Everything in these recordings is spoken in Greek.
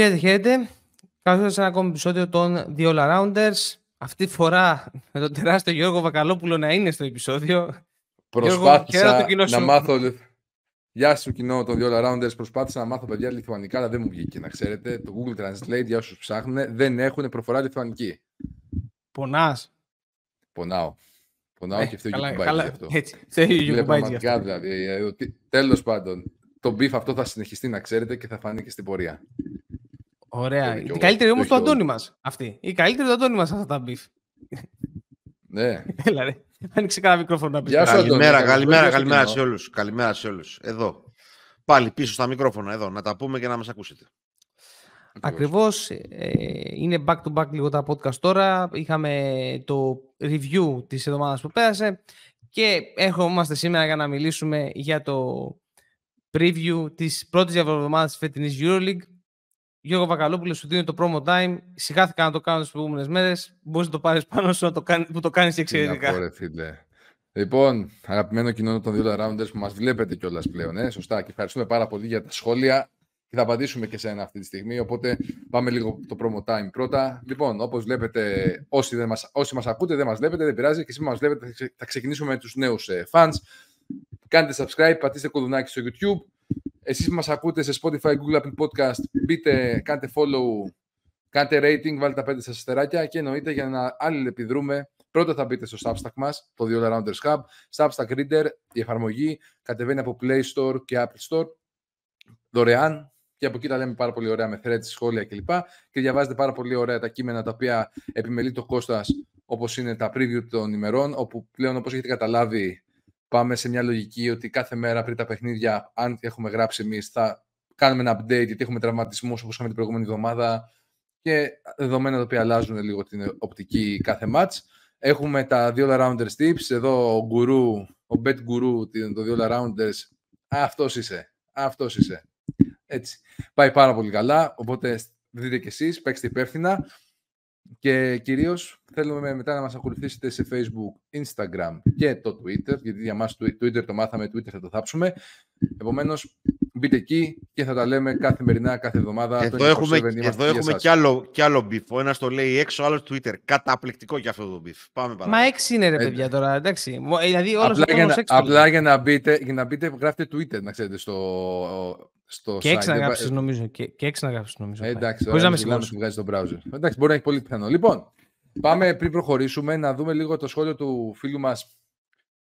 Χαίρετε, χαίρετε. Καλώς ήρθατε σε ένα ακόμη επεισόδιο των The All Arounders. Αυτή τη φορά με τον τεράστιο Γιώργο Βακαλόπουλο να είναι στο επεισόδιο. Προσπάθησα Γιώργο, το κοινό να σου. μάθω. Γεια σου κοινό των δύο Rounders. Προσπάθησα να μάθω παιδιά λιθουανικά, αλλά δεν μου βγήκε να ξέρετε. Το Google Translate για όσους ψάχνουν δεν έχουν προφορά λιθουανική. Πονάς. Πονάω. Πονάω Ε, και φταίει καλά, και καλά. γι' αυτό. Έτσι. Φταίει ο Είναι Γιώργο Μπάιτζ γι' αυτό. πραγματικά δηλαδή. Τέλος πάντων, το beef αυτό θα συνεχιστεί να ξέρετε και θα φανεί και στην πορεία. Ωραία. Το Η έχει καλύτερη ο- όμως το του έχει ο- Αντώνη μας. Αυτή. Η καλύτερη του Αντώνη μας αυτά τα beef. Ναι. Έλα ρε. Άνοιξε κανένα μικρόφωνο να πεις. Γεια σου, Αντώνη. Καλημέρα, Καλώς καλημέρα, ήρθες στο καλημέρα κοινό. σε όλους. Καλημέρα σε όλους. Εδώ. Πάλι πίσω στα μικρόφωνα, εδώ. Να τα πούμε και να μας ακούσετε. Ακριβώς. ε, είναι back to back λίγο τα podcast τώρα. Είχαμε το review της εβδομάδας που πέρασε και έρχομαστε σήμερα για να μιλήσουμε για το preview της πρώτης εβδομάδας της φετινής EuroLeague. Γιώργο Βακαλόπουλος, σου δίνω το promo time. Σιγάθηκα να το κάνω τις προηγούμενες μέρες. Μπορείς να το πάρεις πάνω σου να το κάνει, που το κάνεις Τι να πω, εξαιρετικά. ρε, φίλε. Λοιπόν, αγαπημένο κοινό των δύο Rounders που μας βλέπετε κιόλας πλέον. Ε, σωστά. Και ευχαριστούμε πάρα πολύ για τα σχόλια και θα απαντήσουμε και σε ένα αυτή τη στιγμή. Οπότε πάμε λίγο το promo time πρώτα. Λοιπόν, όπως βλέπετε, όσοι, δεν μας, όσοι μας ακούτε δεν μας βλέπετε, δεν πειράζει. Και εσεί που μας βλέπετε, θα ξε- θα ξεκινήσουμε με τους νέους ε, fans. Κάντε subscribe, πατήστε κουδουνάκι στο YouTube. Εσείς που μας ακούτε σε Spotify, Google, Apple Podcast, μπείτε, κάντε follow, κάντε rating, βάλτε τα 5 σας αστεράκια και εννοείται για να αλληλεπιδρούμε Πρώτα θα μπείτε στο Substack μας, το The All Arounders Hub. Substack Reader, η εφαρμογή κατεβαίνει από Play Store και Apple Store. Δωρεάν. Και από εκεί τα λέμε πάρα πολύ ωραία με threads, σχόλια κλπ. Και διαβάζετε πάρα πολύ ωραία τα κείμενα τα οποία επιμελεί το Κώστας, όπως είναι τα preview των ημερών, όπου πλέον όπως έχετε καταλάβει πάμε σε μια λογική ότι κάθε μέρα πριν τα παιχνίδια, αν έχουμε γράψει εμείς, θα κάνουμε ένα update γιατί έχουμε τραυματισμούς όπως είχαμε την προηγούμενη εβδομάδα και δεδομένα τα οποία αλλάζουν λίγο την οπτική κάθε match. Έχουμε τα δύο all-rounders tips. Εδώ ο γκουρού, ο bet guru, τι είναι το δύο all-rounders. Αυτός είσαι. Αυτός είσαι. Έτσι. Πάει πάρα πολύ καλά, οπότε δείτε κι εσείς, παίξτε υπεύθυνα. Και κυρίως θέλουμε μετά να μας ακολουθήσετε σε Facebook, Instagram και το Twitter, γιατί για μας το Twitter το μάθαμε, Twitter θα το θάψουμε. Επομένως, μπείτε εκεί και θα τα λέμε καθημερινά, κάθε εβδομάδα. Εδώ 24/7 έχουμε, είμαστε εδώ για έχουμε σας. κι, άλλο, κι άλλο beef. Ο ένας το λέει έξω, ο άλλος Twitter. Καταπληκτικό κι αυτό το beef. Πάμε Μα παρακάτω. έξι είναι ρε Ε, παιδιά τώρα, εντάξει. Μο- ε, Δηλαδή όλος ο Απλά για, κόσμος να, έξι το απλά λέει. για να μπείτε, για να μπείτε, γράφτε Twitter, να ξέρετε, στο, στο Και site. έξι να Δεν γράψεις βα- νομίζω. Και, και έξι να γράψεις νομίζω. Ε, πάει. εντάξει, Χωρίς τώρα να με μιλάμε, συγχωρείς. σου βγάζει το browser. Εντάξει, μπορεί να έχει πολύ πιθανό. Λοιπόν, πάμε πριν προχωρήσουμε να δούμε λίγο το σχόλιο του φίλου μας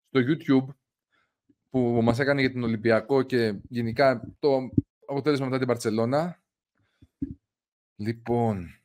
στο YouTube που μας έκανε για τον Ολυμπιακό και γενικά το αποτέλεσμα μετά την Παρτσελώνα. Λοιπόν,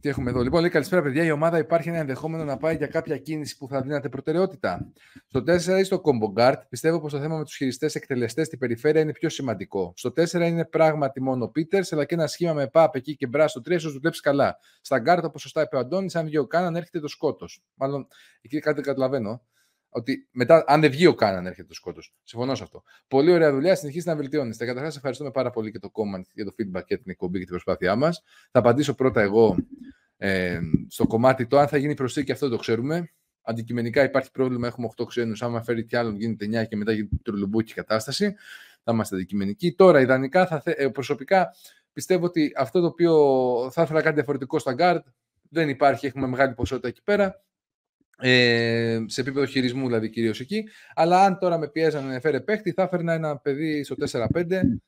τι έχουμε εδώ; Λοιπόν, λέει καλησπέρα παιδιά. Η ομάδα υπάρχει ένα ενδεχόμενο να πάει για κάποια κίνηση που θα δίνατε προτεραιότητα. Στο 4 ή στο Combo Guard, πιστεύω πως το θέμα με τους χειριστές εκτελεστές στην περιφέρεια είναι πιο σημαντικό. Στο 4 είναι πράγματι μόνο ο Πίτερς, αλλά και ένα σχήμα με πάπ εκεί και μπράς στο 3 ίσω δουλέψει καλά. Στα Guard, όπως σωστά είπε ο Αντώνης, αν βγει ο Κάναν, έρχεται το σκότος. Μάλλον εκεί κάτι δεν καταλαβαίνω. Ότι μετά, αν δεν βγει ο Canaan, έρχεται το σκότος. Συμφωνώ σε αυτό. Πολύ ωραία δουλειά. Συνεχίστε να βελτιώνεστε. Καταρχάς, ευχαριστούμε πάρα πολύ και το comment για το feedback και την εκπομπή και την προσπάθειά μας. Θα απαντήσω πρώτα εγώ ε, στο κομμάτι το αν θα γίνει προσθήκη, αυτό το ξέρουμε. Αντικειμενικά υπάρχει πρόβλημα, έχουμε 8 ξένους. Άμα φέρει κι άλλον, γίνεται 9 και μετά γίνεται τρολουμπούκι κατάσταση. Θα είμαστε αντικειμενικοί. Τώρα, ιδανικά, θα θε, ε, προσωπικά πιστεύω ότι αυτό το οποίο θα ήθελα κάτι διαφορετικό στα guard δεν υπάρχει. Έχουμε μεγάλη ποσότητα εκεί πέρα. Ε, σε επίπεδο χειρισμού, δηλαδή κυρίως εκεί. Αλλά αν τώρα με πιέζαν να φέρει παίχτη, θα έφερνα ένα παιδί στο 4-5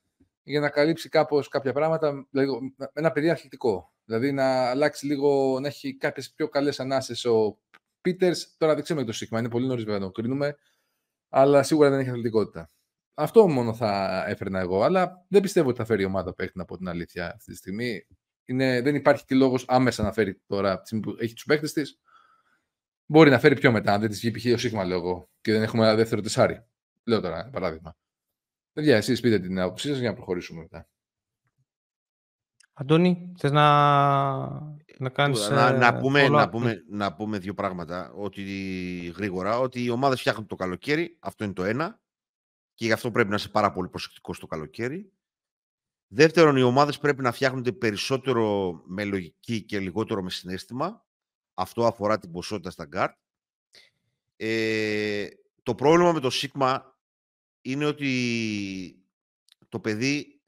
για να καλύψει κάπως κάποια πράγματα, δηλαδή, με ένα παιδί αρχιτικό. Δηλαδή να αλλάξει λίγο, να έχει κάποιες πιο καλές ανάσες ο Πίτερς. Τώρα δεν ξέρουμε το σύγχυμα, είναι πολύ νωρίς βέβαια να το κρίνουμε, αλλά σίγουρα δεν έχει αθλητικότητα. Αυτό μόνο θα έφερνα εγώ, αλλά δεν πιστεύω ότι θα φέρει η ομάδα παίχτη, να πω την αλήθεια αυτή τη στιγμή. Είναι, δεν υπάρχει και λόγος άμεσα να φέρει τώρα, από τη στιγμή που έχει τους παίχτες της. Μπορεί να φέρει πιο μετά, αν δεν της βγει π.χ. ο Σίγμα, λέω εγώ, και δεν έχουμε ένα δεύτερο τεσάρι. Λέω τώρα, ένα παράδειγμα. Παιδιά, εσείς πείτε την άποψή σας για να προχωρήσουμε μετά. Αντώνη, θες να, να κάνεις... να, ε, να, πούμε, follow-up? να, πούμε, να πούμε δύο πράγματα ότι, γρήγορα. Ότι οι ομάδες φτιάχνουν το καλοκαίρι. Αυτό είναι το ένα. Και γι' αυτό πρέπει να είσαι πάρα πολύ προσεκτικός το καλοκαίρι. Δεύτερον, οι ομάδες πρέπει να φτιάχνονται περισσότερο με λογική και λιγότερο με συναίσθημα. Αυτό αφορά την ποσότητα στα γκάρτ. Ε, το πρόβλημα με το Sigma είναι ότι το παιδί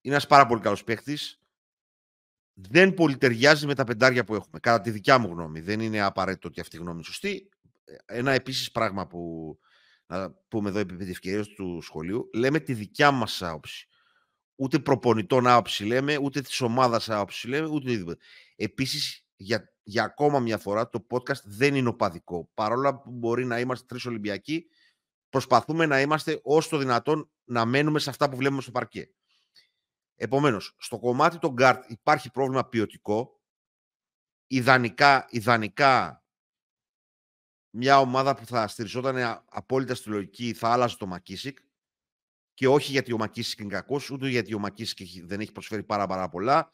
είναι ένας πάρα πολύ καλός παίχτης. δεν πολυταιριάζει με τα πεντάρια που έχουμε. Κατά τη δικιά μου γνώμη. Δεν είναι απαραίτητο ότι αυτή η γνώμη είναι σωστή. Ένα επίσης πράγμα που να πούμε εδώ επί ευκαιρία του σχολείου, λέμε τη δικιά μας άποψη. Ούτε προπονητών άποψη λέμε, ούτε της ομάδας άποψη λέμε, ούτε οτιδήποτε. Επίσης, για, για ακόμα μια φορά, το podcast δεν είναι οπαδικό. Παρόλα που μπορεί να είμαστε τρεις Ολυμπιακοί, προσπαθούμε να είμαστε όσο το δυνατόν να μένουμε σε αυτά που βλέπουμε στο παρκέ. Επομένως, στο κομμάτι των guard υπάρχει πρόβλημα ποιοτικό. Ιδανικά, ιδανικά μια ομάδα που θα στηριζόταν απόλυτα στη λογική θα άλλαζε το Μακίσικ και όχι γιατί ο Μακίσικ είναι κακός, ούτε γιατί ο Μακίσικ δεν έχει προσφέρει πάρα, πάρα πολλά.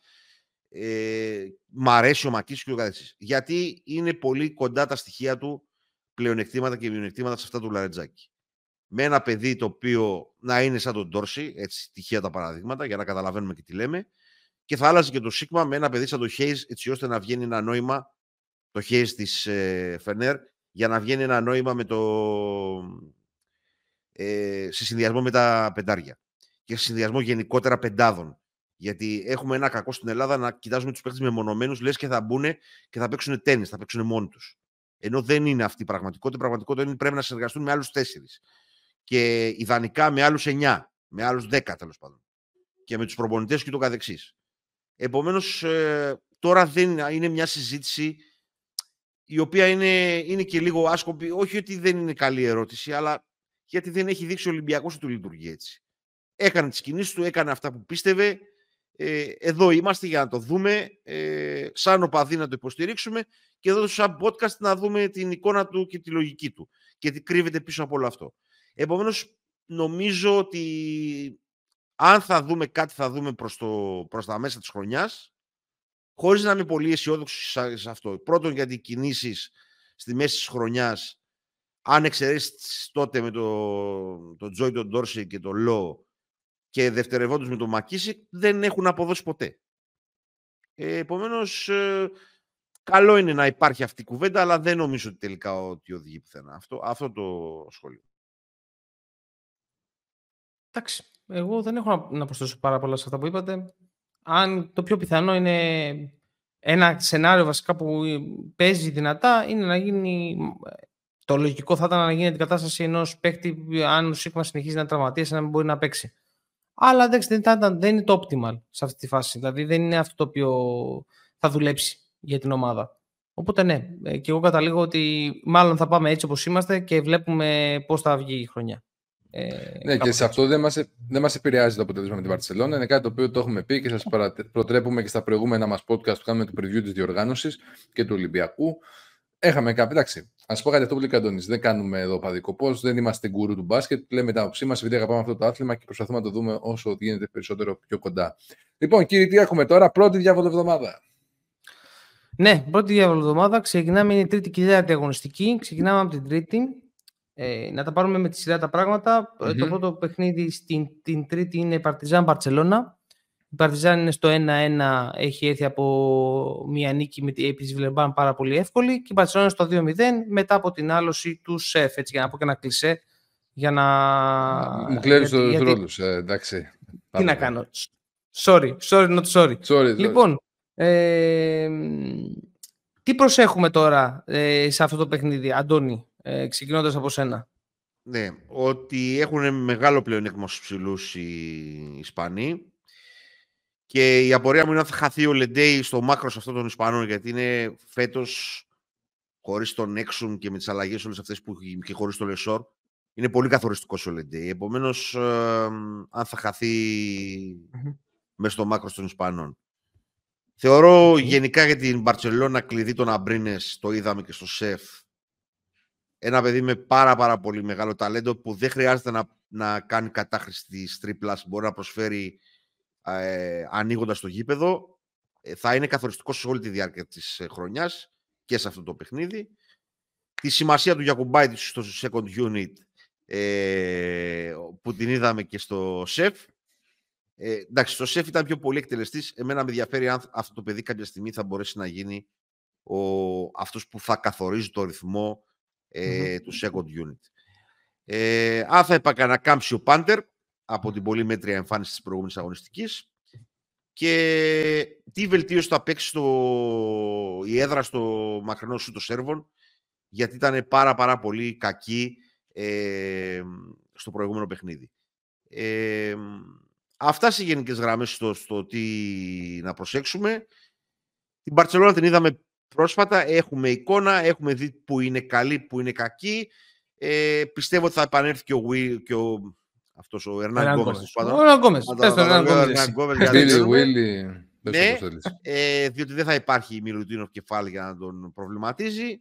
Ε, μ' αρέσει ο Μακίσικ και το Γιατί είναι πολύ κοντά τα στοιχεία του πλεονεκτήματα και μειονεκτήματα σε αυτά του Λαρετζάκη. Με ένα παιδί το οποίο να είναι σαν τον Ντόρση, έτσι τυχαία τα παραδείγματα, για να καταλαβαίνουμε και τι λέμε, και θα άλλαζε και το Σίγμα με ένα παιδί σαν το Χέιζ, έτσι ώστε να βγαίνει ένα νόημα το Χέιζ της ε, Φενέρ για να βγαίνει ένα νόημα με το, ε, σε συνδυασμό με τα πεντάρια και σε συνδυασμό γενικότερα πεντάδων. Γιατί έχουμε ένα κακό στην Ελλάδα να κοιτάζουμε τους παίχτε μεμονωμένους, λες και θα μπουν και θα παίξουν τέννη, θα παίξουν μόνοι τους. Ενώ δεν είναι αυτή η πραγματικότητα. Η πραγματικότητα είναι πρέπει να συνεργαστούν με άλλους τέσσερις. Και ιδανικά με άλλους εννιά, με άλλους δέκα τέλος πάντων. Και με τους προπονητές και το καθεξής. Επομένως, ε, τώρα δεν είναι μια συζήτηση η οποία είναι, είναι και λίγο άσκοπη. Όχι ότι δεν είναι καλή ερώτηση, αλλά γιατί δεν έχει δείξει ο Ολυμπιακός ότι του λειτουργεί έτσι. Έκανε τις κινήσεις του, έκανε αυτά που πίστευε. Ε, εδώ είμαστε για να το δούμε, ε, σαν οπαδί να το υποστηρίξουμε και εδώ σαν podcast να δούμε την εικόνα του και τη λογική του και τι κρύβεται πίσω από όλο αυτό. Επομένως, νομίζω ότι αν θα δούμε κάτι θα δούμε προς, το, προς τα μέσα της χρονιάς χωρίς να είμαι πολύ αισιόδοξος σε αυτό. Πρώτον, γιατί οι κινήσεις στη μέση της χρονιάς, αν εξαιρέσεις τότε με τον το Τζόι, τον Ντόρση και τον Λό και δευτερευόντως με τον Μακίση, δεν έχουν αποδώσει ποτέ. Ε, Επομένως, ε, καλό είναι να υπάρχει αυτή η κουβέντα, αλλά δεν νομίζω ότι τελικά ότι οδηγεί πουθενά. Αυτό, αυτό το σχόλιο. Εντάξει. Εγώ δεν έχω να προσθέσω πάρα πολλά σε αυτά που είπατε αν το πιο πιθανό είναι ένα σενάριο βασικά που παίζει δυνατά είναι να γίνει το λογικό θα ήταν να γίνει την κατάσταση ενός παίκτη αν ο Σίγμα συνεχίζει να τραυματίσει να μην μπορεί να παίξει. Αλλά δεν, δεν είναι το optimal σε αυτή τη φάση. Δηλαδή δεν είναι αυτό το οποίο θα δουλέψει για την ομάδα. Οπότε ναι, ε, και εγώ καταλήγω ότι μάλλον θα πάμε έτσι όπως είμαστε και βλέπουμε πώς θα βγει η χρονιά. Ε, ναι, και σε αυτό δεν μας, δεν μας επηρεάζει το αποτέλεσμα με την Βαρσελόνα. Είναι κάτι το οποίο το έχουμε πει και σας προτρέπουμε και στα προηγούμενα μας podcast που κάνουμε το preview της διοργάνωσης και του Ολυμπιακού. Έχαμε κάποια, εντάξει, ας πω κάτι αυτό που λέει Καντώνης. Δεν κάνουμε εδώ παδικό πώ, δεν είμαστε γκουρού του μπάσκετ. Λέμε τα άποψή μας επειδή αγαπάμε αυτό το άθλημα και προσπαθούμε να το δούμε όσο γίνεται περισσότερο πιο κοντά. Λοιπόν, κύριε, τι έχουμε τώρα, πρώτη διάβολη εβδομάδα. Ναι, πρώτη διάβολη εβδομάδα. Ξεκινάμε, είναι η τρίτη και η αγωνιστική. Ξεκινάμε από την τρίτη. Ε, να τα πάρουμε με τη σειρά τα πράγματα. Mm-hmm. Το πρώτο παιχνίδι στην την τρίτη είναι Παρτιζάν Μπαρτσελώνα. Η Παρτιζάν είναι στο 1-1, έχει έρθει από μια νίκη με την της Βιλερμπάν πάρα πολύ εύκολη και η Μπαρτσελώνα στο 2-0 μετά από την άλωση του ΣΕΦ, έτσι για να πω και ένα κλισέ για να... Μου κλέβεις το γιατί... ρόλους, ε, εντάξει. Τι να κάνω. Sorry, sorry, not sorry. sorry λοιπόν, ε, τι προσέχουμε τώρα ε, σε αυτό το παιχνίδι, Αντώνη ε, ξεκινώντας από σένα; Ναι, ότι έχουν μεγάλο πλεονέκτημα στους ψηλούς οι Ισπανοί και η απορία μου είναι αν θα χαθεί ο Λεντέι στο μάκρος αυτών των Ισπανών γιατί είναι φέτος χωρίς τον Έξουμ και με τις αλλαγές όλες αυτές που και χωρίς τον Λεσόρ είναι πολύ καθοριστικός ο Λεντέι. Επομένως, ε, αν θα χαθεί mm-hmm. μέσα στο μάκρος των Ισπανών. Θεωρώ γενικά για την Μπαρτσελώνα κλειδί των Αμπρίνες, το είδαμε και στο ΣΕΦ, ένα παιδί με πάρα πάρα πολύ μεγάλο ταλέντο που δεν χρειάζεται να, να κάνει κατάχρηση της τρίπλας, μπορεί να προσφέρει ε, ανοίγοντας το γήπεδο. Ε, θα είναι καθοριστικό σε όλη τη διάρκεια της ε, χρονιάς και σε αυτό το παιχνίδι. Τη σημασία του Γιακουμπάιτη στο second unit ε, που την είδαμε και στο ΣΕΦ. Ε, εντάξει, στο ΣΕΦ ήταν πιο πολύ εκτελεστής. Εμένα με ενδιαφέρει αν αυτό το παιδί κάποια στιγμή θα μπορέσει να γίνει ο, αυτός που θα καθορίζει το ρυθμό ε, του second unit. Ε, αν θα επακανακάμψει ο Πάντερ από την πολύ μέτρια εμφάνιση της προηγούμενης αγωνιστικής και τι βελτίωση θα παίξει στο... η έδρα στο μακρινό σου το Σέρβον, γιατί ήταν πάρα πάρα πολύ κακή ε, στο προηγούμενο παιχνίδι. Ε, αυτά σε γενικές γραμμές στο, στο τι να προσέξουμε. Την Μπαρτσελώνα την είδαμε πρόσφατα, έχουμε εικόνα, έχουμε δει που είναι καλή, που είναι κακή. Ε, πιστεύω ότι θα επανέλθει και ο, και ο αυτός ο Ερνάν Γκόμες. Ο Ερνάν Γκόμες. Πες το Ερνάν Γκόμες. Ναι, ε, διότι δεν θα υπάρχει η Μιλουτίνοφ κεφάλι για να τον προβληματίζει.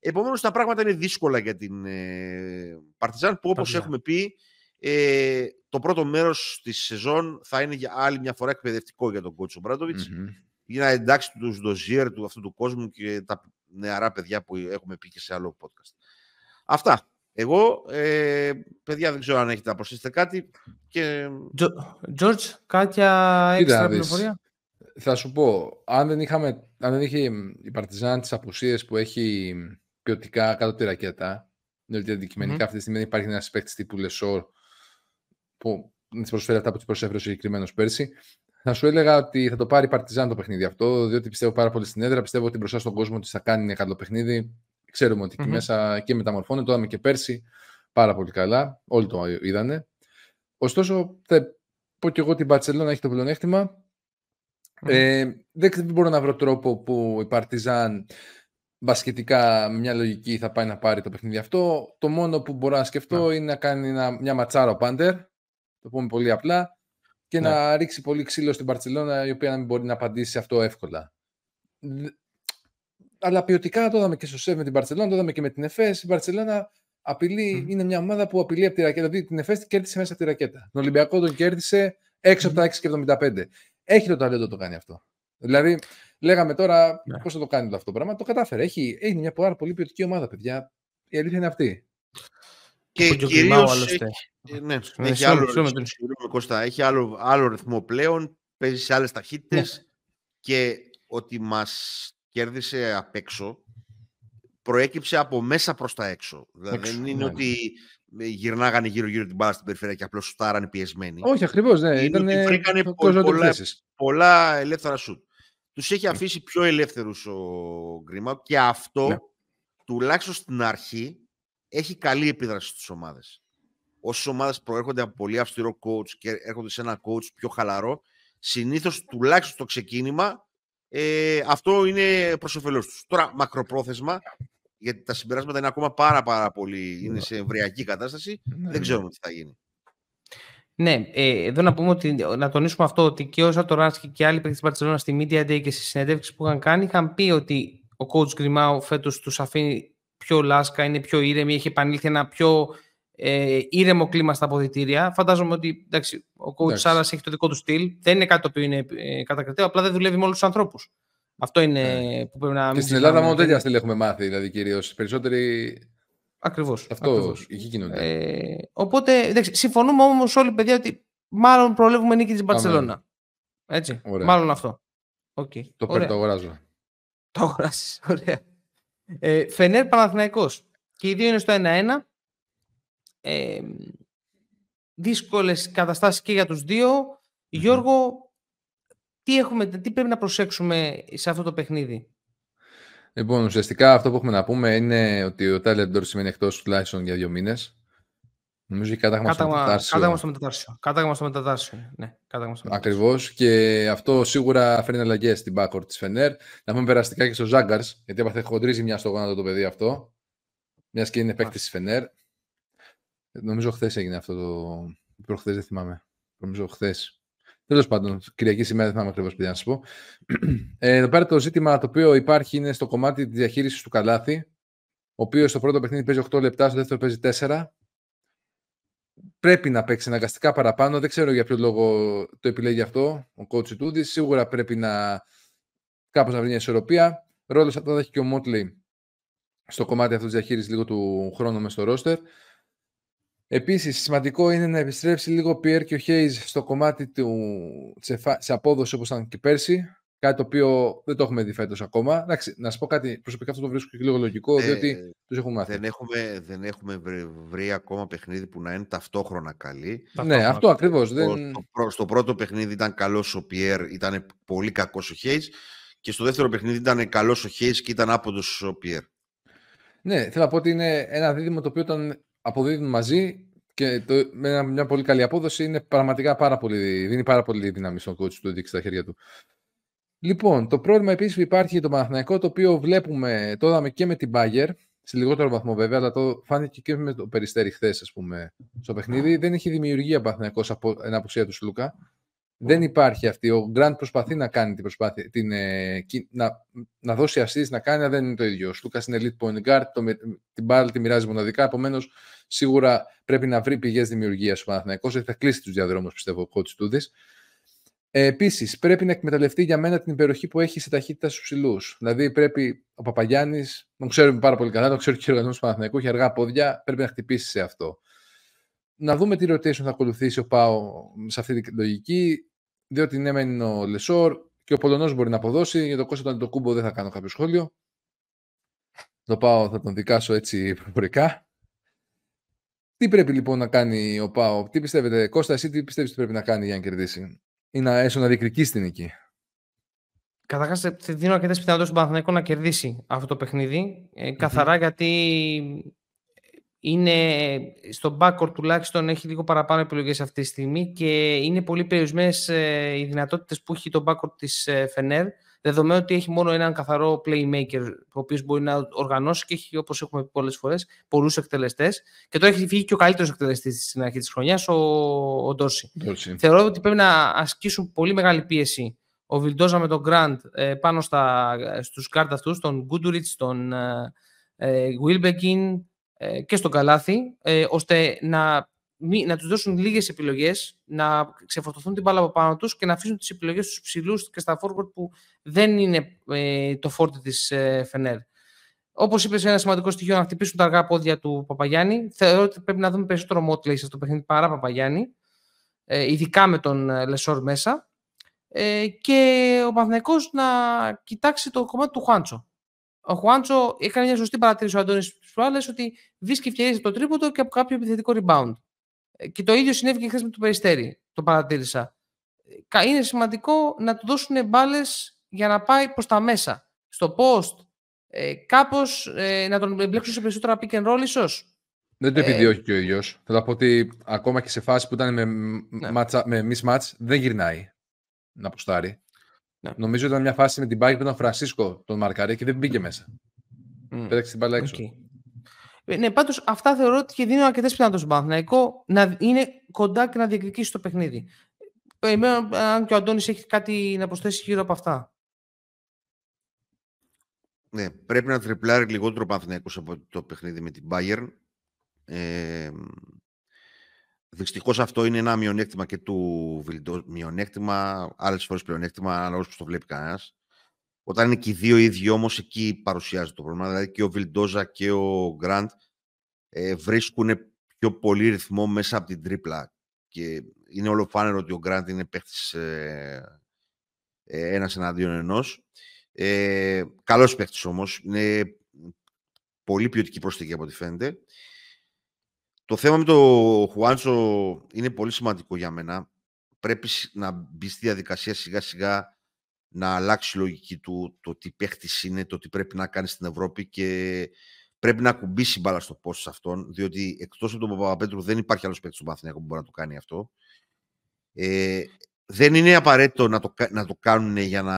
Επομένως τα πράγματα είναι δύσκολα για την ε, Παρτιζάν που όπως έχουμε πει ε, το πρώτο μέρος της σεζόν θα είναι για άλλη μια φορά εκπαιδευτικό για τον κότσο Μπράντοβιτς mm-hmm. για να εντάξει τους ντοζιέρ του αυτού του κόσμου και τα νεαρά παιδιά που έχουμε πει και σε άλλο podcast. Αυτά. Εγώ, ε, παιδιά, δεν ξέρω αν έχετε να προσθέσετε κάτι. Και... George, κάποια έξτρα πληροφορία; Θα σου πω, αν δεν, είχαμε, αν δεν είχε η Παρτιζάν τις απουσίες που έχει ποιοτικά κάτω τη ρακέτα, δηλαδή αντικειμενικά mm-hmm. αυτή τη στιγμή δεν υπάρχει ένας παίκτης τύπου Λεσόρ που να τη προσφέρει αυτά που τη προσέφερε ο συγκεκριμένος πέρσι. Θα σου έλεγα ότι θα το πάρει η Παρτιζάν το παιχνίδι αυτό, διότι πιστεύω πάρα πολύ στην έδρα. Πιστεύω ότι μπροστά στον κόσμο της θα κάνει ένα καλό παιχνίδι. Ξέρουμε ότι mm-hmm. εκεί μέσα και μεταμορφώνεται, το είδαμε και πέρσι πάρα πολύ καλά. Όλοι το είδανε. Ωστόσο, θα πω και εγώ ότι η Μπαρσελόνα έχει το πλεονέκτημα. Mm. Ε, δεν μπορώ να βρω τρόπο που η Παρτιζάν μπασκετικά με μια λογική θα πάει να πάρει το παιχνίδι αυτό. Το μόνο που μπορώ να σκεφτώ είναι να κάνει μια ματσάρα ο Πάντερ, το πούμε πολύ απλά, και να ναι. ρίξει πολύ ξύλο στην Παρσελόνα, η οποία να μην μπορεί να απαντήσει σε αυτό εύκολα. Αλλά ποιοτικά το είδαμε και στο ΣΕΒ με την Παρσελόνα, το είδαμε και με την ΕΦΕΣ. Η Παρσελόνα απειλεί, είναι μια ομάδα που απειλεί από τη ρακέτα. Δηλαδή την ΕΦΕΣ την κέρδισε μέσα από τη ρακέτα. Τον Ολυμπιακό τον κέρδισε έξω από τα 6,75. Έχει το ταλέντο το κάνει αυτό. Δηλαδή, Λέγαμε τώρα ναι. πώς θα το κάνει αυτό το πράγμα. Το κατάφερε. Έχει, έχει μια πάρα πολύ ποιοτική ομάδα, παιδιά. Η αλήθεια είναι αυτή. Και κυρίως. Ε, ναι, ναι, έχει, άλλο, Κώστα, έχει άλλο, άλλο ρυθμό πλέον. Παίζει σε άλλες ταχύτητες. Ναι. Και ότι μα κέρδισε απ' έξω προέκυψε από μέσα προς τα έξω. Δηλαδή δεν είναι ναι, ότι γυρνάγανε γύρω-γύρω την μπάλα στην περιφέρεια και απλώς σουτάρανε πιεσμένοι. Όχι, ακριβώς. Ναι. Ήταν βρήκανε πολλά, πολλά ελεύθερα σουτ. Τους έχει αφήσει πιο ελεύθερους ο Γκρίμα και αυτό ναι. τουλάχιστον στην αρχή έχει καλή επίδραση στις ομάδες. Όσες ομάδες προέρχονται από πολύ αυστηρό coach και έρχονται σε ένα coach πιο χαλαρό, συνήθως τουλάχιστον στο ξεκίνημα ε, αυτό είναι προς όφελός τους. Τώρα, μακροπρόθεσμα, γιατί τα συμπεράσματα είναι ακόμα πάρα, πάρα πολύ. είναι σε εμβριακή κατάσταση, ναι, δεν ναι. ξέρουμε τι θα γίνει. Ναι, ε, εδώ να πούμε ότι να τονίσουμε αυτό ότι και ο Σατοράνσκι και άλλοι παίκτες της Barcelona στη Media Day και στις συνεντεύξεις που είχαν κάνει είχαν πει ότι ο coach Γκριμάου φέτος τους αφήνει πιο λάσκα, είναι πιο ήρεμη, έχει επανήλθει ένα πιο ε, ήρεμο κλίμα στα αποδητήρια. Φαντάζομαι ότι εντάξει, ο coach Σάρας έχει το δικό του στυλ. Δεν είναι κάτι το οποίο είναι ε, κατακριτέο, απλά δεν δουλεύει με όλους τους ανθρώπους. Αυτό είναι yeah. που πρέπει να. Και στην Ελλάδα μόνο τέτοια στυλ έχουμε μάθει, δηλαδή κυρίως. Περισσότεροι Ακριβώς. Αυτό ακριβώς. εκεί γίνονται. Ε, οπότε, εντάξει, συμφωνούμε όμως όλοι, παιδιά, ότι μάλλον προλεύουμε νίκη της Μπαρσελόνα. Έτσι. Ωραία. Μάλλον αυτό. Okay. Το παίρνω, το αγοράζω. Το αγοράσει. Ωραία. Ε, Φενέρ Παναθηναϊκός. Και οι δύο είναι στο 1-1. Ε, δύσκολες καταστάσεις και για τους δύο. Γιώργο, τι, έχουμε, τι πρέπει να προσέξουμε σε αυτό το παιχνίδι; Λοιπόν, ουσιαστικά αυτό που έχουμε να πούμε είναι ότι ο Τάιλερ Ντόρ σημαίνει εκτός τουλάχιστον για δύο μήνες. Νομίζω ότι κάταγμα στο μετατάρσιο. Κάταγμα στο μετατάρσιο. Κάταγμα στο μετατάρσιο. Ναι, Ακριβώς. Και αυτό σίγουρα φέρνει αλλαγές στην backcourt της Φενέρ. Να πούμε περαστικά και στο Ζάγκαρς, γιατί έπαθε χοντρίζει μια στο γόνατο το παιδί αυτό. Μιας και είναι παίκτης της Φενέρ. Νομίζω χθες έγινε αυτό το. Προχθές δεν θυμάμαι. Νομίζω χθες. Τέλος πάντων, Κυριακή σήμερα δεν θυμάμαι ακριβώς τι να σας πω. Ε, εδώ πέρα το ζήτημα το οποίο υπάρχει είναι στο κομμάτι της διαχείρισης του καλάθι. Ο οποίος στο πρώτο παιχνίδι παίζει 8 λεπτά, στο δεύτερο παίζει 4. Πρέπει να παίξει αναγκαστικά παραπάνω. Δεν ξέρω για ποιο λόγο το επιλέγει αυτό ο κότσι Τούδη. Σίγουρα πρέπει να κάπως να βρει μια ισορροπία. Ρόλος θα το έχει και ο Μότλεϊ στο κομμάτι αυτό της διαχείρισης λίγο του χρόνου μες στο ρόστερ. Επίσης, σημαντικό είναι να επιστρέψει λίγο ο Πιέρ και ο Χέιζ στο κομμάτι του, σε, απόδοση όπως ήταν και πέρσι. Κάτι το οποίο δεν το έχουμε δει φέτος ακόμα. Εντάξει, να σα πω κάτι προσωπικά αυτό το βρίσκω και λίγο λογικό, ε, διότι τους έχουμε μάθει. Δεν έχουμε, δεν έχουμε βρει, βρει, ακόμα παιχνίδι που να είναι ταυτόχρονα καλή. Ναι, αυτό ακριβώς. Δεν... Στο, στο, πρώτο παιχνίδι ήταν καλός ο Πιέρ, ήταν πολύ κακός ο Χέι. Και στο δεύτερο παιχνίδι ήταν καλός ο Χέι και ήταν άποντος ο Πιέρ. Ναι, θέλω να πω ότι είναι ένα δίδυμο το οποίο όταν αποδίδουν μαζί και το, με μια πολύ καλή απόδοση είναι πραγματικά πάρα πολύ, δίνει πάρα πολύ δύναμη στον coach του δείξει στα χέρια του. Λοιπόν, το πρόβλημα επίσης που υπάρχει για το Παναθηναϊκό, το οποίο βλέπουμε, το είδαμε και με την Bayer, σε λιγότερο βαθμό βέβαια, αλλά το φάνηκε και με το περιστέρι χθες, ας πούμε, στο παιχνίδι. Δεν έχει δημιουργία Παναθηναϊκός από την απουσία του Σλούκα. Δεν υπάρχει αυτή. Ο Γκραντ προσπαθεί να κάνει την προσπάθεια, την, ε, να, να δώσει assist, να κάνει, αλλά δεν είναι το ίδιο. Ο Σλούκας είναι elite point guard, το, την μπάλα τη μοιράζει μοναδικά. Επομένως, σίγουρα πρέπει να βρει πηγές δημιουργίας ο Παναθηναϊκός. Θα κλείσει τους διαδρόμους, πιστεύω, ο coach Τούδη. Ε, Επίσης, πρέπει να εκμεταλλευτεί για μένα την υπεροχή που έχει σε ταχύτητα στους ψηλούς. Δηλαδή, πρέπει ο Παπαγιάννης, τον ξέρουμε πάρα πολύ καλά, τον ξέρει και ο οργανισμός του Παναθηναϊκού, έχει αργά πόδια, πρέπει να χτυπήσει σε αυτό. Να δούμε τι rotation θα ακολουθήσει ο Πάο σε αυτή τη λογική, διότι ναι, μένει ο Λεσόρ και ο Πολωνός μπορεί να αποδώσει. Για το Κώστα τον Κούμπο δεν θα κάνω κάποιο σχόλιο. Το Πάο θα τον δικάσω έτσι προφορικά. Τι πρέπει λοιπόν να κάνει ο Πάο, τι πιστεύετε, Κώστα, εσύ τι πιστεύεις ότι πρέπει να κάνει για να κερδίσει ή να έσω να διεκδικήσει την νίκη; Καταρχάς, δίνω αρκετές πιθανότητες στον Παναθηναϊκό να κερδίσει αυτό το παιχνίδι. Ε, καθαρά γιατί είναι στο backcourt τουλάχιστον έχει λίγο παραπάνω επιλογές αυτή τη στιγμή και είναι πολύ περιορισμένες ε, οι δυνατότητες που έχει το backcourt της ε, Φενέρ. Δεδομένου ότι έχει μόνο έναν καθαρό playmaker, ο οποίος μπορεί να οργανώσει και έχει, όπως έχουμε πει πολλές φορές, πολλούς εκτελεστές. Και τώρα έχει φύγει και ο καλύτερος εκτελεστής στην αρχή της χρονιάς, ο, ο Ντόρση. Θεωρώ ότι πρέπει να ασκήσουν πολύ μεγάλη πίεση ο Βιλντόζα με τον Γκραντ ε, πάνω στους κάρτα αυτούς, τον Γκούντουριτ, τον ε, Βίλμπεκιν ε, και στον Καλάθι, ε, ώστε να, να τους δώσουν λίγες επιλογές, να ξεφορτωθούν την μπάλα από πάνω τους και να αφήσουν τις επιλογές στους ψηλούς και στα forward που δεν είναι ε, το φόρτε της ε, Φενέρ. Όπως είπες, ένα σημαντικό στοιχείο να χτυπήσουν τα αργά πόδια του Παπαγιάννη. Θεωρώ ότι πρέπει να δούμε περισσότερο Μότλεϊ στο παιχνίδι παρά Παπαγιάννη, ε, ειδικά με τον Λεσόρ μέσα. Ε, και ο Παναθηναϊκός να κοιτάξει το κομμάτι του Χουάντσο. Ο Χουάντσο έκανε μια σωστή παρατήρηση ο Αντώνης τι προάλλε ότι βρίσκει ευκαιρίε από το τρίποντο και από κάποιο επιθετικό rebound. Ε, και το ίδιο συνέβη και χθες με το περιστέρι. Το παρατήρησα. Ε, είναι σημαντικό να του δώσουν μπάλες για να πάει προς τα μέσα. Στο post, ε, κάπως ε, να τον εμπλέξουν σε περισσότερα pick and roll, ίσως; Δεν το επιδιώκει ε, και ο ίδιος. Θέλω να πω ότι ακόμα και σε φάση που ήταν με, ναι. με mismatch δεν γυρνάει να αποστάρει. Ναι. Νομίζω ήταν μια φάση με την μπάκη που ήταν ο Φρανσίσκο τον Μαρκαρέ και δεν μπήκε μέσα. Mm. Πέταξε την μπάλα έξω. Okay. Ναι, πάντως αυτά θεωρώ ότι και δίνουν αρκετές πιθανότητες στον Παναθηναϊκό να είναι κοντά και να διεκδικήσει το παιχνίδι. Περιμένω αν και ο Αντώνης έχει κάτι να προσθέσει γύρω από αυτά. Ναι, πρέπει να τριπλάρει λιγότερο ο Παναθηναϊκός από το παιχνίδι με την Bayern. Ε, Δυστυχώς αυτό είναι ένα μειονέκτημα και του Βιλντό. Μειονέκτημα, άλλες φορές πλεονέκτημα, ανάλογα πώς το βλέπει κανένας. Όταν είναι και οι δύο ίδιοι όμως, εκεί παρουσιάζεται το πρόβλημα. Δηλαδή και ο Βιλντόζα και ο Γκραντ ε, βρίσκουν πιο πολύ ρυθμό μέσα από την τρίπλα. Και είναι όλο φάνερο ότι ο Γκραντ είναι παίχτης ε, ε, ένας εναντίον ενός. Ε, Καλός παίχτης όμως. Είναι πολύ ποιοτική προσθήκη από ό,τι φαίνεται. Το θέμα με το Χουάντσο είναι πολύ σημαντικό για μένα. Πρέπει να μπει στη διαδικασία σιγά σιγά να αλλάξει η λογική του, το τι παίχτης είναι, το τι πρέπει να κάνει στην Ευρώπη και πρέπει να κουμπίσει μπάλα στο πόσο σε αυτόν, διότι εκτός από τον Παπαπέτρου δεν υπάρχει άλλος παίχτης στον Παθηναϊκό που μπορεί να το κάνει αυτό. Ε, δεν είναι απαραίτητο να το, να το κάνουν για να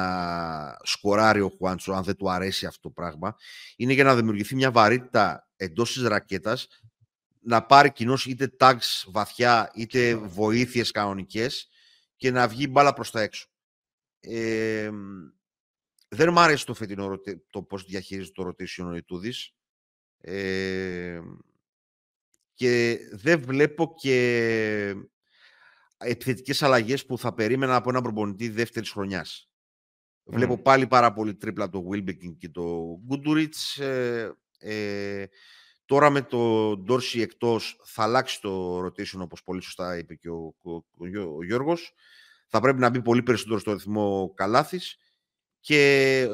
σκοράρει ο Χουάντσο, αν δεν του αρέσει αυτό το πράγμα. Είναι για να δημιουργηθεί μια βαρύτητα εντός της ρακέτας να πάρει κοινό είτε tags βαθιά είτε βοήθειες κανονικές και να βγει μπάλα προς τα έξω. Ε, δεν μου άρεσε το φετινό το πώς διαχειρίζεται το rotation ο Ιτούδης. Ε, και δεν βλέπω και επιθετικές αλλαγές που θα περίμενα από έναν προπονητή δεύτερης χρονιάς. Βλέπω πάλι πάρα πολύ τρίπλα το Wilbekin και το Goodrich. Ε, ε, Τώρα με το Ντόρσι εκτός θα αλλάξει το rotation όπως πολύ σωστά είπε και ο, ο, ο, Γιώργος. Θα πρέπει να μπει πολύ περισσότερο στο ρυθμό Καλάθης και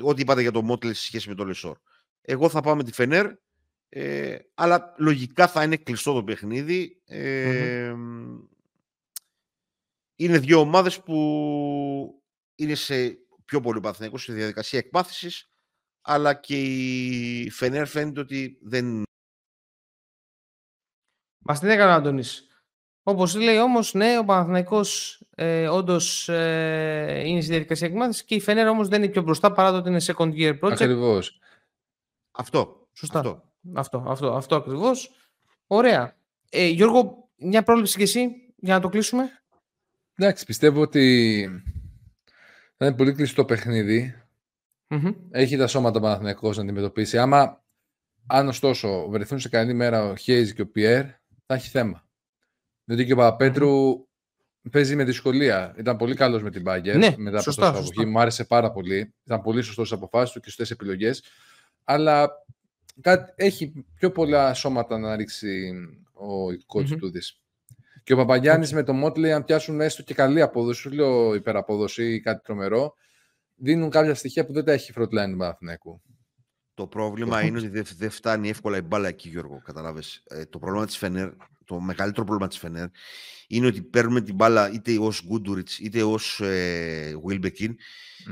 ό,τι είπατε για το Μότλε σε σχέση με το Λεσόρ. Εγώ θα πάω με τη Φενέρ, ε, αλλά λογικά θα είναι κλειστό το παιχνίδι. Ε, Είναι δύο ομάδες που είναι σε πιο πολύ παθηνικό, σε διαδικασία εκμάθησης, αλλά και η Φενέρ φαίνεται ότι δεν... Μας την έκανε ο Αντώνης; Όπως λέει όμως, ναι, ο Παναθηναϊκός ε, όντως ε, είναι στη διαδικασία εκμάθησης και η Φενέρ όμως δεν είναι πιο μπροστά παρά το ότι είναι second year project. Ακριβώς. Αυτό. Σωστά. Αυτό. Αυτό, αυτό, αυτό ακριβώς. Ωραία. Ε, Γιώργο, μια πρόληψη και εσύ για να το κλείσουμε; Εντάξει, πιστεύω ότι θα είναι πολύ κλειστό παιχνίδι. Μμμ. Έχει τα σώματα Παναθηναϊκός να αντιμετωπίσει. Άμα, αν ωστόσο βρεθούν σε καλή μέρα ο Χέιζ και ο Πιέρ, θα έχει θέμα. Διότι και ο παπαπετρου παίζει με δυσκολία. Ήταν πολύ καλός με την Μπάγκερ Ναι, μετά από σωστά, το σωστά. αποχή. Μου άρεσε πάρα πολύ. Ήταν πολύ σωστός στις αποφάσεις του και σωστέ επιλογές. Αλλά κάτι, έχει πιο πολλά σώματα να ρίξει ο coach Μμμ. Τούντις. Και ο Παπαγιάννης Οκ. με το Μότλεϊ, αν πιάσουν έστω και καλή απόδοση, σου λέω υπεραπόδοση ή κάτι τρομερό, δίνουν κάποια στοιχεία που δεν τα έχει η frontline του Παναθηναϊκού. Το πρόβλημα είναι ότι δεν δεν φτάνει εύκολα η μπάλα εκεί, Γιώργο. Καταλάβες. Ε, το πρόβλημα της Φενέρ, το μεγαλύτερο πρόβλημα της Φενέρ, είναι ότι παίρνουμε την μπάλα είτε ως Γκούντουριτς είτε ως ε, Wilbekin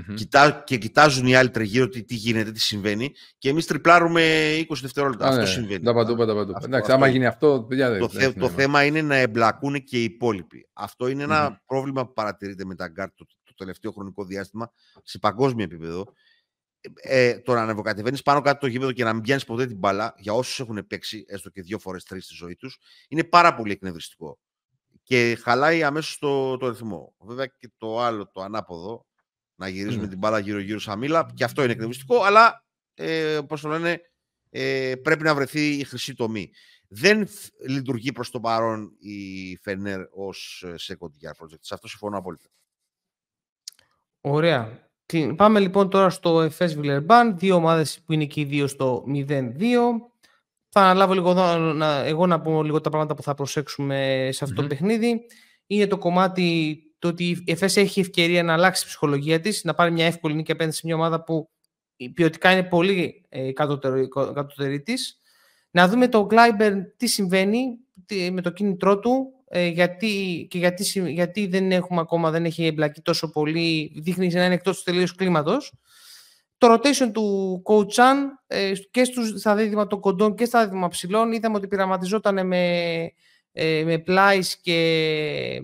Μμμ. κοιτά, και κοιτάζουν οι άλλοι τριγύρω τι, τι γίνεται, τι συμβαίνει και εμείς τριπλάρουμε 20 δευτερόλεπτα. Α, Αυτό ναι, συμβαίνει. Τα παντού, τα παντού. Αυτό- Εντάξει, αυτό άμα είναι. γίνει αυτό, παιδιά, δεν Το, δεν θε- έχει το νόημα. θέμα είναι να εμπλακούν και οι υπόλοιποι. Αυτό είναι ένα Μμμ. πρόβλημα που παρατηρείται με τα γκάρτ το, το τελευταίο χρονικό διάστημα σε παγκόσμιο επίπεδο. Ε, ε, το να ανεβοκατεβαίνεις πάνω κάτω το γήπεδο και να μην πιάνεις ποτέ την μπάλα για όσους έχουν παίξει έστω και δύο φορές τρεις στη ζωή τους είναι πάρα πολύ εκνευριστικό. Και χαλάει αμέσως το, το ρυθμό. Βέβαια και το άλλο, το ανάποδο, να γυρίζουμε Μμ. την μπάλα γύρω-γύρω σαν μήλα, και αυτό είναι εκνευριστικό, αλλά ε, πώς το λένε, ε, πρέπει να βρεθεί η χρυσή τομή. Δεν φ- λειτουργεί προς το παρόν η Φενέρ ως ε, second year project. Σε αυτό συμφωνώ απόλυτα. Ωραία. Τι- Πάμε λοιπόν τώρα στο FS Villeurbanne, δύο ομάδες που είναι και οι δύο στο 0-2. Θα αναλάβω λίγο εδώ, να, εγώ να πω λίγο τα πράγματα που θα προσέξουμε σε αυτό Μμμ. το παιχνίδι. Είναι το κομμάτι το ότι η FS έχει ευκαιρία να αλλάξει τη ψυχολογία της, να πάρει μια εύκολη νίκη απέναντι σε μια ομάδα που η ποιοτικά είναι πολύ ε, κατώτερο- κατώτερη της. Να δούμε το Gleiber τι συμβαίνει τι- με το κίνητρό του ε, γιατί, και γιατί, συ- γιατί δεν έχουμε ακόμα, δεν έχει εμπλακεί τόσο πολύ, δείχνει να είναι εκτός τελείως κλίματος. Το rotation του coach Chan ε, και στους, στα δίδυμα των κοντών και στα δίδυμα ψηλών είδαμε ότι πειραματιζόταν με, ε, με Πλάις και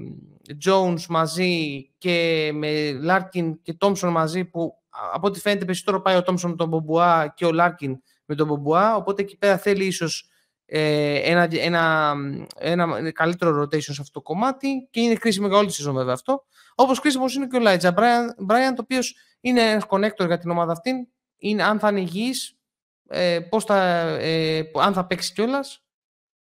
Jones μαζί και με Λάρκιν και Τόμσον μαζί που α, από ό,τι φαίνεται περισσότερο πάει ο Τόμσον με τον Μπομπουά και ο Λάρκιν με τον Μπομπουά οπότε εκεί πέρα θέλει ίσως ε, ένα, ένα, ένα καλύτερο rotation σε αυτό το κομμάτι και είναι κρίσιμο για όλη τη σεζόν βέβαια αυτό. Όπως κρίσιμος είναι και ο Ελάιτζα Μπράιαντ, το οποίος είναι ένας connector για την ομάδα αυτή. Είναι, αν θα είναι υγιής, ε, πώς θα, ε, αν θα παίξει κιόλας.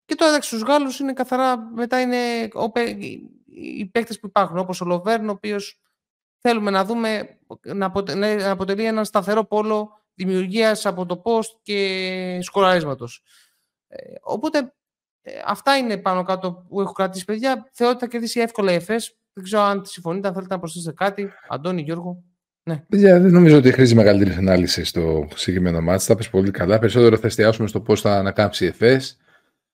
Και τώρα εντάξει, στους Γάλλους είναι καθαρά μετά είναι ο, παί- οι παίκτες που υπάρχουν, όπως ο Λοβέρν, ο οποίος θέλουμε να δούμε να, αποτε, να αποτελεί έναν σταθερό πόλο δημιουργίας από το post και σκοραρίσματος. Ε, οπότε ε, αυτά είναι πάνω κάτω που έχω κρατήσει, παιδιά. Θεωρώ ότι θα κερδίσει εύκολα η ΕΦΕΣ. Δεν ξέρω αν συμφωνείτε, αν θέλετε να προσθέσετε κάτι. Αντώνη, Γιώργο. Παιδιά, δεν νομίζω ότι χρήζει μεγαλύτερη ανάλυση στο συγκεκριμένο μάτι. Τα πες πολύ καλά. Περισσότερο θα εστιάσουμε στο πώς θα ανακάμψει η ΕΦΕΣ.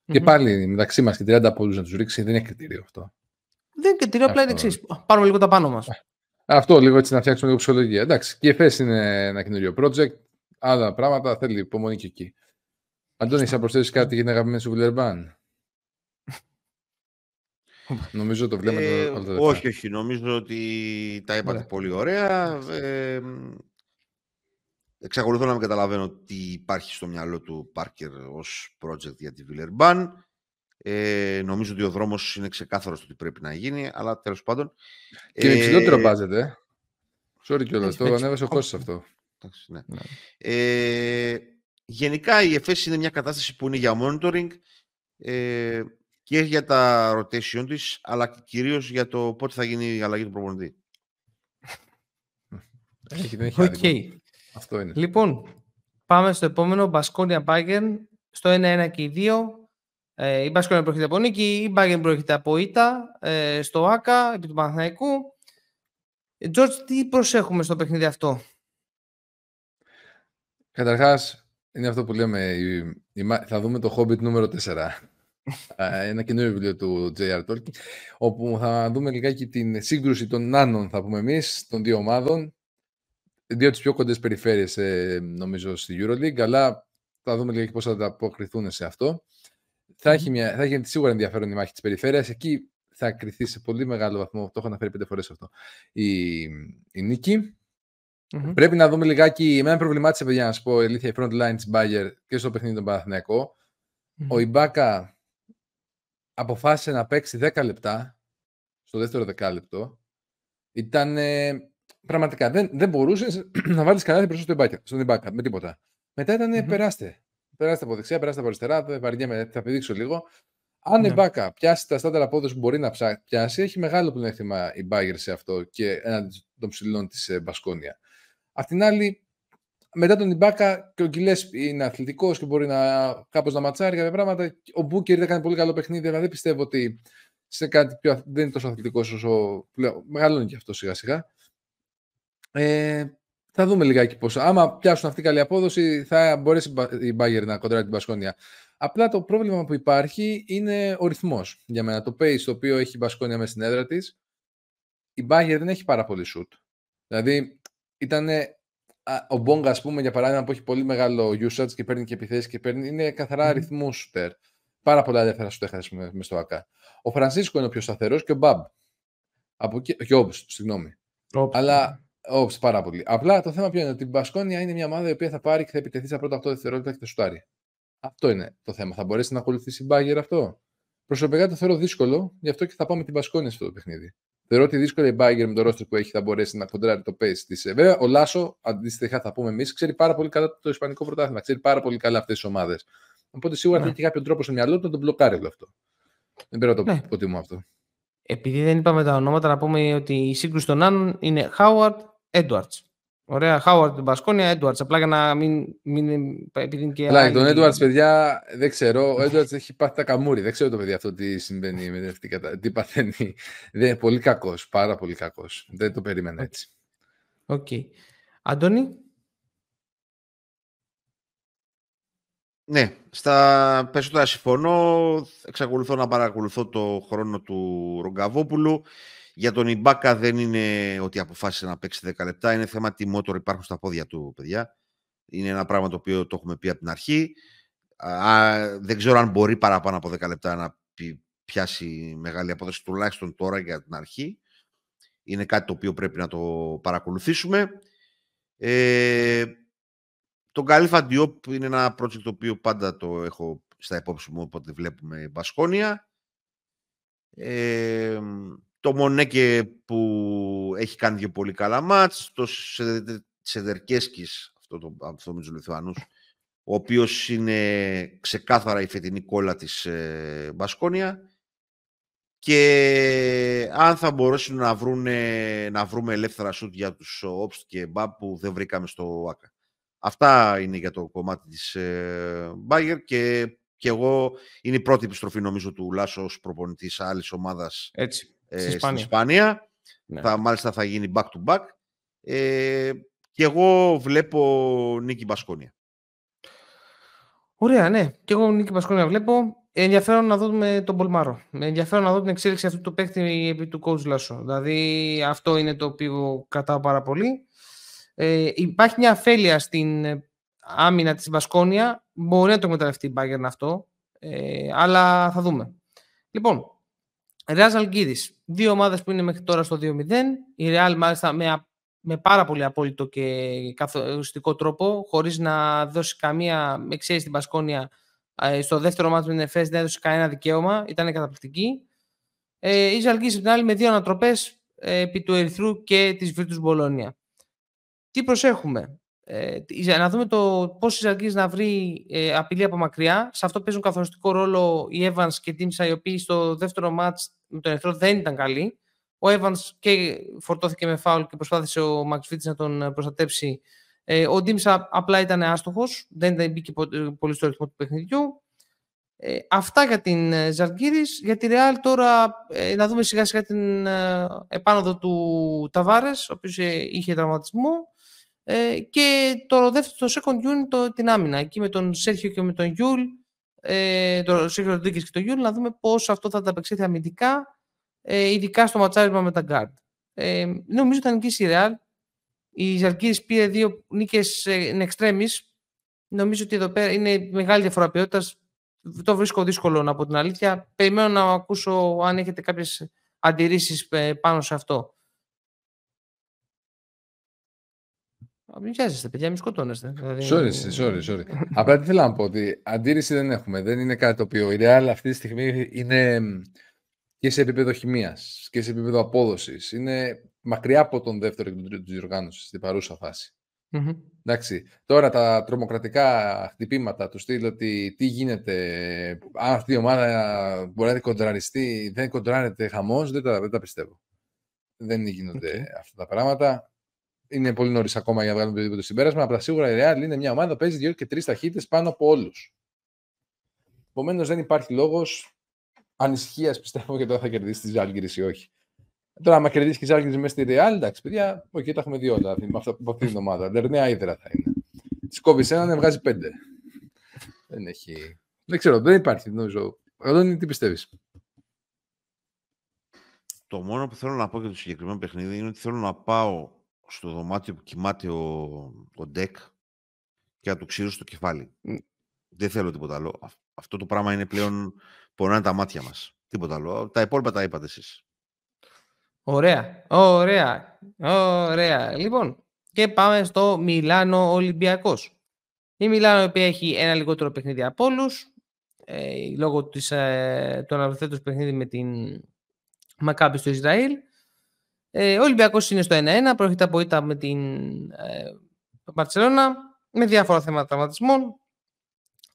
Και Μμμ. πάλι μεταξύ μας και 30 πόντους να τους ρίξει δεν είναι κριτήριο αυτό. Δεν είναι κριτήριο, απλά είναι Αυτό. εξής. Πάρουμε λίγο τα πάνω μας. Αυτό λίγο έτσι να φτιάξουμε λίγο ψυχολογία. Εντάξει, και η ΕΦΕΣ είναι ένα καινούριο project. Άλλα πράγματα θέλει υπομονή και εκεί. Αντώνη, θα προσθέσεις κάτι για την αγαπημένη σου Βιλερμπάν; Νομίζω το βλέπουμε Ε, όλα τα λεπτά. όχι, όχι. Νομίζω ότι τα είπατε Ωραία. πολύ ωραία. Ε, μ, εξακολουθώ να μην καταλαβαίνω τι υπάρχει στο μυαλό του Πάρκερ ως project για τη Villeurbanne. Ε, νομίζω ότι ο δρόμος είναι ξεκάθαρος το τι πρέπει να γίνει, αλλά τέλος πάντων. Και είναι ε, υψηλότερο budget, ε. Sorry κιόλας, Έτσι, το έτσι. ανέβασε ο Κώστας αυτό. εντάξει, ναι. Ναι. Ε, γενικά η ΕΦΕΣ είναι μια κατάσταση που είναι για monitoring ε, και για τα rotation της, αλλά και κυρίως για το πότε θα γίνει η αλλαγή του προπονητή. Έχει, δεν έχει Οκ. άδικο. Αυτό είναι. Λοιπόν, πάμε στο επόμενο. Μπασκόνια Bayern. Στο 1-1 και οι δύο. Ε, η Μπασκόνια προέρχεται από νίκη, η Bayern προέρχεται από ήττα ε, στο ΟΑΚΑ επί του Παναθηναϊκού. Τζορτζ, τι προσέχουμε στο παιχνίδι αυτό; Καταρχάς, είναι αυτό που λέμε, η, η, θα δούμε το Hobbit νούμερο 4. ένα καινούριο βιβλίο του J.R. Tolkien, όπου θα δούμε λιγάκι την σύγκρουση των νάνων, θα πούμε εμείς, των δύο ομάδων, δύο τις πιο κοντές περιφέρειες, ε, νομίζω, στη EuroLeague, αλλά θα δούμε λιγάκι πώς θα τα αποκριθούν σε αυτό. Θα έχει, μια, θα έχει σίγουρα ενδιαφέρον η μάχη της περιφέρειας. Εκεί θα κρυθεί σε πολύ μεγάλο βαθμό, το έχω αναφέρει πέντε φορές αυτό, η, η νικη Πρέπει να δούμε λιγάκι, εμένα προβλημάτισε, παιδιά, να σου πω, αλήθεια, η front line της Bayer και στο παιχνίδι των Παναθηναϊκό. Ο Ιμπάκα αποφάσισε να παίξει 10 λεπτά στο δεύτερο δεκάλεπτο. Ήταν πραγματικά δεν, δεν μπορούσες να βάλεις κανένα μπροστά στο στον Ιμπάκα με τίποτα. Μετά ήταν mm-hmm. περάστε. Περάστε από δεξιά, περάστε από αριστερά. Δεν βαριέμαι, θα πηδήξω λίγο. Αν ναι. η Μπάκα πιάσει τα στάνταρ απόδοση που μπορεί να πιάσει, έχει μεγάλο πλεονέκτημα η Μπάγκερ σε αυτό και έναντι των ψηλών της ε, Μπασκόνια. Απ' την άλλη, μετά τον Ιμπάκα και ο Γκυλές είναι αθλητικός και μπορεί να κάπως να ματσάρει κάποια πράγματα. Ο Μπούκερ δεν κάνει πολύ καλό παιχνίδι, αλλά δεν πιστεύω ότι σε κάτι πιο, δεν είναι τόσο αθλητικός όσο πλέον. Μεγαλώνει και αυτό σιγά σιγά. Ε, θα δούμε λιγάκι πόσο. Άμα πιάσουν αυτή καλή απόδοση, θα μπορέσει η Μπάγκερ να κοντράρει την Πασκόνια. Απλά το πρόβλημα που υπάρχει είναι ο ρυθμός. Για μένα, το pace το οποίο έχει η Μπασκόνια μέσα στην έδρα της, η Μπάγκερ δεν έχει πάρα πολύ shoot. Δηλαδή, ήταν ο Μπόγκα, ας πούμε, για παράδειγμα, που έχει πολύ μεγάλο usage και παίρνει και επιθέσεις και παίρνει, είναι καθαρά mm. αριθμού shooter. Πάρα πολλά ελεύθερα σου έχασε με, μες στο ΑΚΑ. Ο Φρανσίσκο είναι ο πιο σταθερός και ο Μπαμπ. Από εκεί, και ο συγγνώμη. Αλλά ναι. Όψ, πάρα πολύ. Απλά το θέμα ποιο είναι ότι η Μπασκόνια είναι μια ομάδα η οποία θα πάρει και θα επιτεθεί στα πρώτα 8 δευτερόλεπτα και θα σουτάρει. Αυτό είναι το θέμα. Θα μπορέσει να ακολουθήσει η Μπάγκερ αυτό; Προσωπικά το θεωρώ δύσκολο, γι' αυτό και θα πάω με την Μπασκόνια σε αυτό το παιχνίδι. Θεωρώ ότι δύσκολα η Μπάγκερ με το ρόστρο που έχει θα μπορέσει να κοντράρει το pace της. Ε, βέβαια, ο Λάσο, αντίστοιχα θα πούμε εμείς, ξέρει πάρα πολύ καλά το Ισπανικό πρωτάθλημα. Ξέρει πάρα πολύ καλά αυτές τις ομάδες. Οπότε σίγουρα ναι. θα έχει κάποιο τρόπο στο μυαλό του να τον μπλοκάρει όλο αυτό. Δεν πρέπει να το ναι. υποτιμώ αυτό. Επειδή δεν είπαμε τα ονόματα, να πούμε ότι η σύγκρουση των άλλων είναι Howard, Edwards. Ωραία, Χάουαρντ την Μπασκόνια, Edwards. Απλά για να μην. μην επειδή είναι και Απλά τον Edwards, παιδιά, δεν ξέρω. Ο Edwards έχει πάθει Καμουρί. Δεν ξέρω το παιδί αυτό τι συμβαίνει με αυτή κατα... Τι παθαίνει. Δεν είναι πολύ κακός. Πάρα πολύ κακός. Δεν το περίμενα έτσι. OK. Okay. Αντώνη. Ναι, στα περισσότερα συμφωνώ. Εξακολουθώ να παρακολουθώ το χρόνο του Ρογκαβόπουλου. Για τον Ιμπάκα δεν είναι ότι αποφάσισε να παίξει 10 λεπτά. Είναι θέμα τι μότορ υπάρχουν στα πόδια του, παιδιά. Είναι ένα πράγμα το οποίο το έχουμε πει από την αρχή. Α, δεν ξέρω αν μπορεί παραπάνω από 10 λεπτά να πιάσει μεγάλη απόδοση, τουλάχιστον τώρα για την αρχή. Είναι κάτι το οποίο πρέπει να το παρακολουθήσουμε. Ε, τον Καλύφα Diop είναι ένα project το οποίο πάντα το έχω στα υπόψη μου, όποτε βλέπουμε Μπασκόνια. Ε, το Μονέκε που έχει κάνει δύο πολύ καλά μάτς, το Σεδερκέσκης, αυτό το, αυτό με τους Λιθουανούς, ο οποίος είναι ξεκάθαρα η φετινή κόλλα της ε, Μπασκόνια. Και αν θα μπορέσουν να, βρούνε, να βρούμε ελεύθερα σούτ για τους Όπστ και Μπαμπ που δεν βρήκαμε στο ΆΚΑ. Αυτά είναι για το κομμάτι της ε, Μπάγκερ και, και εγώ είναι η πρώτη επιστροφή νομίζω του Λάσο ως προπονητής άλλης ομάδας. Έτσι ε, στην Ισπανία. Ναι. Θα, μάλιστα θα γίνει back to back. Ε, και εγώ βλέπω Νίκη Μπασκόνια. Ωραία, ναι. Και εγώ Νίκη Μπασκόνια βλέπω. Ενδιαφέρον να δούμε τον Πολμάρο. Ενδιαφέρον να δω την εξέλιξη αυτού του παίκτη επί του coach Λάσο. Δηλαδή αυτό είναι το οποίο κρατάω πάρα πολύ. Ε, υπάρχει μια αφέλεια στην άμυνα της Μπασκόνια. Μπορεί να το εκμεταλλευτεί η Bayern αυτό. Ε, αλλά θα δούμε. Λοιπόν, Ρεάλ Αλγκίδη. Δύο ομάδες που είναι μέχρι τώρα στο 2-0. Η Ρεάλ μάλιστα με, με πάρα πολύ απόλυτο και καθοριστικό τρόπο, χωρίς να δώσει καμία εξαίρεση στην Πασκόνια. Ε, στο δεύτερο μάτι με την ΕΦΕΣ δεν έδωσε κανένα δικαίωμα. Ήταν καταπληκτική. Ε, η Ζαλγκίδη την άλλη με δύο ανατροπές ε, επί του Ερυθρού και της Βίρτους Μπολόνια. Τι προσέχουμε; Ε, για να δούμε το πώς η να βρει ε, απειλή από μακριά. Σε αυτό παίζουν καθοριστικό ρόλο οι Evans και Τίμσα, οι οποίοι στο δεύτερο μάτς με τον Ερθρό δεν ήταν καλοί. Ο Evans και φορτώθηκε με φάουλ και προσπάθησε ο Max να τον προστατέψει. Ε, ο Ντίμσα απλά ήταν άστοχος, δεν μπήκε πολύ στο ρυθμό του παιχνιδιού. Ε, αυτά για την ε, Ζαλγκύρης. Για τη Ρεάλ τώρα ε, να δούμε σιγά σιγά την ε, επάνωδο του Ταβάρες, ο οποίος είχε τραυματισμό. Ε, και το δεύτερο, το second unit, το, την άμυνα. Εκεί με τον Σέρχιο και με τον Γιούλ, ε, τον Σέρχιο Ροντρίγκες και τον Γιούλ, να δούμε πώς αυτό θα ανταπεξέλθει αμυντικά, ε, ειδικά στο ματσάρισμα με τα guard. Ε, νομίζω ότι θα νικήσει η Real. Η Ζαλγκύρης πήρε δύο νίκες in extremis. Νομίζω ότι εδώ πέρα είναι μεγάλη διαφορά ποιότητας το βρίσκω δύσκολο να πω την αλήθεια. Περιμένω να ακούσω αν έχετε κάποιες αντιρρήσεις ε, πάνω σε αυτό. Μην βιάζεστε, παιδιά, μην σκοτώνεστε. Δηλαδή... Sorry, sorry, sorry. Απλά τι θέλω να πω ότι αντίρρηση δεν έχουμε. Δεν είναι κάτι το οποίο η Real αυτή τη στιγμή είναι και σε επίπεδο χημίας και σε επίπεδο απόδοσης. Είναι μακριά από τον δεύτερο και τον τρίτο της διοργάνωσης στην παρούσα φάση. Mm-hmm. Εντάξει. Τώρα τα τρομοκρατικά χτυπήματα του στυλ ότι τι γίνεται, αν αυτή η ομάδα μπορεί να κοντραριστεί, δεν κοντράρεται χαμός, δεν τα, δεν τα πιστεύω. Δεν γίνονται αυτά τα πράγματα. Είναι πολύ νωρίς ακόμα για να βγάλουμε οτιδήποτε συμπέρασμα. Αλλά σίγουρα η Real είναι μια ομάδα που παίζει δύο και τρεις ταχύτητες πάνω από όλους. Επομένως δεν υπάρχει λόγος ανησυχίας, πιστεύω, για το αν θα κερδίσει τη Ζάλγκη ή όχι. Τώρα, άμα κερδίσει και Ζάλγκη μέσα στη Real, εντάξει, παιδιά, όχι, τα έχουμε δει όλα με αυτή την ομάδα. Λερνέα ύδερα θα είναι. Της κόβεις έναν, βγάζει πέντε. δεν έχει. Δεν ξέρω, δεν υπάρχει, νομίζω. Εδώ τι πιστεύεις; Το μόνο που θέλω να πω για το συγκεκριμένο παιχνίδι είναι ότι θέλω να πάω στο δωμάτιο που κοιμάται ο, ο Ντεκ και να του ξύρω στο κεφάλι. Δεν θέλω τίποτα άλλο. Αυτό το πράγμα είναι πλέον πονάνε τα μάτια μας. Τίποτα άλλο. Τα υπόλοιπα τα είπατε εσείς. Ωραία, ωραία, ωραία. Λοιπόν, και πάμε στο Μιλάνο Ολυμπιακός. Η Μιλάνο, η οποία έχει ένα λιγότερο παιχνίδι από όλους, ε, λόγω της, ε, του αναβρεθέντος παιχνίδι με την Μακάμπη στο Ισραήλ. Ε, ο Ολυμπιακός είναι στο 1-1, προέρχεται από ήττα με την ε, Μπαρτσελώνα, με διάφορα θέματα τραυματισμών.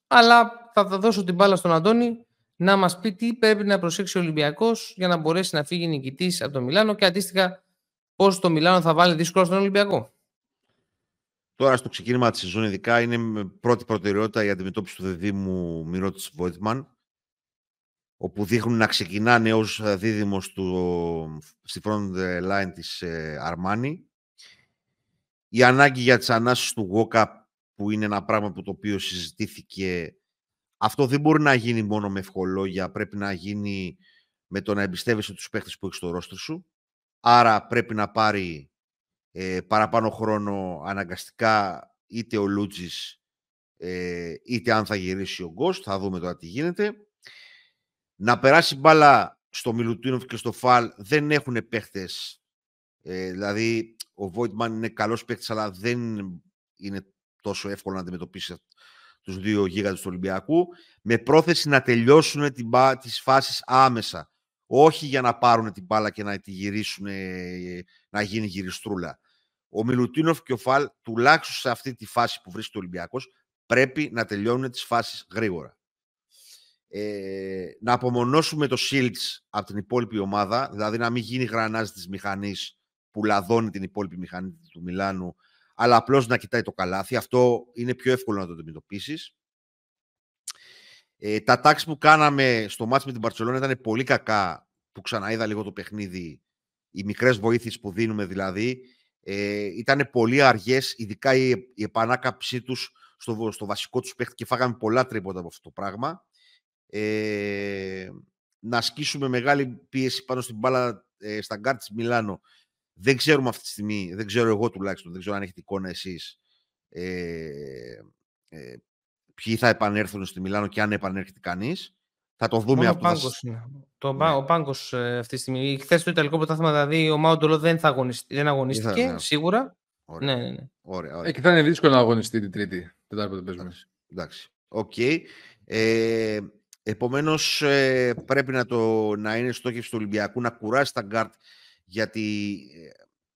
Αλλά θα, θα δώσω την μπάλα στον Αντώνη να μας πει τι πρέπει να προσέξει ο Ολυμπιακός για να μπορέσει να φύγει νικητής από το Μιλάνο και αντίστοιχα πώς το Μιλάνο θα βάλει δύσκολο στον Ολυμπιακό. Τώρα στο ξεκίνημα της σεζόν ειδικά είναι πρώτη προτεραιότητα η αντιμετώπιση του δεδίμου Μυρώτης Βόιτμαν όπου δείχνουν να ξεκινάνε ως δίδυμος του, στη front line της Αρμάνι. Η ανάγκη για τις ανάσεις του Γόκα που είναι ένα πράγμα που το οποίο συζητήθηκε αυτό δεν μπορεί να γίνει μόνο με ευχολόγια, πρέπει να γίνει με το να εμπιστεύεσαι τους παίχτες που έχεις στο ρόστρι σου. Άρα πρέπει να πάρει ε, παραπάνω χρόνο αναγκαστικά είτε ο Λούτζης ε, είτε αν θα γυρίσει ο Γκόστ, θα δούμε τώρα τι γίνεται. Να περάσει μπάλα στο Μιλουτίνοφ και στο Φαλ δεν έχουν παίχτες. Ε, δηλαδή ο Βόιτμαν είναι καλός παίχτης αλλά δεν είναι τόσο εύκολο να αντιμετωπίσει τους δύο γίγαντες του Ολυμπιακού, με πρόθεση να τελειώσουν την, τις φάσεις άμεσα. Όχι για να πάρουν την μπάλα και να τη γυρίσουν, να γίνει γυριστρούλα. Ο Μιλουτίνοφ και ο Φαλ, τουλάχιστον σε αυτή τη φάση που βρίσκεται ο Ολυμπιακός, πρέπει να τελειώνουν τις φάσεις γρήγορα. Ε, να απομονώσουμε το Shields από την υπόλοιπη ομάδα, δηλαδή να μην γίνει γρανάζι της μηχανής που λαδώνει την υπόλοιπη μηχανή του Μιλάνου αλλά απλώς να κοιτάει το καλάθι. Αυτό είναι πιο εύκολο να το αντιμετωπίσεις. Ε, τα tags που κάναμε στο ματς με την Μπαρσελόνα ήταν πολύ κακά, που ξαναείδα λίγο το παιχνίδι, οι μικρές βοήθειες που δίνουμε δηλαδή, ε, ήταν πολύ αργές, ειδικά η, η επανάκαμψή τους στο, στο βασικό τους παίχτη και φάγαμε πολλά τρίποντα από αυτό το πράγμα. Ε, να ασκήσουμε μεγάλη πίεση πάνω στην μπάλα ε, στα γκάρ της Μιλάνο δεν ξέρουμε αυτή τη στιγμή, δεν ξέρω εγώ τουλάχιστον, δεν ξέρω αν έχετε εικόνα εσείς, ε, ε, ποιοι θα επανέλθουν στη Μιλάνο και αν επανέρχεται κανείς. Θα το δούμε αυτό. Πάνγκος είναι. Το, ναι. Ο Πάνγκος ε, αυτή τη στιγμή. Χθες το Ιταλικό Πρωτάθλημα, δηλαδή ο Μάοντο Λο δεν, θα αγωνιστεί, δεν αγωνίστηκε, ναι. σίγουρα. Ωραία. Ναι, ναι, ναι. Ωραία, ωραία. Ε, και θα είναι δύσκολο να αγωνιστεί την Τρίτη. Τετάρτη που παίζουμε. Εντάξει. OK. Okay. Ε, Επομένως, ε, πρέπει να, το, να είναι στόχευση του Ολυμπιακού να κουράσει τα γκαρντ γιατί ε,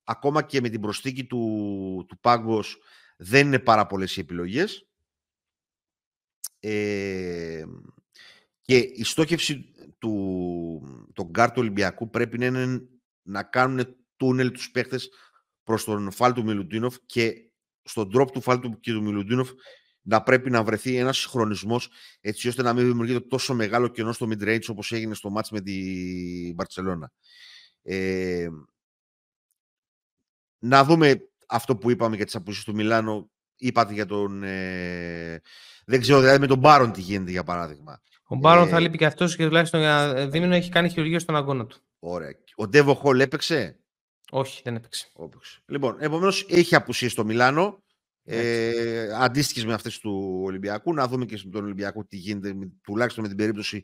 ακόμα και με την προσθήκη του, του Πάνγκος δεν είναι πάρα πολλές οι επιλογές. Ε, και η στόχευση του τον γκαρντ Ολυμπιακού πρέπει να είναι να κάνουν τούνελ τους παίχτες προς τον Φαλ του Μιλουτίνοφ και στον τρόπο του Φαλ του και του Μιλουτίνοφ να πρέπει να βρεθεί ένας συγχρονισμός έτσι ώστε να μην δημιουργείται τόσο μεγάλο κενό στο mid-range όπως έγινε στο ματς με τη Μπαρτσελώνα. Ε, να δούμε αυτό που είπαμε για τις απουσίες του Μιλάνο. Είπατε για τον... Ε, δεν ξέρω δηλαδή με τον Μπάρον τι γίνεται για παράδειγμα. Ο Μπάρον ε, θα λείπει και αυτός και τουλάχιστον για δίμηνο έχει κάνει χειρουργείο στον αγώνα του. Ωραία. Ο Ντέβο Χολ έπαιξε; Όχι, δεν έπαιξε. Λοιπόν, επομένως έχει απουσίες στο Μιλάνο. Ε, Αντίστοιχες με αυτές του Ολυμπιακού. Να δούμε και στον Ολυμπιακό τι γίνεται, τουλάχιστον με την περίπτωση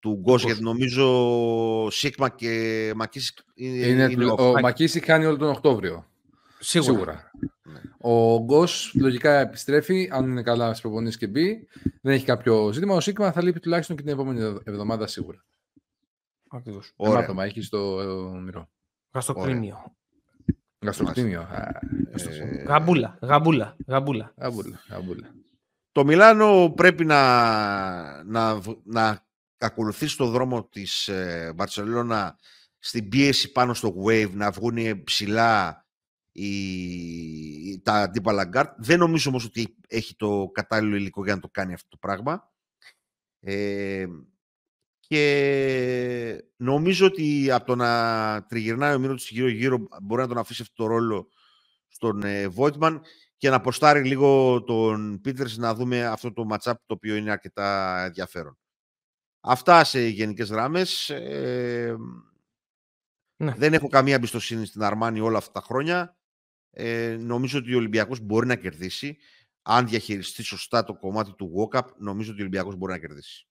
του Γκος, γιατί νομίζω Σίγμα και Μακίσικ είναι, είναι, είναι Ο Μακίσικ κάνει όλο τον Οκτώβριο. Σίγουρα. Σίγουρα. Ναι. Ο Γκος λογικά επιστρέφει, αν είναι καλά στις προπονήσεις και μπει. Δεν έχει κάποιο ζήτημα. Ο Σίγμα θα λείπει τουλάχιστον και την επόμενη εβδομάδα σίγουρα. Ακριβώς. Ωραία. έχει στο ε, μυρό. Γαστοκτήμιο. Γαστροκτήμιο. Ε... Γαμπούλα, γαμπούλα, γαμπούλα. Γαμπούλα, γαμπούλα. Το Μιλάνο πρέπει να, να, να ακολουθήσει το δρόμο της ε, Μπαρτσελώνα στην πίεση πάνω στο wave, να βγουν ψηλά οι, τα αντίπαλα γκαρντ. Δεν νομίζω όμως ότι έχει το κατάλληλο υλικό για να το κάνει αυτό το πράγμα. Ε, και νομίζω ότι από το να τριγυρνάει ο Μίροτιτς γύρω-γύρω μπορεί να τον αφήσει αυτό το ρόλο στον ε, Βόιτμαν και να ποστάρει λίγο τον Πίτερς να δούμε αυτό το matchup το οποίο είναι αρκετά ενδιαφέρον. Αυτά σε γενικές γράμμες. Ε, ναι. Δεν έχω καμία εμπιστοσύνη στην Αρμάνη όλα αυτά τα χρόνια. Ε, νομίζω ότι ο Ολυμπιακός μπορεί να κερδίσει. Αν διαχειριστεί σωστά το κομμάτι του walk νομίζω ότι ο Ολυμπιακός μπορεί να κερδίσει.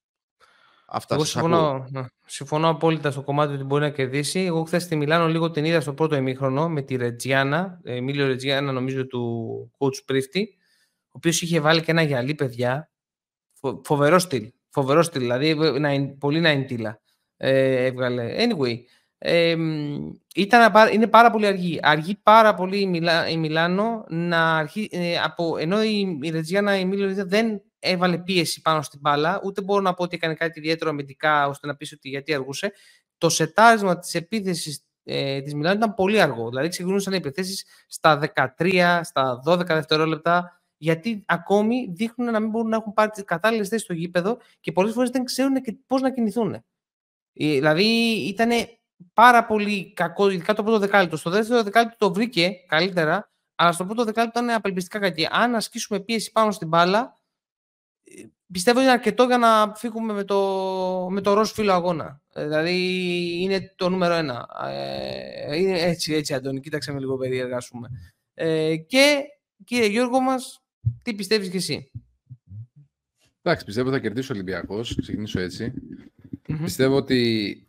Αυτά Εγώ συμφωνώ, ναι, συμφωνώ απόλυτα στο κομμάτι ότι μπορεί να κερδίσει. Εγώ χθες στη Μιλάνο λίγο την είδα στο πρώτο ημίχρονο με τη Ρετζιάνα, Εμίλιο Ρετζιάνα νομίζω του coach Πρίφτη, ο οποίος είχε βάλει και ένα γυαλί παιδιά. Φοβερό στυλ. Φοβερό στυλ, δηλαδή πολύ να είναι ε, έβγαλε. Anyway, ε, ήταν, είναι πάρα πολύ αργή. Αργεί πάρα πολύ η, Μιλά, η Μιλάνο να αρχίσει, ε, από, ενώ η, η Ρετζιάνα η Εμίλιο δεν έβαλε πίεση πάνω στην μπάλα, ούτε μπορώ να πω ότι έκανε κάτι ιδιαίτερο αμυντικά ώστε να πεις ότι γιατί αργούσε. Το σετάρισμα της επίθεσης ε, της Μιλάνου ήταν πολύ αργό. Δηλαδή ξεκινούσαν οι επιθέσεις στα 13, στα 12 δευτερόλεπτα, γιατί ακόμη δείχνουν να μην μπορούν να έχουν πάρει τις κατάλληλες θέσεις στο γήπεδο και πολλές φορές δεν ξέρουν και πώς να κινηθούν. Ε, δηλαδή ήταν πάρα πολύ κακό, ειδικά το πρώτο δεκάλεπτο. Στο δεύτερο δεκάλεπτο το βρήκε καλύτερα, αλλά στο πρώτο δεκάλεπτο ήταν απελπιστικά κακή. Αν ασκήσουμε πίεση πάνω στην μπάλα, πιστεύω είναι αρκετό για να φύγουμε με το, με το ροζ φύλλο αγώνα. Ε, δηλαδή είναι το νούμερο ένα. Ε, είναι έτσι, έτσι Αντώνη, κοίταξε με λίγο περίεργα πούμε. Ε, και κύριε Γιώργο μας, τι πιστεύεις και εσύ; Εντάξει, πιστεύω θα κερδίσει ο Ολυμπιακός, ξεκινήσω Πιστεύω ότι...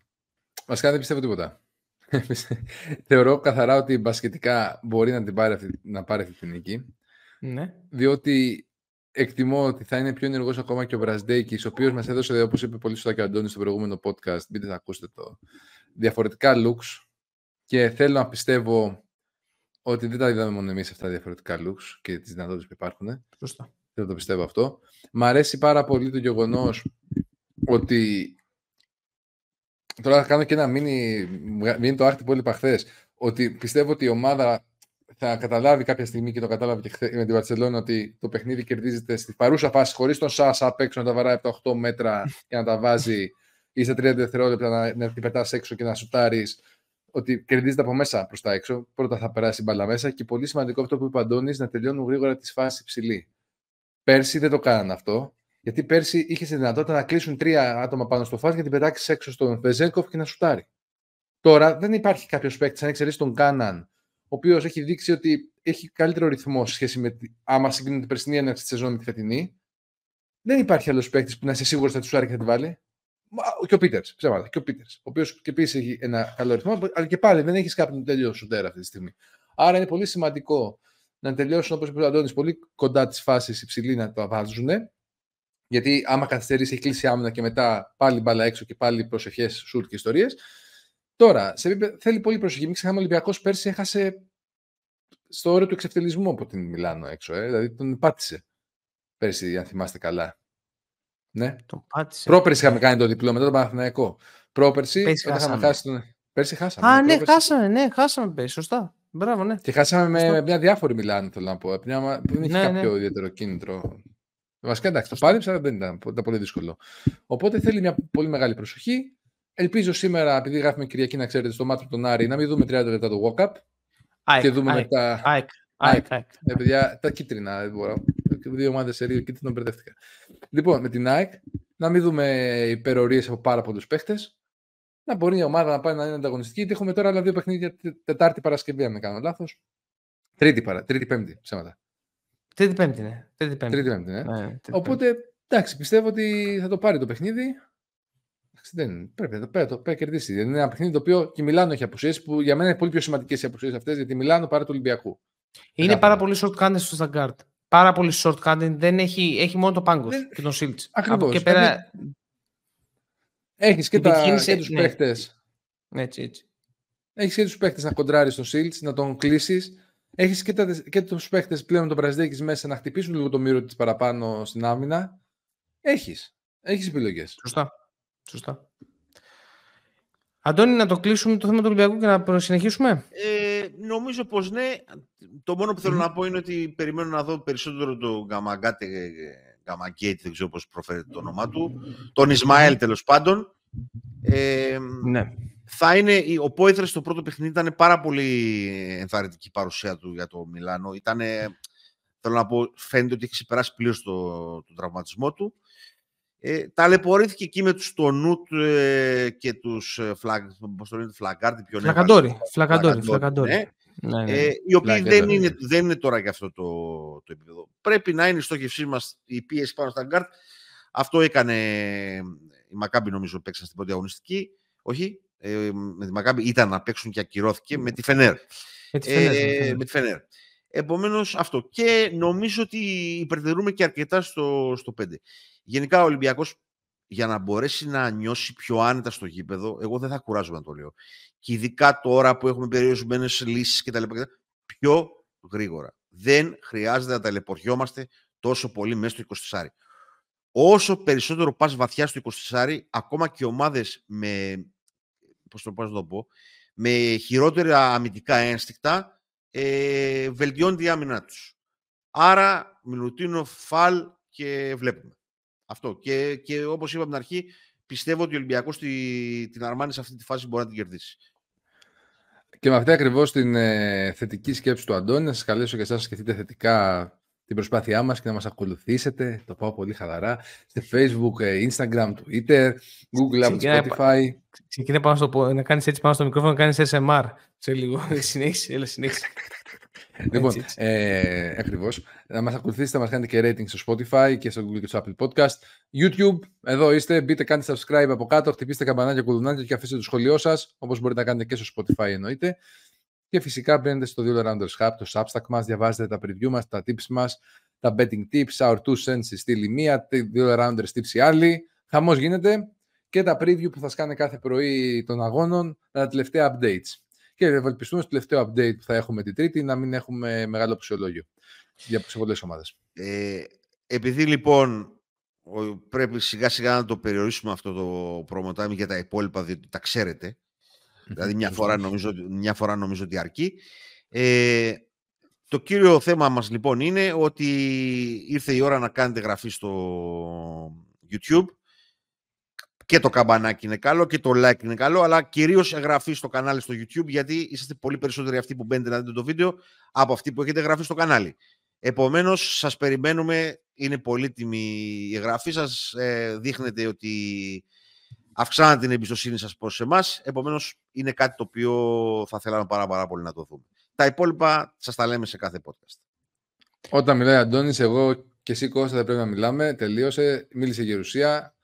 Βασικά δεν πιστεύω τίποτα. Θεωρώ καθαρά ότι μπασκετικά μπορεί να, την πάρει αυτή, να πάρει αυτή την νίκη. Ναι. Διότι εκτιμώ ότι θα είναι πιο ενεργός ακόμα και ο Βρασδέκη, ο οποίος μας έδωσε, όπως είπε πολύ σωστά και ο Αντώνης στο προηγούμενο podcast, μπείτε να ακούσετε το, διαφορετικά looks και θέλω να πιστεύω ότι δεν τα είδαμε μόνο εμείς αυτά τα διαφορετικά looks και τις δυνατότητες που υπάρχουν. Σωστά. Θέλω να το πιστεύω αυτό. Μ' αρέσει πάρα πολύ το γεγονός ότι. Τώρα θα κάνω και ένα μήνυ, μήνυ το άρθρο που έλεγα χθες. Ότι πιστεύω ότι η ομάδα θα καταλάβει κάποια στιγμή και το κατάλαβε και με την Βαρσελόνα ότι το παιχνίδι κερδίζεται στη παρούσα φάση χωρίς τον Σάσα απ' έξω να τα βαράει από τα 8 μέτρα και να τα βάζει ή στα 30 δευτερόλεπτα να, να την πετάς έξω και να σουτάρεις. Ότι κερδίζεται από μέσα προς τα έξω. Πρώτα θα περάσει η μπαλά μέσα και πολύ σημαντικό αυτό που είπε ο Αντώνης να τελειώνουν γρήγορα τις φάσεις ψηλή. Πέρσι δεν το κάνανε αυτό. Γιατί πέρσι είχε τη δυνατότητα να κλείσουν τρία άτομα πάνω στο φάσμα και την πετάξεις έξω στον Βεζέγκοφ και να σουτάρει. Τώρα δεν υπάρχει κάποιος παίκτης, αν εξαιρέσει τον Κάναν, ο οποίος έχει δείξει ότι έχει καλύτερο ρυθμό σε σχέση με άμα συγκρίνει την περσινή έναρξη της σεζόν με τη φετινή. Δεν υπάρχει άλλος παίκτης που να είσαι σίγουρος ότι θα του άρει και θα τη βάλει. Και ο Πίτερς, ψέματα. Και ο Πίτερς. Ο οποίος και επίσης έχει ένα καλό ρυθμό, αλλά και πάλι δεν έχεις κάποιον τέλειο σουτέρα αυτή τη στιγμή. Άρα είναι πολύ σημαντικό να τελειώσουν όπως είπε ο Αντώνης, πολύ κοντά τη φάση υψηλή να το βάζουν. Γιατί άμα καθυστερήσει, έχει κλείσει άμυνα και μετά πάλι μπαλά έξω και πάλι προσευχέ, σουτ και ιστορίες. Τώρα, σε θέλει πολύ προσοχή. Μην ξεχνάμε, ο Ολυμπιακός πέρσι έχασε στο όριο του εξευτελισμού από την Μιλάνο έξω. Ε. Δηλαδή τον πάτησε πέρσι, αν θυμάστε καλά. Ναι. Τον πάτησε. Πρόπερσι είχαμε κάνει το διπλό μετά τον Παναθηναϊκό. Πρόπερσι πέρσι είχαμε χάσει τον. Πέρσι χάσαμε. Α, ναι, πρόπερσι... χάσαμε, ναι, χάσαμε πέρσι. Σωστά. Μπράβο, ναι. Και χάσαμε με μια διάφορη Μιλάνο, θέλω να πω. Μια... Δεν είχε ναι, κάποιο ναι. ιδιαίτερο κίνητρο. Βασικά εντάξει, το πάλεψε, αλλά δεν ήταν, ήταν πολύ δύσκολο. Οπότε θέλει μια πολύ μεγάλη προσοχή. Ελπίζω σήμερα, επειδή γράφουμε Κυριακή, να ξέρετε, στο μάτι του τον Άρη, να μην δούμε 30 λεπτά το walk-up. Και δούμε μετά. Ε, παιδιά, τα κίτρινα δεν μπορώ. Δύο ομάδες σε δύο κίτρινο μπερδεύτηκα. Λοιπόν, με την ΑΕΚ, να μην δούμε υπερορίες από πάρα πολλούς παίχτες. Να μπορεί η ομάδα να πάει να είναι ανταγωνιστική. Γιατί έχουμε τώρα άλλα δύο παιχνίδια Τετάρτη Παρασκευή, αν δεν κάνω λάθος. Τρίτη, παρα... τρίτη Πέμπτη, ψέματα. Τρίτη Πέμπτη, ναι. Τρίτη Πέμπτη, τρίτη, πέμπτη, ναι. ναι τρίτη Οπότε, εντάξει, πιστεύω ότι θα το πάρει το παιχνίδι. Δεν, πρέπει να το, πρέπει, το πρέπει κερδίσει. Είναι ένα παιχνίδι το οποίο και η Μιλάνο έχει αποσύσει, που για μένα είναι πολύ πιο σημαντικές οι αποσύσει αυτές, γιατί η Μιλάνο παρά του Ολυμπιακού. Είναι πάρα πολύ short στο Σταγκάρτ. Πάρα πολύ short δεν έχει, έχει μόνο το πάγκος και τον Σίλτς. Ακριβώς. Και πέρα... Έχει και, τα, και τους ναι. παίχτες. Έτσι, έτσι. Έχεις και τους παίχτες να κοντράρεις τον Σίλτς, να τον κλείσεις. Έχεις και, τα, και τους παίχτες πλέον τον Πρασδέκη μέσα να χτυπήσουν λίγο το μύρο της παραπάνω στην άμυνα. Έχεις. Έχεις επιλογές. Σωστά. Σωστά. Αντώνη, να το κλείσουμε το θέμα του Ολυμπιακού και να συνεχίσουμε; Ε, νομίζω πως ναι. Το μόνο που θέλω να πω είναι ότι περιμένω να δω περισσότερο το Γκαμαγκάτε, Γκαμαγκέιτ, δεν ξέρω πώς προφέρεται το όνομά του, τον Ισμαέλ τέλος πάντων. Ε, ναι. Θα είναι, ο Πόηθρες στο πρώτο παιχνίδι ήταν πάρα πολύ ενθαρρυντική παρουσία του για το Μιλάνο. Ήτανε, θέλω να πω, φαίνεται ότι έχει ξεπεράσει πλήρως το, τον τραυματισμό του. Ε, ταλαιπωρήθηκε εκεί με τους Τονούτ ε, και τους ε, φλαγ, πώς το Φλαγκάρτη. Φλακαντόρι, φλακαντόρι, φλακαντόρι. Ναι. Ναι, ναι. Ε, οι οποίοι δεν είναι, δεν είναι τώρα για αυτό το, το επίπεδο. Πρέπει να είναι η στόχευσή μας η πίεση πάνω στα γκαρντ. Αυτό έκανε η Μακάμπι νομίζω παίξαν στην πρώτη αγωνιστική. Όχι, ε, με τη Μακάμπι ήταν να παίξουν και ακυρώθηκε με τη Φενέρ. Με τη Φενέρ. Ε, με τη Φενέρ. Επομένως αυτό. Και νομίζω ότι υπερτερούμε και αρκετά στο, στο 5. Γενικά ο Ολυμπιακός για να μπορέσει να νιώσει πιο άνετα στο γήπεδο, εγώ δεν θα κουράζομαι να το λέω. Και ειδικά τώρα που έχουμε περιορισμένες λύσεις κτλ. Πιο γρήγορα. Δεν χρειάζεται να ταλαιπωριόμαστε τόσο πολύ μέσα στο 24. Όσο περισσότερο πας βαθιά στο 24, ακόμα και ομάδες με, πώς το, πώς το πω, με χειρότερα αμυντικά ένστικτα, ε, βελτιώνει η άμυνά τους. Άρα, Μιλουτίνο, Φαλ και βλέπουμε. Αυτό. Και, και όπως είπα από την αρχή, πιστεύω ότι ο Ολυμπιακός την Αρμάνη σε αυτή τη φάση μπορεί να την κερδίσει. Και με αυτή ακριβώς την ε, θετική σκέψη του Αντώνη, να σας καλέσω και εσάς να σκεφτείτε θετικά την προσπάθειά μας και να μας ακολουθήσετε, το πάω πολύ χαλαρά, σε Facebook, ε, Instagram, Twitter, Google, Apple, Spotify. Ξεκινά πάνω στο, να κάνεις έτσι πάνω στο μικρόφωνο, να κάνεις SMR σε λίγο. συνέχισε, έλα συνέχισε. Λοιπόν, ε, ακριβώς. Να μας ακολουθήσετε, να μας κάνετε και rating στο Spotify και στο Google και στο Apple Podcast. YouTube, εδώ είστε, μπείτε, κάντε subscribe από κάτω, χτυπήστε καμπανάκια, κουδουνάκια και αφήστε το σχολείο σας, όπως μπορείτε να κάνετε και στο Spotify εννοείται. Και φυσικά μπαίνετε στο Dealer Rounders Hub, το Substack μας, διαβάζετε τα preview μας, τα tips μας, τα betting tips, our two cents στη στήλη μία, Dealer Rounders tips η άλλη. Χαμός γίνεται και τα preview που θα σκάνε κάθε πρωί των αγώνων με τα τελευταία updates. Και ευελπιστούμε στο τελευταίο update που θα έχουμε την Τρίτη να μην έχουμε μεγάλο ψυχολόγιο για πολλέ ομάδες. Ε, επειδή λοιπόν πρέπει σιγά σιγά να το περιορίσουμε αυτό το promo για τα υπόλοιπα, διότι τα ξέρετε. Δηλαδή μια φορά νομίζω, μια φορά νομίζω ότι αρκεί. Ε, το κύριο θέμα μας λοιπόν είναι ότι ήρθε η ώρα να κάνετε γραφή στο YouTube και το καμπανάκι είναι καλό και το like είναι καλό, αλλά κυρίως εγγραφή στο κανάλι στο YouTube γιατί είσαστε πολύ περισσότεροι αυτοί που μπαίνετε να δείτε το βίντεο από αυτοί που έχετε εγγραφεί στο κανάλι. Επομένως, σας περιμένουμε, είναι πολύτιμη η εγγραφή σας, ε, δείχνετε ότι αυξάνεται την εμπιστοσύνη σας προς εμάς, επομένως είναι κάτι το οποίο θα θέλαμε πάρα, πάρα πολύ να το δούμε. Τα υπόλοιπα σας τα λέμε σε κάθε podcast. Όταν μιλάει Αντώνης, εγώ και εσύ Κώστα δεν πρέπει να μιλάμε, τελείωσε, μίλησε Γερουσία,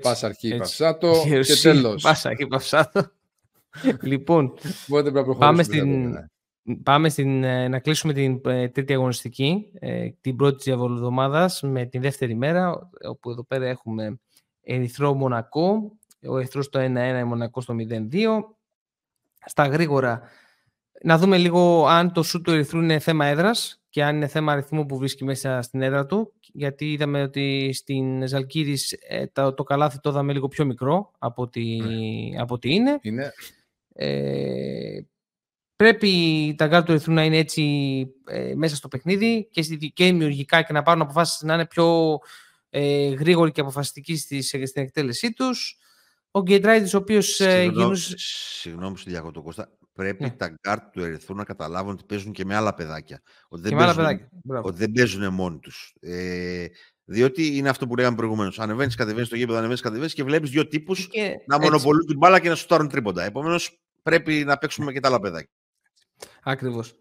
Πάσα αρχή Παυσάτο και τέλος. Πάσα αρχή Παυσάτο. λοιπόν, πάμε στην, ναι. Πάμε στην, ε, να κλείσουμε την ε, τρίτη αγωνιστική, ε, την πρώτη της εβδομάδας με την δεύτερη μέρα, όπου εδώ πέρα έχουμε Ερυθρό Μονακό, ο Ερυθρός το 1-1, η Μονακό στο 0-2. Στα γρήγορα, να δούμε λίγο αν το σουτ του Ερυθρού είναι θέμα έδρας και αν είναι θέμα ρυθμού που βρίσκει μέσα στην έδρα του, γιατί είδαμε ότι στην Ζαλγκίρις το, το καλάθι το είδαμε λίγο πιο μικρό από ότι, ναι. από ότι είναι. είναι. Ε, πρέπει τα γκαρντ του Ερυθρού να είναι έτσι ε, μέσα στο παιχνίδι και, και δημιουργικά και να πάρουν αποφάσεις να είναι πιο ε, γρήγοροι και αποφασιστικοί στη, στην εκτέλεσή τους. Ο Γκιεντράιτις ο οποίος... Ε, Συγγνώμη σου διακόπτω Κώστα. Πρέπει ναι. τα γκαρντ του Ερυθρού να καταλάβουν ότι παίζουν και με άλλα παιδάκια. Ότι δεν, παίζουν, παιδάκια. ότι δεν παίζουν μόνοι τους. Ε, διότι είναι αυτό που λέγαμε προηγουμένως. Ανεβαίνεις, κατεβαίνεις στο γήπεδο, ανεβαίνεις, κατεβαίνεις και βλέπεις δύο τύπους να μονοπολούν την μπάλα και να σουτάρουν τρίποντα. Επομένως, πρέπει να παίξουμε και τα άλλα παιδάκια. Ακριβώς.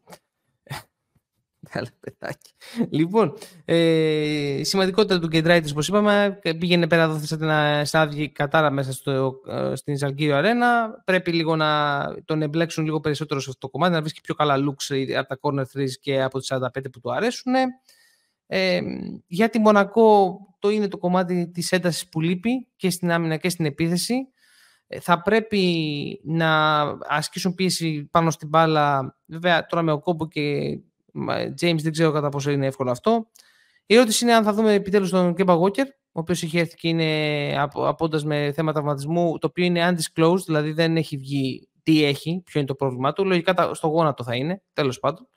Λοιπόν, ε, σημαντικότητα του Γκιεντράιτις, όπως είπαμε, πήγαινε πέρα εδώ σε άδεια κατάρα μέσα στο, ε, στην Ζαλγκύριο Αρένα. Πρέπει λίγο να τον εμπλέξουν λίγο περισσότερο σε αυτό το κομμάτι, να βρεις και πιο καλά looks από τα corner 3 και από τις 45 που του αρέσουν. Ε, για τη Μονακό το είναι το κομμάτι της έντασης που λείπει και στην άμυνα και στην επίθεση. Ε, θα πρέπει να ασκήσουν πίεση πάνω στην μπάλα. Βέβαια τώρα με ο Κόμπο και James δεν ξέρω κατά πόσο είναι εύκολο αυτό. Η ερώτηση είναι αν θα δούμε επιτέλους τον Κέμπα Walker, ο οποίος έχει έρθει και είναι απόντας με θέμα τραυματισμού, το οποίο είναι undisclosed, δηλαδή δεν έχει βγει τι έχει, ποιο είναι το πρόβλημά του. Λογικά στο γόνατο θα είναι, τέλος πάντων,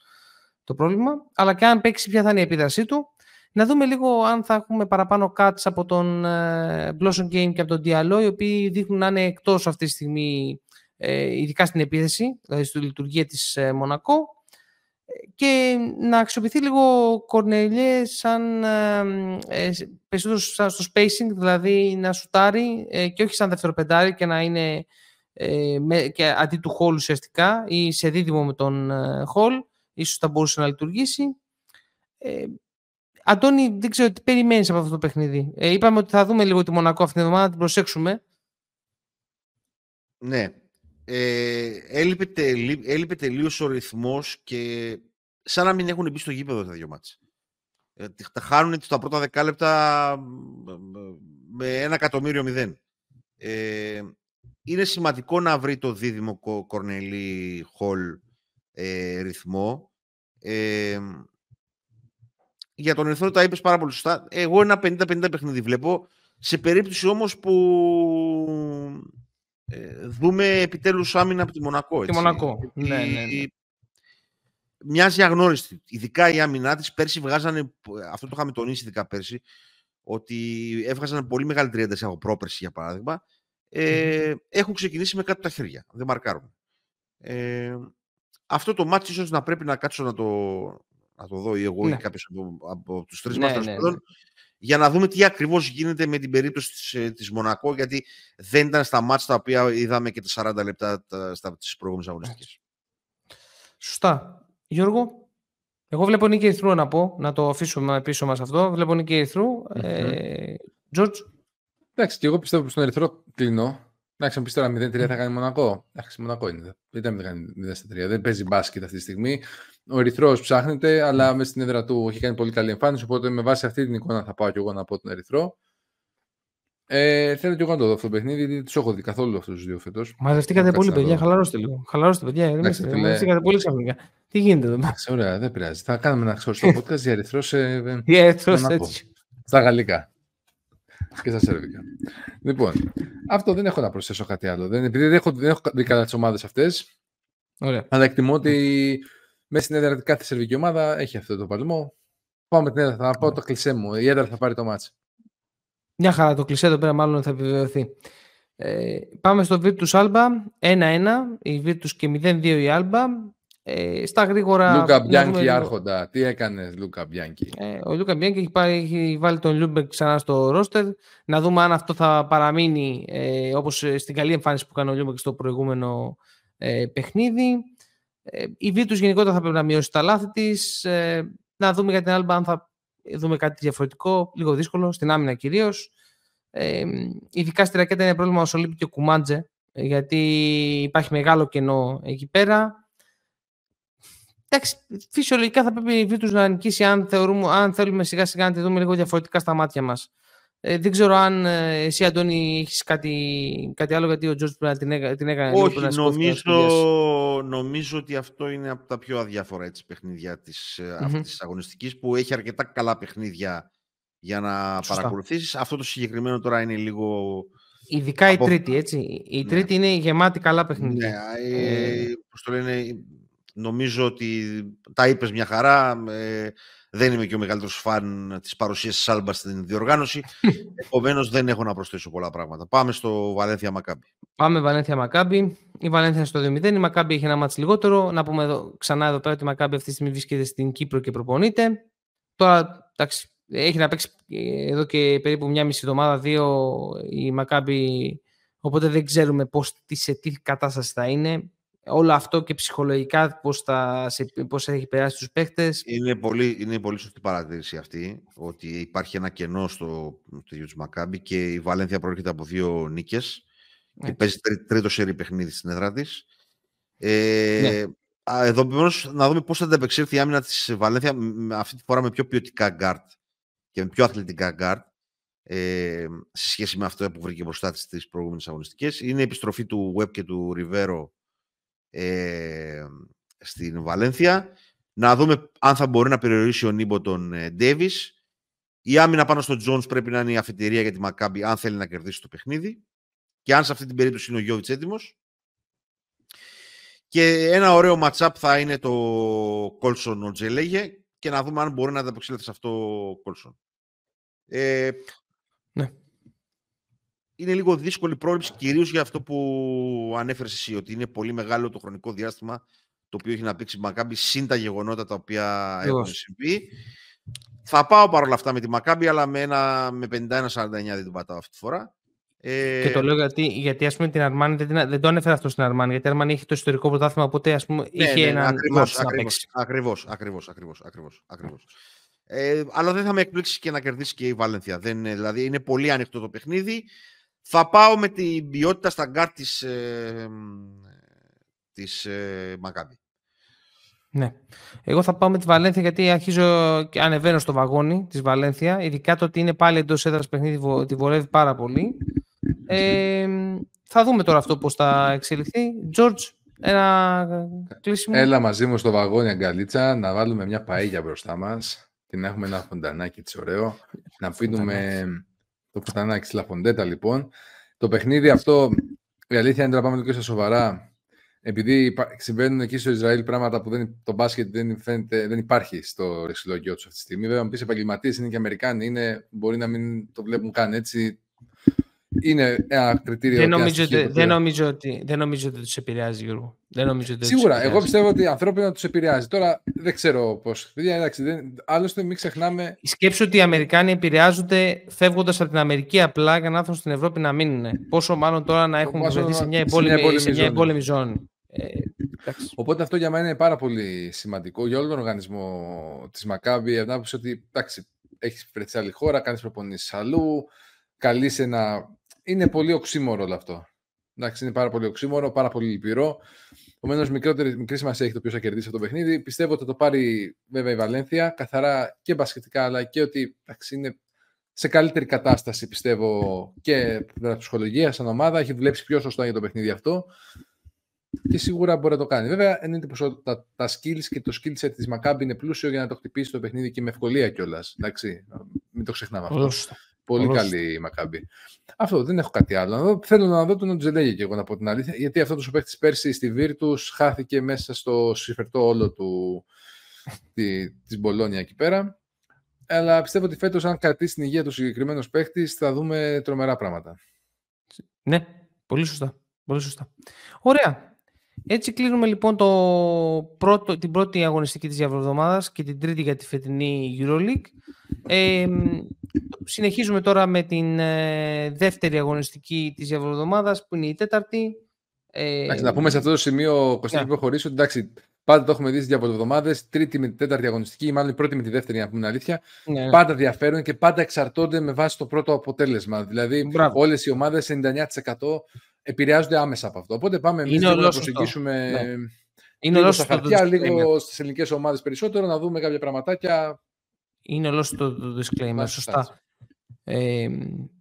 το πρόβλημα. Αλλά και αν παίξει, ποια θα είναι η επίδρασή του. Να δούμε λίγο αν θα έχουμε παραπάνω cuts από τον ε, Blossom Game και από τον Diallo, οι οποίοι δείχνουν να είναι εκτός αυτή τη στιγμή, ε, ειδικά στην επίθεση, δηλαδή στη λειτουργία της ε, Μονακό και να αξιοποιηθεί λίγο Κορνελιέ σαν ε, περισσότερο σαν στο spacing, δηλαδή να σουτάρει ε, και όχι σαν δευτεροπεντάρι και να είναι ε, με, και αντί του Hall ουσιαστικά ή σε δίδυμο με τον ε, Hall, ίσως θα μπορούσε να λειτουργήσει. Ε, Αντώνη, δεν ξέρω τι περιμένεις από αυτό το παιχνίδι. Ε, είπαμε ότι θα δούμε λίγο τη Μονακό αυτήν την εβδομάδα, να την προσέξουμε. Ναι, ε, έλειπε, τελεί, έλειπε τελείως ο ρυθμός και σαν να μην έχουν μπει στο γήπεδο τα δύο μάτς. Ε, τα χάνουν τα πρώτα δεκάλεπτα με ένα εκατομμύριο μηδέν. Ε, είναι σημαντικό να βρει το δίδυμο Κορνελή Χολ ε, ρυθμό. Ε, για τον Ερυθρό τα είπες πάρα πολύ σωστά. Εγώ ένα 50-50 παιχνίδι βλέπω. Σε περίπτωση όμως που ε, δούμε επιτέλους άμυνα από τη Μονακό. Έτσι. Τη Μονακό, ναι, ναι, ναι. Μοιάζει αγνώριστη. Ειδικά η άμυνά της πέρσι βγάζανε, αυτό το είχαμε τονίσει ειδικά πέρσι, ότι έβγαζαν πολύ μεγάλη τριένταση από πρόπερση για παράδειγμα. Ε, Έχουν ξεκινήσει με κάτω τα χέρια. Δεν μαρκάρουν. Ε, αυτό το μάτι ίσως να πρέπει να κάτσω να το, να το δω ή εγώ ναι. ή κάποιος από, από τους τρεις ναι, μας ναι, ναι για να δούμε τι ακριβώς γίνεται με την περίπτωση της, ε, της Μονακό, γιατί δεν ήταν στα μάτια τα οποία είδαμε και τα 40 λεπτά στα, τις προηγούμενες αγωνιστικές. Σωστά. Γιώργο, εγώ βλέπω νίκη Ερυθρού να πω, να το αφήσουμε πίσω μας αυτό. Βλέπω νίκη Ερυθρού. Τζορτζ. Εντάξει, και εγώ πιστεύω πως στον Ερυθρό κλείνω. Εντάξει, αν πεις τώρα 0-3 θα κάνει Μονακό. Εντάξει, Μονακό είναι. Δεν θα κάνει 0-3. Δεν παίζει μπάσκετ αυτή τη στιγμή. Ο Ερυθρός ψάχνεται, αλλά μες στην έδρα του έχει κάνει πολύ καλή εμφάνιση. Οπότε με βάση αυτή την εικόνα θα πάω και εγώ να πω τον Ερυθρό. Ε, θέλω και εγώ να το δω αυτό το παιχνίδι, γιατί τους έχω δει καθόλου αυτούς τους δύο φέτος. Μαζευτήκατε πολύ, παιδιά. Χαλαρώστε λίγο. Χαλαρώστε, παιδιά. Μαζευτήκατε πολύ ξαφνικά. Τι γίνεται εδώ μέσα. Ωραία, δεν πειράζει. Θα κάνουμε ένα ξεχωριστό podcast για Ερυθρός σε. Για Ερυθρός έτσι. Στα γαλλικά. Και στα σερβικά. λοιπόν, αυτό δεν έχω να προσθέσω κάτι άλλο. Δεν, επειδή δεν έχω, δεν έχω δει καλά τις ομάδες αυτές. Αλλά εκτιμώ ότι μέσα στην έδρα κάθε σερβική ομάδα έχει αυτό το παλμό. Πάμε την έδρα, θα πάω το κλεισέ μου. Η έδρα θα πάρει το ματς. Μια χαρά το κλεισέ εδώ πέρα μάλλον θα επιβεβαιωθεί. Ε, πάμε στο Virtus Alba 1-1, η Virtus και 0-2 η Alba. Ε, στα γρήγορα. Λούκα Μπάνκι, άρχοντα. Τι έκανες, Λούκα Μπάνκι; Ε, ο Λούκα Μπάνκι έχει, πάρει, έχει βάλει τον Λούντμπεργκ ξανά στο ρόστερ. Να δούμε αν αυτό θα παραμείνει ε, όπως στην καλή εμφάνιση που κάνει ο Λούντμπεργκ στο προηγούμενο ε, παιχνίδι. Ε, η Βίτους γενικότερα θα πρέπει να μειώσει τα λάθη της. Ε, να δούμε για την άλλη αν θα δούμε κάτι διαφορετικό, λίγο δύσκολο, στην άμυνα κυρίως. Ε, ειδικά στη ρακέτα είναι πρόβλημα ο Σολύπη και ο Κουμάντζε, γιατί υπάρχει μεγάλο κενό εκεί πέρα. Εντάξει, φυσιολογικά θα πρέπει η Βίτους να νικήσει αν, θεωρούμε, αν θέλουμε σιγά σιγά να τη δούμε λίγο διαφορετικά στα μάτια μας. Ε, δεν ξέρω αν ε, εσύ, Αντώνη, έχεις κάτι, κάτι άλλο, γιατί ο Τζόρτζ την, την έκανε. Όχι, λίγο, νομίζω, νομίζω ότι αυτό είναι από τα πιο αδιάφορα έτσι, παιχνίδια της, mm-hmm. αυτής της αγωνιστικής, που έχει αρκετά καλά παιχνίδια για να Σωστά. παρακολουθήσεις. Αυτό το συγκεκριμένο τώρα είναι λίγο... Ειδικά από... η τρίτη, έτσι. Η ναι. τρίτη είναι γεμάτη καλά παιχνίδια. Ναι, ε, ε... πώς το λένε, νομίζω ότι τα είπες μια χαρά. Ε, δεν είμαι και ο μεγαλύτερος φαν της παρουσίας της Άλμπας στην διοργάνωση. Επομένως, δεν έχω να προσθέσω πολλά πράγματα. Πάμε στο Βαλένθια Μακάμπι. Πάμε Βαλένθια Μακάμπι. Η Βαλένθια στο 2-0. Η Μακάμπι έχει ένα μάτσο λιγότερο. Να πούμε εδώ, ξανά εδώ πέρα ότι η Μακάμπι αυτή τη στιγμή βρίσκεται στην Κύπρο και προπονείται. Τώρα, εντάξει, έχει να παίξει ε, εδώ και περίπου μια μισή εβδομάδα, δύο η Μακάμπι. Οπότε δεν ξέρουμε πώς, σε τι κατάσταση θα είναι όλο αυτό και ψυχολογικά πώς, θα, πώς έχει περάσει τους παίχτες. Είναι πολύ, είναι πολύ σωστή παρατήρηση αυτή, ότι υπάρχει ένα κενό στο τελείο του Μακάμπι και η Βαλένθια προέρχεται από δύο νίκες και παίζει τρίτο σερί παιχνίδι στην έδρα της. Ε, ναι. Εδώ να δούμε πώς θα ανταπεξέλθει η άμυνα της Βαλένθια αυτή τη φορά με πιο ποιοτικά γκαρντ και με πιο αθλητικά γκαρντ ε, σε σχέση με αυτό που βρήκε μπροστά της στις προηγούμενες αγωνιστικές. Είναι η επιστροφή του Webb και του Ριβέρο ε, στην Βαλένθια. Να δούμε αν θα μπορεί να περιορίσει ο Νίμπο τον ε, Η άμυνα πάνω στο Τζόνς πρέπει να είναι η αφετηρία για τη Μακάμπη αν θέλει να κερδίσει το παιχνίδι. Και αν σε αυτή την περίπτωση είναι ο Γιώβιτς έτοιμος. Και ένα ωραίο ματσάπ θα είναι το Κόλσον ο Τζελέγε και να δούμε αν μπορεί να ανταπεξέλθει σε αυτό ο Κόλσον. Ε, ναι είναι λίγο δύσκολη πρόληψη, κυρίως για αυτό που ανέφερες εσύ, ότι είναι πολύ μεγάλο το χρονικό διάστημα το οποίο έχει να πήξει η Μακάμπη, συν τα γεγονότα τα οποία έχουν συμβεί. Θα πάω παρόλα αυτά με τη Μακάμπι, αλλά με, ένα, με 51-49 δεν την πατάω αυτή τη φορά. Ε... Και το λέω γιατί, γιατί ας πούμε την Αρμάνη δεν, δεν το ανέφερα αυτό στην Αρμάνη, γιατί η Αρμάνη έχει το ιταλικό πρωτάθλημα, οπότε ας πούμε ναι, είχε ναι, έναν ακριβώς, ακριβώς, ακριβώς, ακριβώς, ακριβώς, ακριβώς, ακριβώς. Ε, αλλά δεν θα με εκπλήξεις και να κερδίσει και η Βαλένθια. Δεν, δηλαδή είναι πολύ ανοιχτό το παιχνίδι. Θα πάω με την ποιότητα στα γκαρντ της, ε, της ε, Μακάμπι. Ναι. Εγώ θα πάω με τη Βαλένθια γιατί αρχίζω και ανεβαίνω στο βαγόνι της Βαλένθια. Ειδικά το ότι είναι πάλι εντός έδρας παιχνίδι τη βολεύει πάρα πολύ. Ε, θα δούμε τώρα αυτό πώς θα εξελιχθεί. George, ένα κλείσιμο. Έλα μαζί μου στο βαγόνι αγκαλίτσα να βάλουμε μια παΐγια μπροστά μας. Την έχουμε ένα φοντανάκι της ωραίο. Να πίνουμε το Φωτανάκι στη Λαφοντέτα, λοιπόν. Το παιχνίδι αυτό, η αλήθεια είναι να πάμε λίγο στα σοβαρά. Επειδή συμβαίνουν εκεί στο Ισραήλ πράγματα που δεν, το μπάσκετ δεν, φαίνεται, δεν υπάρχει στο ρεξιλόγιο τους αυτή τη στιγμή. Βέβαια, αν πεις επαγγελματίες είναι και Αμερικάνοι, είναι, μπορεί να μην το βλέπουν καν έτσι είναι ένα κριτήριο. Δεν νομίζω, ότι, δεν νομίζω ότι, δεν νομίζω ότι τους επηρεάζει, Γιώργο. Δεν νομίζω ότι Σίγουρα. Εγώ πιστεύω ότι ανθρώπινα τους επηρεάζει. Τώρα δεν ξέρω πώς. Άλλωστε, μην ξεχνάμε. Σκέψου ότι οι Αμερικάνοι επηρεάζονται φεύγοντας από την Αμερική απλά για να έρθουν στην Ευρώπη να μείνουν. Πόσο μάλλον τώρα να έχουν βρεθεί σε μια εμπόλεμη, ζώνη. Ε, Οπότε αυτό για μένα είναι πάρα πολύ σημαντικό για όλο τον οργανισμό της Μακάβη. Ανάποψη ότι εντάξει, έχεις βρεθεί σε άλλη χώρα, κάνεις προπονήσεις αλλού, καλείσαι να είναι πολύ οξύμορο όλο αυτό. Εντάξει, είναι πάρα πολύ οξύμορο, πάρα πολύ λυπηρό. Επομένως, μικρή σημασία έχει το ποιος θα κερδίσει αυτό το παιχνίδι. Πιστεύω ότι θα το πάρει βέβαια η Βαλένθια, καθαρά και μπασκετικά, αλλά και ότι εντάξει, είναι σε καλύτερη κατάσταση, πιστεύω, και ψυχολογία σαν ομάδα. Έχει δουλέψει πιο σωστά για το παιχνίδι αυτό και σίγουρα μπορεί να το κάνει. Βέβαια, εννοείται πως τα, τα skills και το skill set της Μακάμπη είναι πλούσιο για να το χτυπήσει το παιχνίδι και με ευκολία κιόλας. Μην το ξεχνάμε αυτό. Πολύ καλή η Μακάμπη. Αυτό δεν έχω κάτι άλλο. Θέλω να δω τον Οτζελέγε και εγώ να πω την αλήθεια. Γιατί αυτός ο παίχτη πέρσι στη Βίρτου χάθηκε μέσα στο συμφερτό όλο του τη, της Μπολόνια εκεί πέρα. Αλλά πιστεύω ότι φέτος, αν κρατήσει την υγεία του συγκεκριμένος παίχτη, θα δούμε τρομερά πράγματα. Ναι, πολύ σωστά. Πολύ σωστά. Ωραία. Έτσι κλείνουμε λοιπόν το πρώτο, την πρώτη αγωνιστική της διαβροδομάδας και την τρίτη για τη φετινή EuroLeague. Ε, συνεχίζουμε τώρα με την ε, δεύτερη αγωνιστική της διαβροδομάδας που είναι η τέταρτη. Ε, εντάξει, να πούμε σε αυτό το σημείο, Κωστή, yeah. προχωρήσω, ότι εντάξει, πάντα το έχουμε δει στι εβδομάδες, τρίτη με την τέταρτη αγωνιστική, ή μάλλον η πρώτη με τη δεύτερη, να πούμε την αλήθεια. Ναι. Πάντα διαφέρουν και πάντα εξαρτώνται με βάση το πρώτο αποτέλεσμα. Δηλαδή, όλες οι ομάδες 99% επηρεάζονται άμεσα από αυτό. Οπότε πάμε εμεί να προσεγγίσουμε ναι. Είναι λίγο στα χαρτιά, λίγο στις ελληνικές ομάδες περισσότερο, να δούμε κάποια πραγματάκια. Είναι ολόκληρο το, το disclaimer, σωστά. Ε,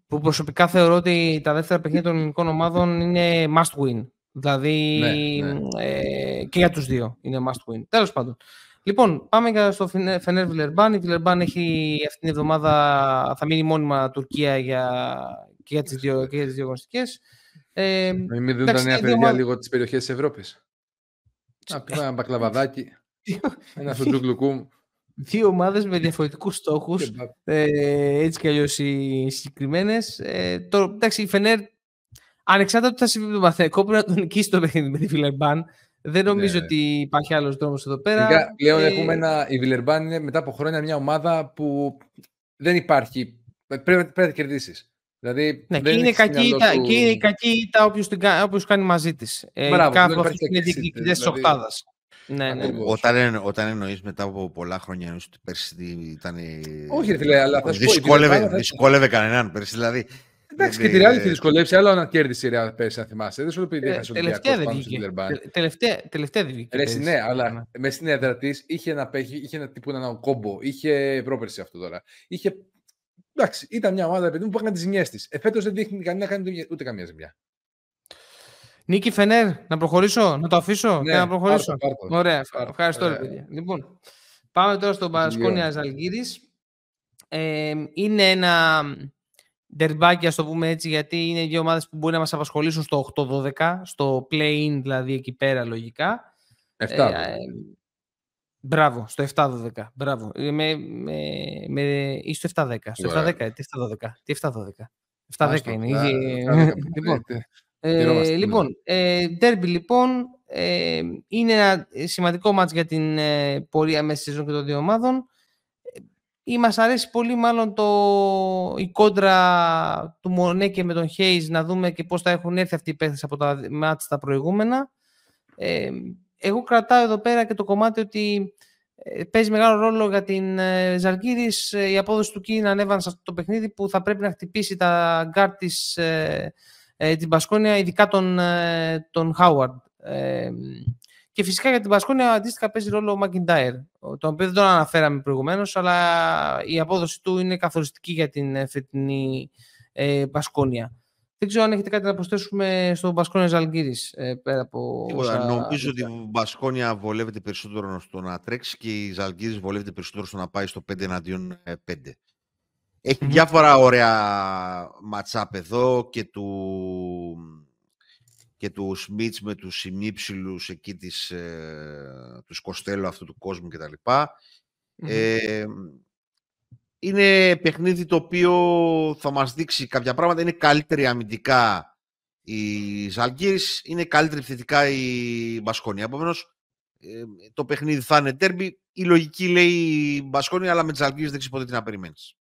που προσωπικά θεωρώ ότι τα δεύτερα παιχνίδια των ελληνικών ομάδων είναι must win. Δηλαδή ναι, ναι. Ε, και για τους δύο είναι must win. Τέλος πάντων. Λοιπόν, πάμε στο Φενέρ Βιλερμπάν. Η Βιλερμπάν έχει αυτή την εβδομάδα, θα μείνει μόνιμα Τουρκία για, και για τις δύο, και για τις δύο γνωστικές. Ε, Μην δουν τα νέα παιδιά λίγο τις περιοχές της Ευρώπης. Να πούμε ένα μπακλαβαδάκι. ένα στο τζουκλουκούμ. Δύο ομάδες με διαφορετικούς στόχους. Ε, έτσι κι αλλιώς οι συγκεκριμένες. Ε, εντάξει, η Φενέρ, ανεξάρτητα τι θα συμβεί με τον Μαθαϊκό, πρέπει να τον νικήσει το παιχνίδι με τη Φιλερμπάν. Δεν νομίζω Ναι. ότι υπάρχει άλλος δρόμος εδώ πέρα. Γενικά, Πλέον Ε, έχουμε ένα. Η Βιλερμπάν είναι μετά από χρόνια μια ομάδα που δεν υπάρχει. Πρέπει, πρέπει να κερδίσεις. Δηλαδή, Ναι, και δεν είναι, έχεις στο κακή, μυαλό ήττα- σου- και είναι η κακή ήττα όποιος, την κα- όποιος κάνει μαζί της. Ε, Μπράβο, ειδικά δεν από αυτούς υπάρχει που είναι κακή διεκδικητές της δηλαδή. οκτάδας. Ναι, ναι. Ακριβώς. Όταν, εν- όταν εννοείς μετά από πολλά χρόνια, εννοείς ότι πέρσι ήταν. Όχι, ρε φίλε, αλλά θα σου πω, η Δυσκόλευε, Βιλερμπάν θα- δυσκόλευε κανέναν πέρσι. Δηλαδή, Εντάξει, δεν- και τη Real ε, έχει δυσκολεύσει. Άλλο να κέρδισε η Real πέρσι, αν θυμάσαι. Δεν σου λέω επειδή Ε, έχασε ο τελευταία Ολυμπιακός δεν πάνω στη βγήκε. Βιλερμπάν. Τε- Τελευταία, τελευταία δεν βγήκε. Ρε, εσύ, πέρυσι. ναι, αλλά μες στην έδρα της είχε ένα παίχη, είχε ένα τύπου έναν κόμπο. Είχε πρόπερση αυτό τώρα. Είχε. Εντάξει, ήταν μια ομάδα παιδί μου που έκανε τις ζημιές της. Εφέτο δεν δείχνει κανένα να κάνει ούτε- ούτε καμία ζημιά. Νίκη Φενέρ, να προχωρήσω, να το αφήσω Ναι, και να προχωρήσω. πάρ' το, πάρ' το. Ωραία, Πάρ' το. ευχαριστώ ρε Ε, παιδιά. Λοιπόν, πάμε τώρα στον Μπασκόνια τελειώνει. Ζαλγκύρης. Ε, είναι ένα ντερμπάκι, ας το πούμε έτσι, γιατί είναι δύο ομάδες που μπορεί να μας απασχολήσουν στο 8-12, στο play-in δηλαδή εκεί πέρα λογικά. Εφτά. Ε, ε, μπράβο, στο 7-12. Μπράβο. Ε, Με, με, με, ή στο 7-10. Στο Ωραία. 7-10, τι 7-12. Τι 7-12. 7-10 Άστο, είναι. εφτά, ήδη- εφτά, δέκα, λοιπόν, ε, ε, Χαιρόμαστε, λοιπόν, ε, derby λοιπόν, ε, είναι ένα σημαντικό μάτς για την ε, πορεία μέσα στη σεζόν και των δύο ομάδων. Ε, Ή μας αρέσει πολύ μάλλον το, η κόντρα του Μονέκε με τον Χέις να δούμε και πώς θα έχουν έρθει αυτοί οι παίχτες από τα μάτς τα προηγούμενα. Ε, εγώ κρατάω εδώ πέρα και το κομμάτι ότι ε, παίζει μεγάλο ρόλο για την ε, Ζαλγκίρις ε, η απόδοση του Κίναν Evans σε αυτό το παιχνίδι που θα πρέπει να χτυπήσει τα γκαρντ της ε, ε, την Μπασκόνια, ειδικά τον, ε, τον Χάουαρντ. Ε, και φυσικά για την Μπασκόνια αντίστοιχα παίζει ρόλο ο Μακιντάιρ, τον οποίο δεν τον αναφέραμε προηγουμένως, αλλά η απόδοση του είναι καθοριστική για την ε, φετινή ε, Μπασκόνια. Δεν ξέρω αν έχετε κάτι να προσθέσουμε στο Μπασκόνια Ζαλγκύρης, ε, πέρα από Τίποτα. όσα- Νομίζω ότι η Μπασκόνια βολεύεται περισσότερο στο να τρέξει και η Ζαλγκύρης βολεύεται περισσότερο στο να πάει στο 5 εναντίον 5. Έχει Μμμ. διάφορα ωραία ματσάπ εδώ και του, και του Σμίτς με τους ημίψιλους εκεί της, ε, τους Σκοστέλο αυτού του κόσμου κτλ. Μμμ. Ε, είναι παιχνίδι το οποίο θα μας δείξει κάποια πράγματα. Είναι καλύτερη αμυντικά η Ζαλγκύρης, είναι καλύτερη επιθετικά η Μπασκόνια. Επομένως, ε, το παιχνίδι θα είναι τέρμπι. Η λογική λέει η Μπασκόνια, αλλά με τη Ζαλγκύρης δεν ξέρεις ποτέ τι να περιμένεις.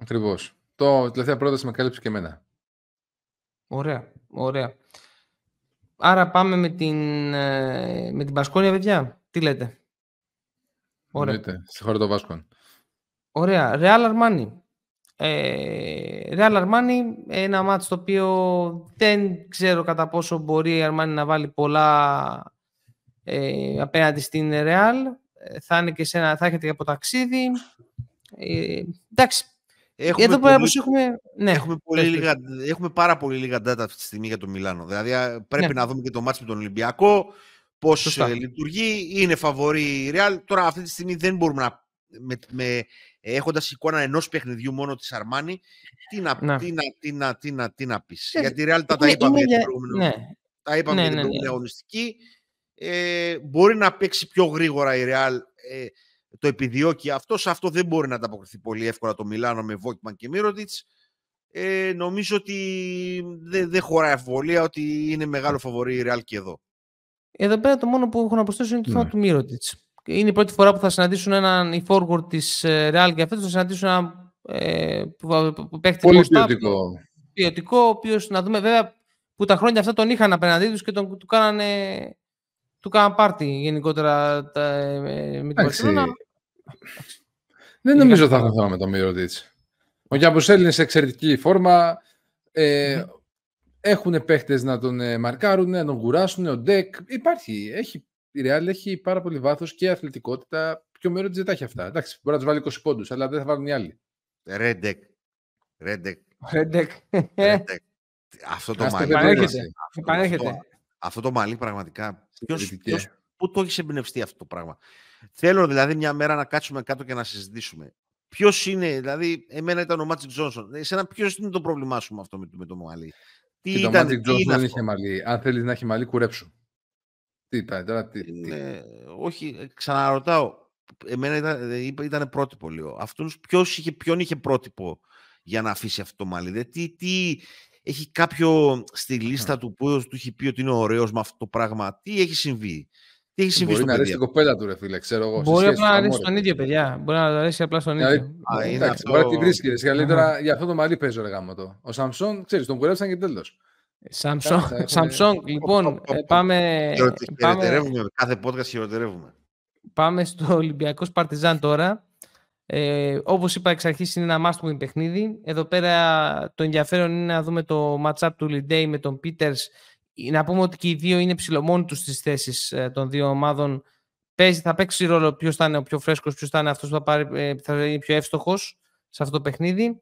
Ακριβώς. Το τελευταία πρόταση με κάλυψε και εμένα. Ωραία, ωραία. Άρα πάμε με την, ε, με την Μπασκόνια, παιδιά. Τι λέτε; Ωραία. Εννοείται. Συγχωρώ το Βάσκον. Ωραία. Real Armani. Ε, Real Armani, ένα μάτς το οποίο δεν ξέρω κατά πόσο μπορεί η Armani να βάλει πολλά ε, απέναντι στην Real. Ε, Θα, είναι και σε ένα, θα έχετε και από ταξίδι. Ε, εντάξει. Έχουμε, Εδώ πέρα πολύ, πως έχουμε... Ναι, έχουμε, πολύ πες, λίγα, έχουμε πάρα πολύ λίγα data αυτή τη στιγμή για το Μιλάνο. Δηλαδή α, πρέπει Ναι. να δούμε και το μάτς με τον Ολυμπιακό, πώς Σωστά. ε, λειτουργεί. Είναι φαβορή η Real. Τώρα αυτή τη στιγμή δεν μπορούμε να... Με, με, έχοντας εικόνα ενός παιχνιδιού μόνο της Αρμάνι, τι να, Ναι. τι να, τι να, τι να, τι να πεις. Ε, Γιατί η Real τα, τα είναι- είπαμε είναι για για- την προηγούμενη ναι, Τα είπαμε Ναι, για την ναι, προηγούμενη ναι. αγωνιστική. Ε, μπορεί να παίξει πιο γρήγορα η Real. Ε, το επιδιώκει αυτός. Σε αυτό δεν μπορεί να ανταποκριθεί πολύ εύκολα το Μιλάνο με Βόκιμαν και Μύρωτιτς. Ε, νομίζω ότι δεν δεν χωράει αμφιβολία ότι είναι μεγάλο φαβορή η Real και εδώ. Εδώ πέρα το μόνο που έχω να προσθέσω είναι το θέμα Ναι. του Μύρωτιτς. Είναι η πρώτη φορά που θα συναντήσουν έναν η forward της ε, Real και φέτος θα συναντήσουν έναν ε, που, που, που παίχτη Πολύ μπροστά, ποιοτικό. ποιοτικό, ο οποίος να δούμε βέβαια που τα χρόνια αυτά τον είχαν απέναντί τους και τον, του κάνανε του κάναν πάρτι γενικότερα τα, ε, με την Εντάξει. Barcelona. Δεν Είναι νομίζω κάτι θα έχω θέμα με τον Μύρωτιτς. Ο Γιαμπουσέλ είναι σε εξαιρετική φόρμα. Ε, Έχουν παίχτες να τον ε, μαρκάρουν, να τον κουράσουν. Ο Ντεκ. Υπάρχει. Έχει, η Real έχει πάρα πολύ βάθος και αθλητικότητα. Και ο Μίροτιτς δεν τα έχει αυτά. Εντάξει, μπορεί να τους βάλει 20 πόντους, αλλά δεν θα βάλουν οι άλλοι. Ρέντεκ. Ρέντεκ. Ρέντεκ. Ρέντεκ. Αυτό το Ας το μαλλί. επανέρχεται. επανέρχεται. Επανέρχεται. Αυτό, αυτό το μαλλί πραγματικά. Ποιος, Συντηρητική. ποιος, πού το έχεις εμπνευστεί αυτό το πράγμα; Θέλω δηλαδή μια μέρα να κάτσουμε κάτω και να συζητήσουμε. Ποιος είναι, δηλαδή, εμένα ήταν ο Μάτζικ Τζόνσον. Εσένα, ποιος είναι το πρόβλημά σου με αυτό με, το- με το μαλλί; Τι Και το ήταν, Magic τι Johnson είναι δεν αυτό; είχε μαλλί. Αν θέλεις να έχει μαλλί, κουρέψου. Τι είπα τώρα, τι, Είναι, όχι, ξαναρωτάω. Εμένα ήταν, ήταν πρότυπο λίγο. Αυτούς ποιος είχε, ποιον είχε πρότυπο για να αφήσει αυτό το μαλλί; τι, τι, έχει κάποιο στη λίστα του που του έχει πει ότι είναι ωραίος με αυτό το πράγμα. Τι έχει συμβεί; Τι έχει συμβεί Μπορεί στο να αρέσει την κοπέλα του, ρε φίλε, ξέρω εγώ. Μπορεί να αρέσει τον ίδιο, παιδιά. Μπορεί να αρέσει απλά στον ίδιο. Α, είναι εντάξει, αυτό... Μπορεί να τη βρίσκει. Καλύτερα για αυτό το μαλλί παίζω ρε γάμο το. Ο Σαμσόν, ξέρεις, τον κουρέψαν και τέλος. Σαμσόν, λοιπόν, πάμε. Χειροτερεύουμε, κάθε podcast χειροτερεύουμε. Πάμε στο Ολυμπιακός Παρτιζάν τώρα. Ε, όπως είπα εξ αρχής είναι ένα must win παιχνίδι. Εδώ πέρα το ενδιαφέρον είναι να δούμε το match-up του Λιντέι με τον Πίτερς. Να πούμε ότι και οι δύο είναι ψηλομόνοι τους στις θέσεις ε, των δύο ομάδων. Παίζει, θα παίξει ρόλο ποιος θα είναι ο πιο φρέσκος, ποιος θα είναι αυτός που θα, πάρει, ε, θα είναι πιο εύστοχος σε αυτό το παιχνίδι.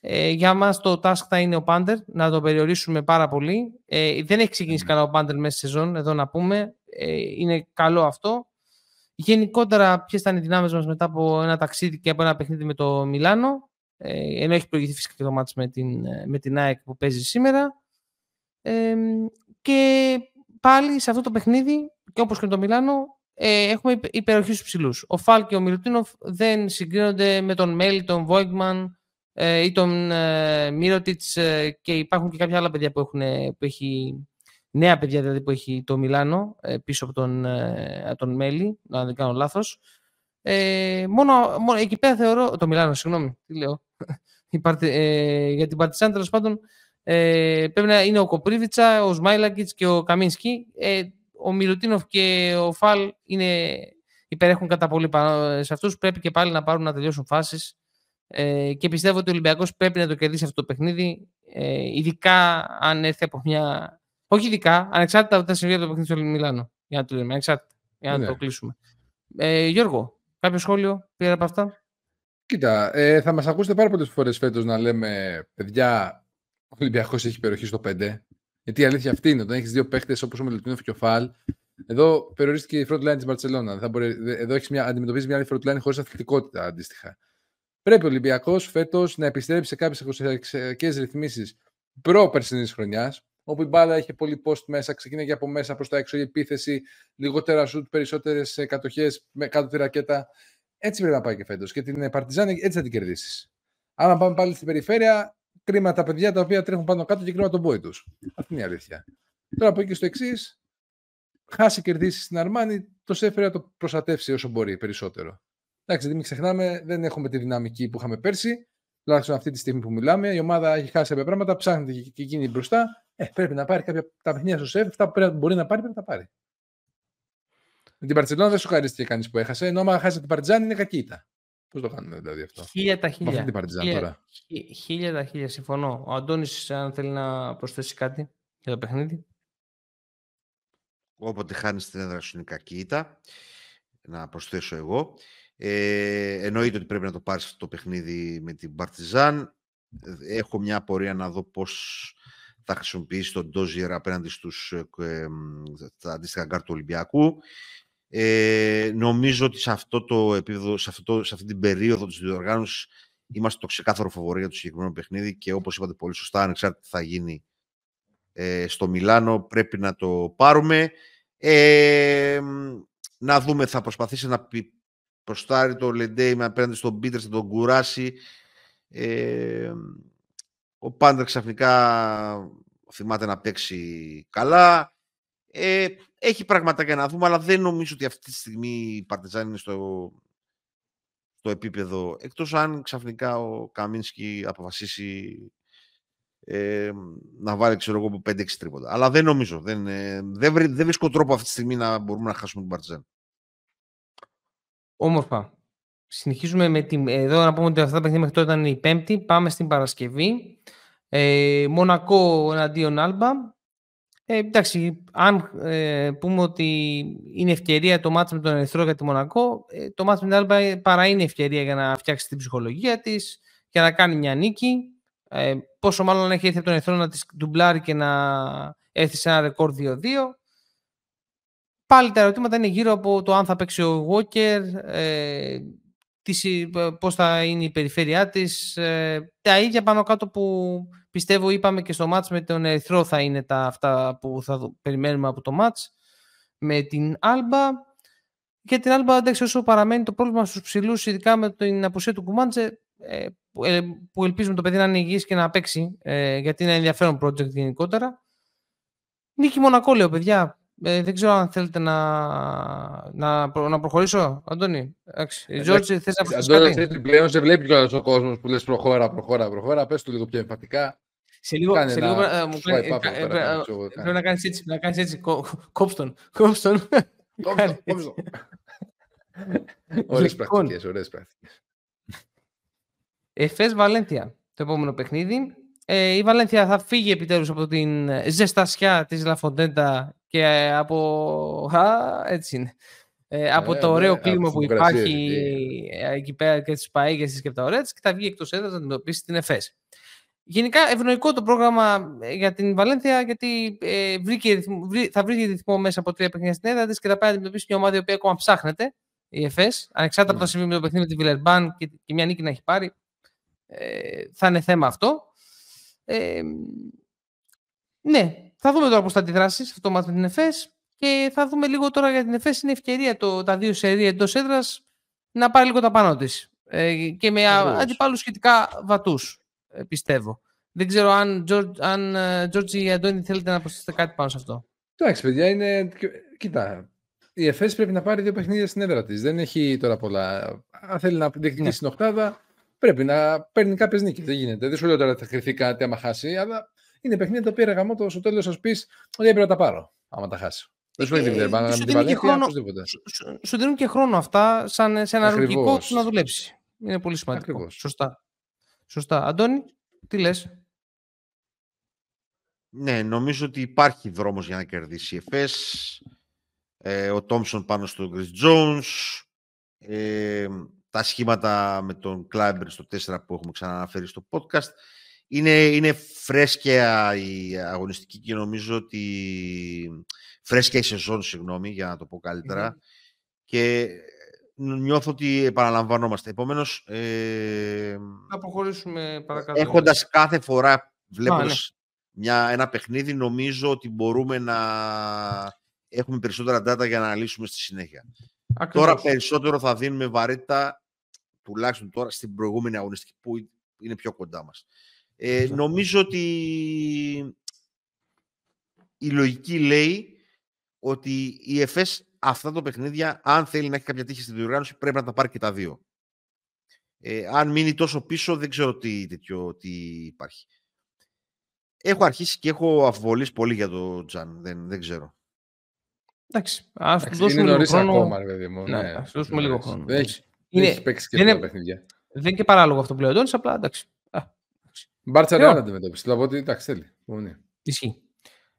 Ε, για μας το task θα είναι ο Πάντερ, να το περιορίσουμε πάρα πολύ. Ε, δεν έχει ξεκινήσει mm. καλά ο Πάντερ μέσα στη σεζόν, εδώ να πούμε. Ε, είναι καλό αυτό. Γενικότερα, ποιες ήταν οι δυνάμεις μας μετά από ένα ταξίδι και από ένα παιχνίδι με το Μιλάνο. Ε, ενώ έχει προηγηθεί φυσικά και το μάτς με την, ε, με την ΑΕΚ που παίζει σήμερα. Ε, και πάλι σε αυτό το παιχνίδι, και όπως και με το Μιλάνο, ε, έχουμε υπεροχής στους ψηλούς. Ο Φάλ και ο Μιλουτίνοφ δεν συγκρίνονται με τον Μέλι, τον Βόιγκμαν ε, ή τον ε, Μύρωτιτς ε, και υπάρχουν και κάποια άλλα παιδιά που, έχουν, που έχει νέα παιδιά δηλαδή που έχει το Μιλάνο ε, πίσω από τον, ε, τον Μέλη, να δεν κάνω λάθος. Ε, μόνο, μόνο εκεί πέρα θεωρώ, το Μιλάνο, συγγνώμη, τι λέω, ε, για την Παρτισάν τέλος πάντων ε, πρέπει να είναι ο Κοπρίβιτσα, ο Σμάιλακιτς και ο Καμίνσκι. Ε, ο Μιλουτίνοφ και ο Φαλ είναι, υπερέχουν κατά πολύ σε αυτούς. Πρέπει και πάλι να πάρουν να τελειώσουν φάσεις. Ε, και πιστεύω ότι ο Ολυμπιακός πρέπει να το κερδίσει αυτό το παιχνίδι, ε, ειδικά αν έρθει από μια όχι ειδικά, ανεξάρτητα από τα συμβεί από το παιχνίδι του Μιλάνο. Για να το λέμε, ανεξάρτητα. Για να ναι. το κλείσουμε. Ε, Γιώργο, κάποιο σχόλιο πήρε από αυτά; Κοίτα, ε, θα μας ακούσετε πάρα πολλές φορές φέτος να λέμε παιδιά, ο Ολυμπιακός έχει περιοχή στο 5. Γιατί η αλήθεια αυτή είναι, όταν έχεις δύο παίχτε όπως ο Μελετίνοφ και ο Φαλ, εδώ περιορίστηκε η front line της Μπαρσελόνα. Εδώ έχεις μια, αντιμετωπίζεις μια άλλη front line χωρίς αθλητικότητα αντίστοιχα. Πρέπει ο Ολυμπιακός φέτος να επιστρέψει σε κάποιες εξωτερικέ ρυθμίσεις προ περσινή χρονιάς, όπου η μπάλα είχε πολύ post μέσα, ξεκίνησε από μέσα προς τα έξω η επίθεση, λιγότερα σουτ, περισσότερες κατοχές με κάτω τη ρακέτα. Έτσι πρέπει να πάει και φέτος. Και την Παρτιζάν έτσι θα την κερδίσεις. Άμα πάμε πάλι στην περιφέρεια, κρίμα τα παιδιά τα οποία τρέχουν πάνω κάτω και κρίμα τον πόη τους. Αυτή είναι η αλήθεια. Τώρα από εκεί στο εξής, χάσει κερδίσει στην Αρμάνη, το Σέφερ το προστατεύσει όσο μπορεί περισσότερο. Εντάξει, μην ξεχνάμε, δεν έχουμε τη δυναμική που είχαμε πέρσι. Τουλάχιστον αυτή τη στιγμή που μιλάμε, η ομάδα έχει χάσει κάποια πράγματα, ψάχνεται και εκείνη μπροστά. Ε, πρέπει να πάρει κάποια τα παιχνίδια στο σεφ, αυτά που μπορεί να πάρει, πρέπει να τα πάρει. Με την Παρσελόνα δεν σου χαρίστηκε κανείς που έχασε, ενώ άμα χάσει την Παρτιζάν είναι κακήτα. Πώς το κάνουμε δηλαδή αυτό; Χίλια τα χίλια. Με αυτή την Παρτιζάν χίλια, τώρα. Χίλια τα χίλια, συμφωνώ. Ο Αντώνης, αν θέλει να προσθέσει κάτι για το παιχνίδι. Όποτε χάνεις την έδρα σου είναι κακήτα. Να προσθέσω εγώ. Ε, εννοείται ότι πρέπει να το πάρεις αυτό το παιχνίδι με την Παρτιζάν. Έχω μια απορία να δω πώς θα χρησιμοποιήσει τον Ντόζιερ απέναντι στους ε, τα αντίστοιχα γκαρντ του Ολυμπιακού. Ε, νομίζω ότι σε αυτό το επίπεδο, σε, αυτό, σε αυτή την περίοδο της διοργάνωσης είμαστε το ξεκάθαρο φαβορί για το συγκεκριμένο παιχνίδι και όπως είπατε πολύ σωστά, ανεξάρτητα τι θα γίνει ε, στο Μιλάνο, πρέπει να το πάρουμε. Ε, να δούμε, θα προσπαθήσει να ποστάρει το Λεντέι με απέναντι στον Πίτερς, θα τον κουράσει. Ε, ο Πάντερ ξαφνικά θυμάται να παίξει καλά. Ε, έχει πράγματα για να δούμε, αλλά δεν νομίζω ότι αυτή τη στιγμή η Παρτιζάν είναι στο, στο επίπεδο. Εκτός αν ξαφνικά ο Καμίνσκι αποφασίσει ε, να βάλει ξέρω εγώ 5-6 τρίποτα. Αλλά δεν νομίζω. Δεν, ε, δεν, δεν βρίσκω τρόπο αυτή τη στιγμή να μπορούμε να χάσουμε την Παρτιζάν. Όμορφα. Συνεχίζουμε με την... Εδώ να πούμε ότι αυτά τα παιχνίδια μέχρι τώρα ήταν η Πέμπτη. Πάμε στην Παρασκευή. Ε, Μονακό εναντίον Άλμπα. Ε, εντάξει, αν ε, πούμε ότι είναι ευκαιρία το μάτς με τον Ερυθρό για τη Μονακό, ε, το μάτς με την Άλμπα παρά είναι ευκαιρία για να φτιάξει την ψυχολογία της, για να κάνει μια νίκη. Ε, πόσο μάλλον έχει έρθει από τον Ερυθρό να της ντουμπλάρει και να έρθει σε ένα ρεκόρ 2-2. Πάλι τα ερωτήματα είναι γύρω από το αν θα παίξει ο Walker, ε, πώς θα είναι η περιφέρειά της. Ε, τα ίδια πάνω κάτω που πιστεύω είπαμε και στο μάτς με τον Ερυθρό θα είναι τα αυτά που θα περιμένουμε από το μάτς. με την Άλμπα. Για την Άλμπα, εντάξει, όσο παραμένει το πρόβλημα στους ψηλούς, ειδικά με την απουσία του Κουμάντζε, ε, ε, που ελπίζουμε το παιδί να είναι υγιής και να παίξει, ε, γιατί είναι ενδιαφέρον project γενικότερα. Νίκη Μονακό, λέω, παιδιά. Ε, δεν ξέρω αν θέλετε να, να, να προχωρήσω, Αντώνη. Εντάξει. Τζόρτζι, θες να προσθέσεις κάτι. πλέον σε βλέπει κιόλας ο κόσμος που λες προχώρα, προχώρα, προχώρα. Πες του λίγο πιο εμφατικά. Σε λίγο, σε λίγο ε, μου κάνει, ε, πρέπει να κάνεις έτσι, να κάνεις έτσι, κόψτον, κόψτον. Ωραίες πρακτικές, ωραίες πρακτικές. Εφές Βαλέντια, το επόμενο παιχνίδι. Ε, η Βαλένθια θα φύγει επιτέλους από την ζεστασιά της Λαφοντέντα και από... Α, έτσι είναι. Ε, από ε, το ωραίο κλίμα που υπάρχει εκεί πέρα και τις παΐγες και τα ωραία και θα βγει εκτός έδρας να αντιμετωπίσει την ΕΦΕΣ. Γενικά ευνοϊκό το πρόγραμμα για την Βαλένθια γιατί ε, βρήκε, θα βρει ρυθμό μέσα από τρία παιχνίδια στην έδρα της και θα πάει να αντιμετωπίσει μια ομάδα η οποία ακόμα ψάχνεται, η ΕΦΕΣ, ανεξάρτητα από το συμβεί με το παιχνίδι με τη Βιλερμπάν και, και μια νίκη να έχει πάρει. Ε, θα είναι θέμα αυτό. Ε, ναι, θα δούμε τώρα πώς θα αντιδράσεις σε αυτό το μάτι με την ΕΦΕΣ και θα δούμε λίγο τώρα για την ΕΦΕΣ. Είναι ευκαιρία το, τα δύο σερία εντός έδρας να πάρει λίγο τα πάνω της. Ε, και με αντιπάλους σχετικά βατούς, ε, πιστεύω. Δεν ξέρω αν, αν Τζόρτζι ή Αντώνη θέλετε να προσθέσετε κάτι πάνω σε αυτό. Εντάξει, παιδιά, είναι. Κοίτα, η ΕΦΕΣ πρέπει να πάρει δύο παιχνίδια στην έδρα της. Δεν έχει τώρα πολλά. Αν θέλει να διεκδικήσει ναι. την Οχτάδα, πρέπει να παίρνει κάποιες νίκες. Δεν γίνεται. Δεν σου λέω τώρα θα κρυθεί κάτι άμα χάσει, αλλά είναι παιχνίδια τα οποία γαμώ το στο τέλος σα πεις ότι έπρεπε να τα πάρω, άμα τα χάσει. Δεν σου λέει να την Βαλένθια, Σου δίνουν και χρόνο αυτά σαν σε ένα ρουτικό να δουλέψει. Είναι πολύ σημαντικό. Ακριβώς. Σωστά. Σωστά. Αντώνη, τι λες; Ναι, νομίζω ότι υπάρχει δρόμος για να κερδίσει η ΕΦΕΣ. Ε, ο Τόμσον πάνω στον Chris Jones. Ε, τα σχήματα με τον Κλάιμπερ στο 4 που έχουμε ξαναναφέρει στο podcast. Είναι, είναι φρέσκια η αγωνιστική και νομίζω ότι φρέσκια η σεζόν, συγγνώμη, για να το πω καλυτερα Και νιώθω ότι επαναλαμβανόμαστε. Επομένως... Ε, να προχωρήσουμε παρακάτω. Έχοντας κάθε φορά, βλέποντας ναι. μια, ένα παιχνίδι, νομίζω ότι μπορούμε να έχουμε περισσότερα data για να αναλύσουμε στη συνέχεια. Τώρα περισσότερο θα δίνουμε βαρύτητα, τουλάχιστον τώρα, στην προηγούμενη αγωνιστική που είναι πιο κοντά μας. Ε, νομίζω ότι η λογική λέει ότι η ΕΦΕΣ αυτά τα παιχνίδια, αν θέλει να έχει κάποια τύχη στην διοργάνωση, πρέπει να τα πάρει και τα δύο. Ε, αν μείνει τόσο πίσω, δεν ξέρω τι, τέτοιο, τι υπάρχει. Έχω αρχίσει και έχω αφιβολήσει πολύ για το Τζαν. Δεν, δεν ξέρω. Εντάξει, ας του δώσουμε λίγο χρόνο. ακόμα, παιδί μου. Ναι, ναι, ας δώσουμε λίγο χρόνο. Δεν έχει, είναι, έχει παίξει και δεν, παιχνίδια. Δεν είναι και παράλογο αυτό που λέει ο Ντόνις, απλά εντάξει. Μπαρτσελόνα αντιμετώπιση. Δηλαδή ότι εντάξει, θέλει. Ισχύει.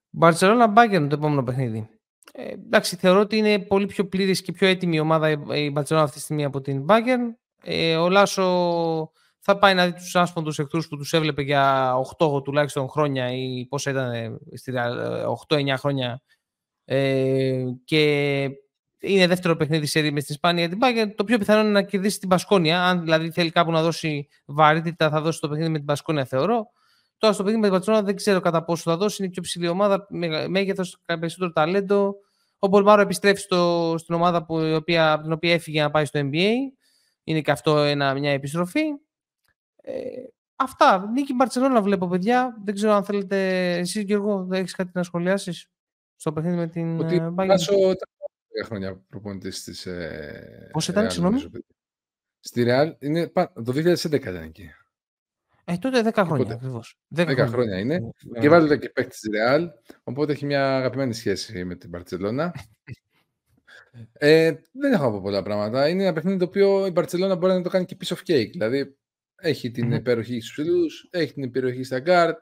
Μπαρτσελόνα Μπάγκερν το επόμενο παιχνίδι. Ε, εντάξει, θεωρώ ότι είναι πολύ πιο πλήρης και πιο έτοιμη η ομάδα η Μπαρτσελόνα αυτή τη στιγμή από την Μπάγκερν. Ε, ο Λάσο θα πάει να δει τους άσπονδους εχθρούς που τους έβλεπε για 8 τουλάχιστον χρόνια ή πόσα ήταν 8-9 ε, χρόνια. Ε, και είναι δεύτερο παιχνίδι σε μες στην Ισπανία την Bayern. Το πιο πιθανό είναι να κερδίσει την Μπασκόνια. Αν δηλαδή θέλει κάπου να δώσει βαρύτητα, θα δώσει το παιχνίδι με την Μπασκόνια, θεωρώ. Τώρα στο παιχνίδι με την Μπαρτσελόνα δεν ξέρω κατά πόσο θα δώσει. Είναι πιο ψηλή ομάδα, μέγεθος, περισσότερο ταλέντο. Ο Μπολμάρο επιστρέφει στο, στην ομάδα που, η οποία, από την οποία έφυγε να πάει στο NBA. Είναι και αυτό ένα, μια επιστροφή. Ε, αυτά. Νίκη Μπαρσελόνα βλέπω, παιδιά. Δεν ξέρω αν θέλετε. Εσύ, Γιώργο, δεν έχεις κάτι να σχολιάσεις στο παιχνίδι με την Ότι Bayern; Χρόνια προπονητής της. Ε, Πώς ήταν, συγγνώμη; Στη Real είναι το 2011 ήταν εκεί. Ε, τότε 10 χρόνια ακριβώς. 10, 10 χρόνια είναι. Yeah. Και βάλετε και παίκτη της Real. Οπότε έχει μια αγαπημένη σχέση με την Παρσελώνα. ε, δεν έχω να πω πολλά πράγματα. Είναι ένα παιχνίδι το οποίο η Μπαρτσελόνα μπορεί να το κάνει και piece of cake. Δηλαδή έχει την mm-hmm. υπεροχή στους ψηλούς, έχει την υπεροχή στα guard.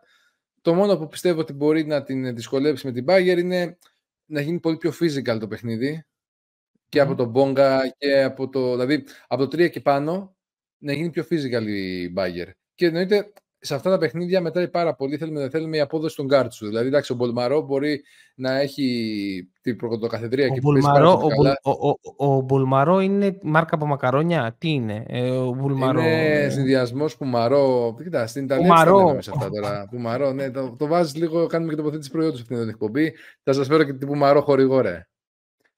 Το μόνο που πιστεύω ότι μπορεί να την δυσκολέψει με την Bayern είναι να γίνει πολύ πιο physical το παιχνίδι και από τον Μπόνγκα και από το, δηλαδή από το 3 και πάνω να γίνει πιο physical η Bayern. Και εννοείται σε αυτά τα παιχνίδια μετράει πάρα πολύ. Θέλουμε, θέλουμε η απόδοση των γκαρντ σου. Δηλαδή, εντάξει, ο Μπολμαρό μπορεί να έχει την πρωτοκαθεδρία και που πάρα ο, καλά. Ο, ο, ο, ο Μπολμαρό είναι μάρκα από μακαρόνια; Τι είναι, ε, ο Μπολμαρό. Είναι ε... συνδυασμός Πουμαρό. Κοίτα, στην Ιταλία δεν σε αυτά τώρα. Πουμαρό, ναι, το, το βάζεις λίγο, κάνουμε και τοποθέτηση προϊόντος αυτήν την εκπομπή. Θα σας φέρω και την Πουμαρό χορηγό, ρε.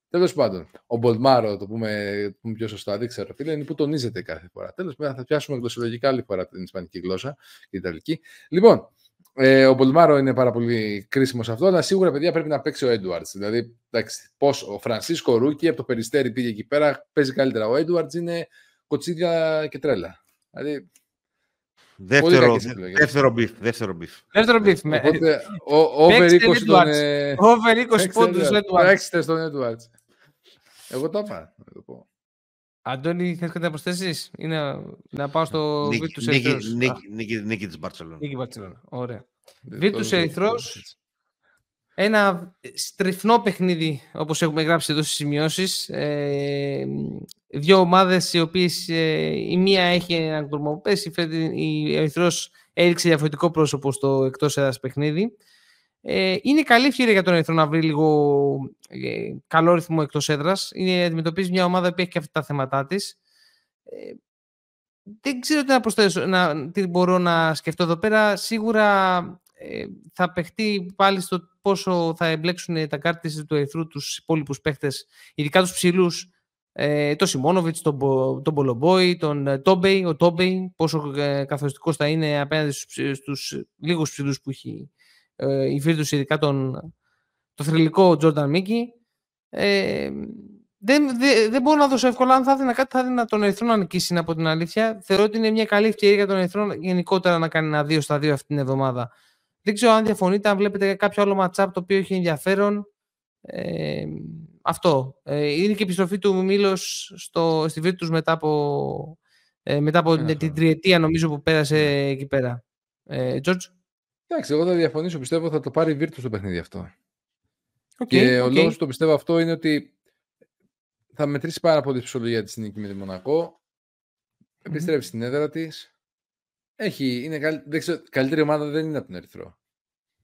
Τέλος πάντων, ο Μπολμάρο, το πούμε, το πούμε πιο σωστά, δεν ξέρω, φίλε, είναι που τονίζεται κάθε φορά. Τέλος πάντων, θα πιάσουμε γλωσσολογικά άλλη φορά την Ισπανική γλώσσα και την Ιταλική. Λοιπόν, ε, ο Μπολμάρο είναι πάρα πολύ κρίσιμος σε αυτό, αλλά σίγουρα παιδιά πρέπει να παίξει ο Έντουαρντς. Δηλαδή, εντάξει, πώς ο Φρανσίσκο rookie από το Περιστέρι πήγε εκεί πέρα, παίζει καλύτερα. Ο Έντουαρντς είναι κοτσίδια και τρέλα. Δηλαδή, Δεύτερο, δεύτερο beef. Δεύτερο beef. Δεύτερο μπιφ. Οπότε, over 20 τον... Over 20 πόντους Παίξτε στον Edwards. Εγώ το είπα. Αντώνη, θες κάτι να προσθέσεις ή να, να πάω στο Βίρτους Ερυθρός. Νίκη, νίκη της Μπαρτσελώνα. Νίκη Μπαρτσελώνα. Ωραία. Βίρτους Ερυθρός. Ένα στριφνό παιχνίδι, όπως έχουμε γράψει εδώ στις σημειώσεις. Ε, δύο ομάδες οι οποίες ε, η μία έχει έναν κορμοπές, η Ερυθρός έριξε διαφορετικό πρόσωπο στο εκτός έδρας παιχνίδι. Ε, είναι καλή ευκαιρία για τον Ερυθρό να βρει λίγο ε, καλό ρυθμό εκτός έδρας. Είναι, αντιμετωπίζει μια ομάδα που έχει και αυτά τα θέματα της. Ε, δεν ξέρω τι, να προσθέσω, να, τι μπορώ να σκεφτώ εδώ πέρα. Σίγουρα ε, θα παιχτεί πάλι στο πόσο θα εμπλέξουν τα κάρτε του Ερυθρού τους υπόλοιπους παίχτες, ειδικά τους ψηλούς, ε, τον Σιμόνοβιτ, τον, τον Μπολομπόη, τον ε, Τόμπεϊ, ο Τόμπεϊ, πόσο ε, καθοριστικός θα είναι απέναντι στους, στους λίγους ψηλούς που έχει ε, η Βίρτους, ειδικά τον, το θρηλυκό Τζόρνταν Μίκη. Ε, δεν, δεν, δεν μπορώ να δώσω εύκολα. Αν θα έδινα κάτι, θα έδινα τον Ερυθρό να νικήσει από την αλήθεια. Θεωρώ ότι είναι μια καλή ευκαιρία για τον Ερυθρό γενικότερα να κάνει ένα δύο στα δύο αυτή την εβδομάδα. Δεν ξέρω αν διαφωνείτε, αν βλέπετε κάποιο άλλο matchup το οποίο έχει ενδιαφέρον. Ε, αυτό. Ε, είναι και η επιστροφή του Μίλος στη Βίρτους μετά από, ε, μετά από την, την τριετία νομίζω που πέρασε ναι. εκεί πέρα. Ε, George. Εντάξει, εγώ θα διαφωνήσω. Πιστεύω θα το πάρει η Βίρτους το παιχνίδι αυτό. Okay, και okay. ο λόγος που το πιστεύω αυτό είναι ότι θα μετρήσει πάρα πολύ ψυχολογία της νίκη με τη Μονακό. Επιστρέφει mm-hmm. στην έδρα της. Έχει, είναι καλ... δεν ξέρω, καλύτερη ομάδα δεν είναι από τον Ερυθρό.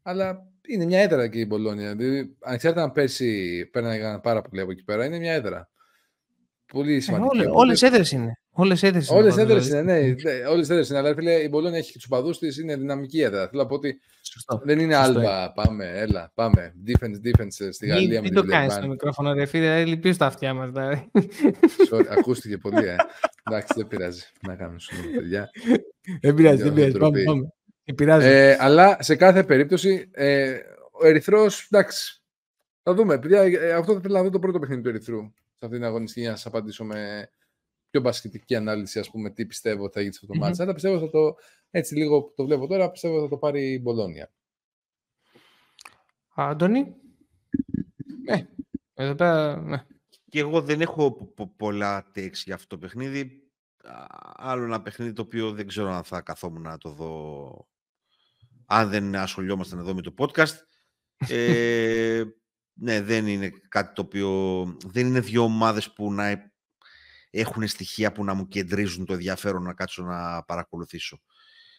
Αλλά είναι μια έδρα και η Μπολόνια. Δηλαδή, ανεξάρτητα αν πέρσι παίρνανε πάρα πολύ από εκεί πέρα, είναι μια έδρα. Πολύ ε, σημαντικό. Ε, Όλες έδρες είναι. Όλες έδρες είναι. Όλες έδρες είναι, ναι. Όλες έδρες είναι. Αλλά φίλε, η Μπολόνια έχει τους παδού της, είναι δυναμική έδρα. Θέλω να πω ότι Σωστό. δεν είναι άλμπα. Πάμε, έλα, πάμε. Defense, defense στη Γαλλία. Μην το κάνεις το μικρόφωνο, ρε φίλε. Λυπείς τα αυτιά μας. Ακούστηκε πολύ, ε. Εντάξει, δεν πειράζει. Να κάνουμε σου παιδιά. Δεν πειράζει, δεν πειράζει. Πάμε, πάμε. Ε, αλλά σε κάθε περίπτωση, ε, ο Ερυθρός, εντάξει. Θα δούμε. Παιδιά, ε, αυτό θα ήθελα να δω το πρώτο παιχνίδι του Ερυθρού σε αυτήν την αγωνιστική για να σας απαντήσω με πιο μπασκετική ανάλυση, ας πούμε, τι πιστεύω θα γίνει σε αυτό το mm-hmm. Αλλά πιστεύω θα το, έτσι λίγο που το βλέπω τώρα, πιστεύω θα το πάρει η Μπολόνια. Άντωνη. Ναι, εδώ πέρα, ναι. Και εγώ δεν έχω πολλά τέξη για αυτό το παιχνίδι. Άλλο ένα παιχνίδι το οποίο δεν ξέρω αν θα καθόμουν να το δω αν δεν ασχολιόμασταν εδώ με το podcast. Ε, ναι, δεν είναι κάτι το οποίο... Δεν είναι δύο ομάδες που να έχουν στοιχεία που να μου κεντρίζουν το ενδιαφέρον να κάτσω να παρακολουθήσω.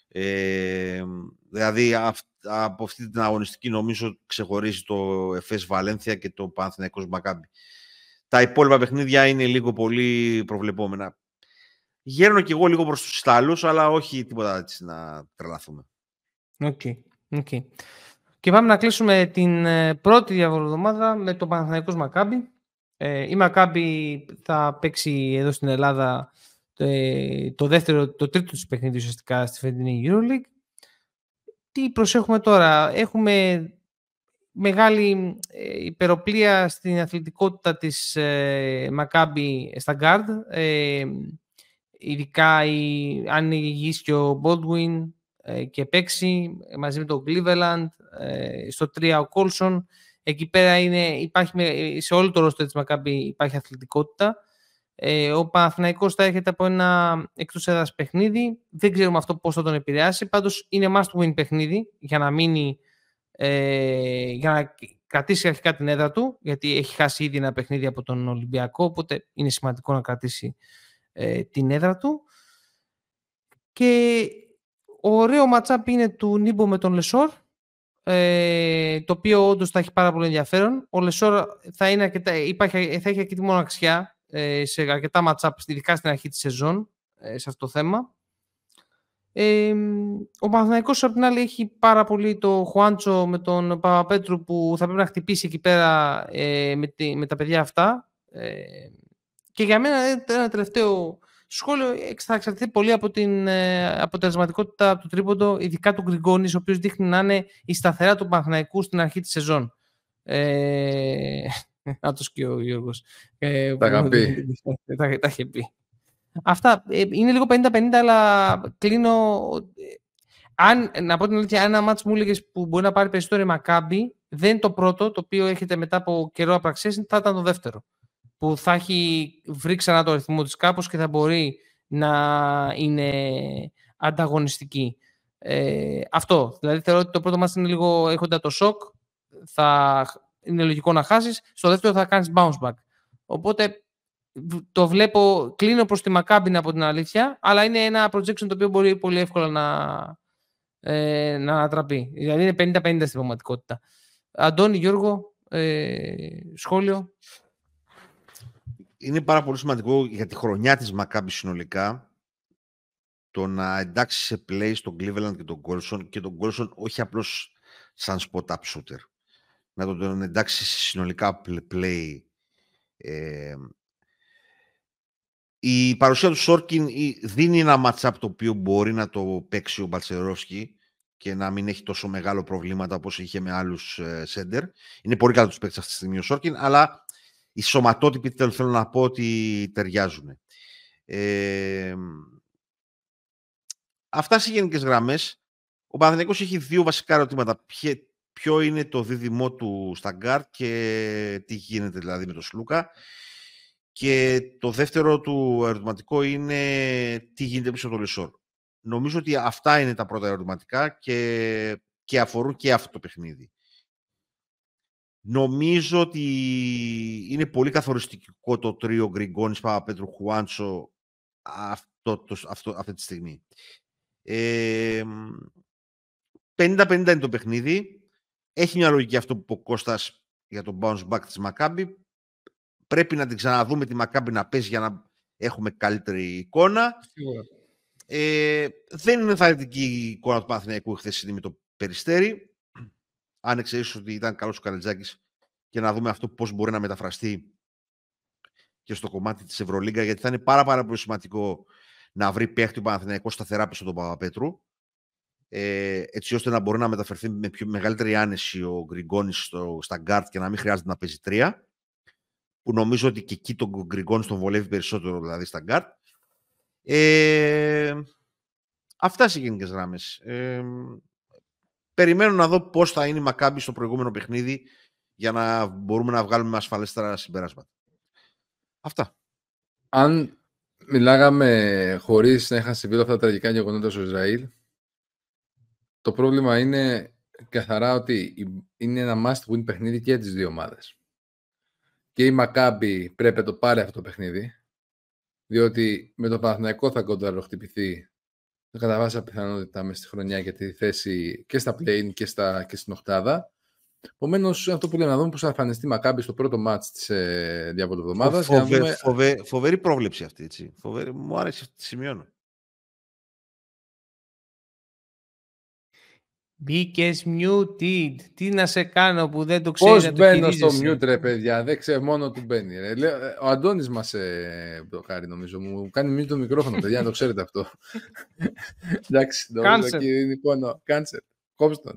Ε, δηλαδή από αυτή την αγωνιστική νομίζω ξεχωρίζει το ΕΦΕΣ Βαλένθια και το Παναθηναϊκός Μακάμπι. Τα υπόλοιπα παιχνίδια είναι λίγο πολύ προβλεπόμενα. Γέρνω κι εγώ λίγο προς τους στάλους, αλλά όχι τίποτα έτσι να τρελαθούμε. OK. Okay. Okay. Και πάμε να κλείσουμε την ε, πρώτη διαβολοβδομάδα με το Παναθηναϊκός Μακάμπι. Ε, η Μακάμπι θα παίξει εδώ στην Ελλάδα το, ε, το δεύτερο, το τρίτο της παιχνίδι ουσιαστικά στη φετινή EuroLeague. Τι προσέχουμε τώρα; Έχουμε μεγάλη ε, υπεροπλία στην αθλητικότητα της ε, Μακάμπι στα guard. Ε, ειδικά η, αν είναι υγιής και ο Baldwin ε, και παίξει μαζί με τον Cleveland. Ε, στο 3 ο Colson. Εκεί πέρα είναι, υπάρχει, σε όλο το ρόστο της Μακάμπι υπάρχει αθλητικότητα. Ε, ο Παναθηναϊκός θα έρχεται από ένα εκτός έδρας παιχνίδι. Δεν ξέρουμε αυτό πώς θα τον επηρεάσει. Πάντως είναι must win παιχνίδι για να μείνει, ε, για να κρατήσει αρχικά την έδρα του, γιατί έχει χάσει ήδη ένα παιχνίδι από τον Ολυμπιακό, οπότε είναι σημαντικό να κρατήσει ε, την έδρα του. Και ωραίο matchup είναι του Νίμπο με τον Λεσόρ, ε, το οποίο όντως θα έχει πάρα πολύ ενδιαφέρον. Ο Λεσόρ θα, είναι αρκετά, υπάρχει, θα έχει αρκετή μοναξιά ε, σε αρκετά matchup, ειδικά στην αρχή της σεζόν, ε, σε αυτό το θέμα. Ε, ο Παναθηναϊκός από την άλλη έχει πάρα πολύ το Χουάντσο με τον Παπαπέτρου που θα πρέπει να χτυπήσει εκεί πέρα ε, με, τη, με τα παιδιά αυτά. Ε, και για μένα ένα τελευταίο σχόλιο θα εξαρτηθεί πολύ από την ε, αποτελεσματικότητα του τρίποντο, ειδικά του Γκριγκόνης, ο οποίος δείχνει να είναι η σταθερά του Παναθηναϊκού στην αρχή της σεζόν. Ε, να το και ο Γιώργος. Ε, τα πει. Τα, τα είχε πει. Αυτά. Ε, είναι λίγο 50-50, αλλά κλείνω... Αν, να πω την αλήθεια, ένα μάτς μου έλεγες που μπορεί να πάρει περισσότερο η Μακάμπη, δεν είναι το πρώτο, το οποίο έχετε μετά από καιρό απραξίες, θα ήταν το δεύτερο που θα έχει βρει ξανά το ρυθμό της κάπως και θα μπορεί να είναι ανταγωνιστική. Ε, αυτό. Δηλαδή θεωρώ ότι το πρώτο μας είναι λίγο έχοντα το σοκ, θα είναι λογικό να χάσεις, στο δεύτερο θα κάνεις bounce back. Οπότε το βλέπω, κλείνω προς τη Μακάμπιν από την αλήθεια, αλλά είναι ένα projection το οποίο μπορεί πολύ εύκολα να, ε, να ανατραπεί. Δηλαδή είναι 50-50 στην πραγματικότητα. Αντώνη, Γιώργο, ε, σχόλιο είναι πάρα πολύ σημαντικό για τη χρονιά της Μακάμπης συνολικά το να εντάξει σε play στον Cleveland και τον Golson και τον Golson όχι απλώς σαν spot-up shooter. Να τον εντάξει σε συνολικά play. Ε, η παρουσία του Σόρκιν δίνει ένα match-up το οποίο μπορεί να το παίξει ο Μπαλσερόφσκι και να μην έχει τόσο μεγάλο προβλήματα όπως είχε με άλλους σέντερ. Είναι πολύ καλό τους παίξει αυτή τη στιγμή ο Σόρκιν, αλλά οι σωματότυποι θέλω να πω ότι ταιριάζουν. Ε, αυτά σε γενικές γραμμές. Ο Παναθηναϊκός έχει δύο βασικά ερωτήματα. Ποιο, είναι το δίδυμό του στα γκαρντ και τι γίνεται δηλαδή με τον Σλούκα. Και το δεύτερο του ερωτηματικό είναι τι γίνεται πίσω από το Λεσόρ. Νομίζω ότι αυτά είναι τα πρώτα ερωτηματικά και, και αφορούν και αυτό το παιχνίδι. Νομίζω ότι είναι πολύ καθοριστικό το τρίο Γκριγκόνης Παπαπέτρου Χουάντσο αυτό, το, αυτό, αυτή τη στιγμή. Ε, 50-50 είναι το παιχνίδι. Έχει μια λογική αυτό που είπε ο Κώστας για τον bounce back της Μακάμπη. Πρέπει να την ξαναδούμε τη Μακάμπη να παίζει για να έχουμε καλύτερη εικόνα. Ε, δεν είναι ενθαρρυντική η εικόνα του Παναθηναϊκού χθες με το Περιστέρι αν εξαιρέσεις ότι ήταν καλός ο Καλαϊτζάκης και να δούμε αυτό πώς μπορεί να μεταφραστεί και στο κομμάτι της Ευρωλίγκας, γιατί θα είναι πάρα, πάρα πολύ σημαντικό να βρει παίχτη ο Παναθηναϊκός σταθερά πίσω τον Παπαπέτρου. Ε, έτσι ώστε να μπορεί να μεταφερθεί με πιο μεγαλύτερη άνεση ο Γκριγκόνης στα γκαρντ και να μην χρειάζεται να παίζει τρία. Που νομίζω ότι και εκεί τον Γκριγκόνη τον βολεύει περισσότερο δηλαδή στα γκαρντ. Ε, αυτά σε γενικές γραμμές. Ε, περιμένω να δω πώς θα είναι η Μακάμπι στο προηγούμενο παιχνίδι για να μπορούμε να βγάλουμε ασφαλέστερα συμπεράσματα. Αυτά. Αν μιλάγαμε χωρίς να είχαν συμβεί αυτά τα τραγικά γεγονότα στο Ισραήλ, το πρόβλημα είναι καθαρά ότι είναι ένα must-win παιχνίδι και για τις δύο ομάδες. Και η Μακάμπη πρέπει να το πάρει αυτό το παιχνίδι, διότι με το Παναθηναϊκό θα κονταροχτυπηθεί κατά βάσα πιθανότητα μες στη χρονιά για τη θέση και στα play και, στα, και στην οχτάδα. Επομένως, αυτό που λέμε να δούμε πώς θα εμφανιστεί Μακάμπη στο πρώτο μάτ της ε, εβδομάδας. Φοβε, δούμε... φοβε, φοβερή πρόβλεψη αυτή. Έτσι. Φοβερή, μου άρεσε αυτή τη σημειώνω. Μπήκες muted. Τι να σε κάνω που δεν το ξέρει. Πώ μπαίνω στο mute, ρε παιδιά; Δεν ξέρω, μόνο του μπαίνει. Ρε. Ο Αντώνης μας ε, το χάρη, νομίζω. Μου κάνει mute το μικρόφωνο, παιδιά, να το ξέρετε αυτό. Εντάξει, νομίζω ότι είναι πόνο. Κάνσερ. Κόψτε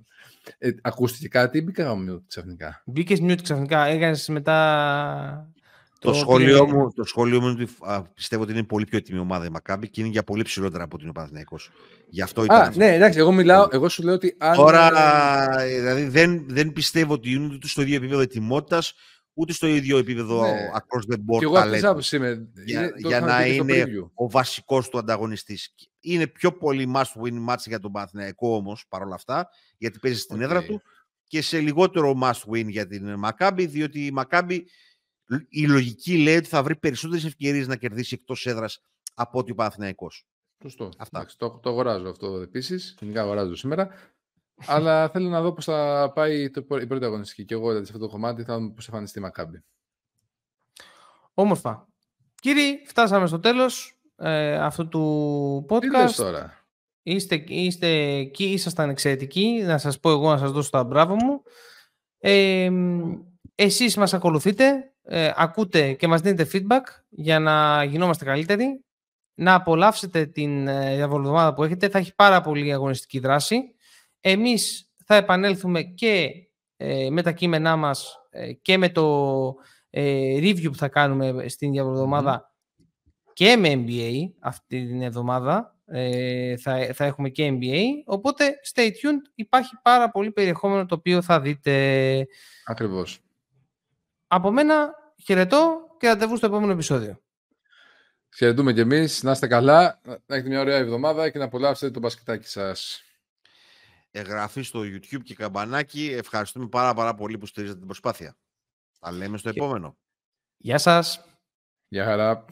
ε, ακούστηκε κάτι ή μπήκα mute ξαφνικά; Μπήκες mute ξαφνικά. Έκανες μετά το, σχόλιο μου, το σχόλιο μου είναι ότι πιστεύω ότι είναι πολύ πιο έτοιμη ομάδα η Μακάμπη και είναι για πολύ ψηλότερα από την Παναθυναϊκό. Γι' αυτό ήταν. Α, ναι, εντάξει, εγώ μιλάω, εγώ σου λέω ότι. Αν... Τώρα, δηλαδή, δεν, δεν πιστεύω ότι είναι ούτε στο ίδιο επίπεδο ετοιμότητας, ούτε στο ίδιο επίπεδο ναι. across the board. Και εγώ αυτή είμαι. Για, για να είναι ο βασικός του ανταγωνιστής. Είναι πιο πολύ must win match για τον Παναθηναϊκό όμως παρόλα αυτά, γιατί παίζει στην okay. έδρα του και σε λιγότερο must win για την Μακάμπη, διότι η Μακάμπη η λογική λέει ότι θα βρει περισσότερες ευκαιρίες να κερδίσει εκτός έδρας από ότι ο Παναθυναϊκό. Σωστό. Αυτά. το, το αγοράζω αυτό επίσης. Γενικά αγοράζω σήμερα. Αλλά θέλω να δω πώς θα πάει το, η πρώτη αγωνιστική. Και εγώ δηλαδή, σε αυτό το κομμάτι θα δούμε πώς θα εμφανιστεί η Μακάμπη. Όμορφα. Κύριοι, φτάσαμε στο τέλος ε, αυτού του podcast. Τι τώρα; Είστε, είστε εκεί, ήσασταν εξαιρετικοί. Να σας πω εγώ να σας δώσω τα μπράβο μου. Ε, εσείς μας ακολουθείτε, ε, ακούτε και μας δίνετε feedback για να γινόμαστε καλύτεροι. Να απολαύσετε την ε, διαβολοδομάδα που έχετε. Θα έχει πάρα πολύ αγωνιστική δράση. Εμείς θα επανέλθουμε και ε, με τα κείμενά μας ε, και με το ε, review που θα κάνουμε στην διαβολοδομάδα και με NBA αυτή την εβδομάδα. Ε, θα, θα έχουμε και NBA. Οπότε, stay tuned. Υπάρχει πάρα πολύ περιεχόμενο το οποίο θα δείτε. Ακριβώς. Από μένα, χαιρετώ και ραντεβού στο επόμενο επεισόδιο. Χαιρετούμε κι εμείς. Να είστε καλά. Να έχετε μια ωραία εβδομάδα και να απολαύσετε το μπασκετάκι σας. Εγγραφή στο YouTube και καμπανάκι. Ευχαριστούμε πάρα, πάρα πολύ που στηρίζετε την προσπάθεια. Τα λέμε στο επόμενο. Γεια σας. Γεια χαρά.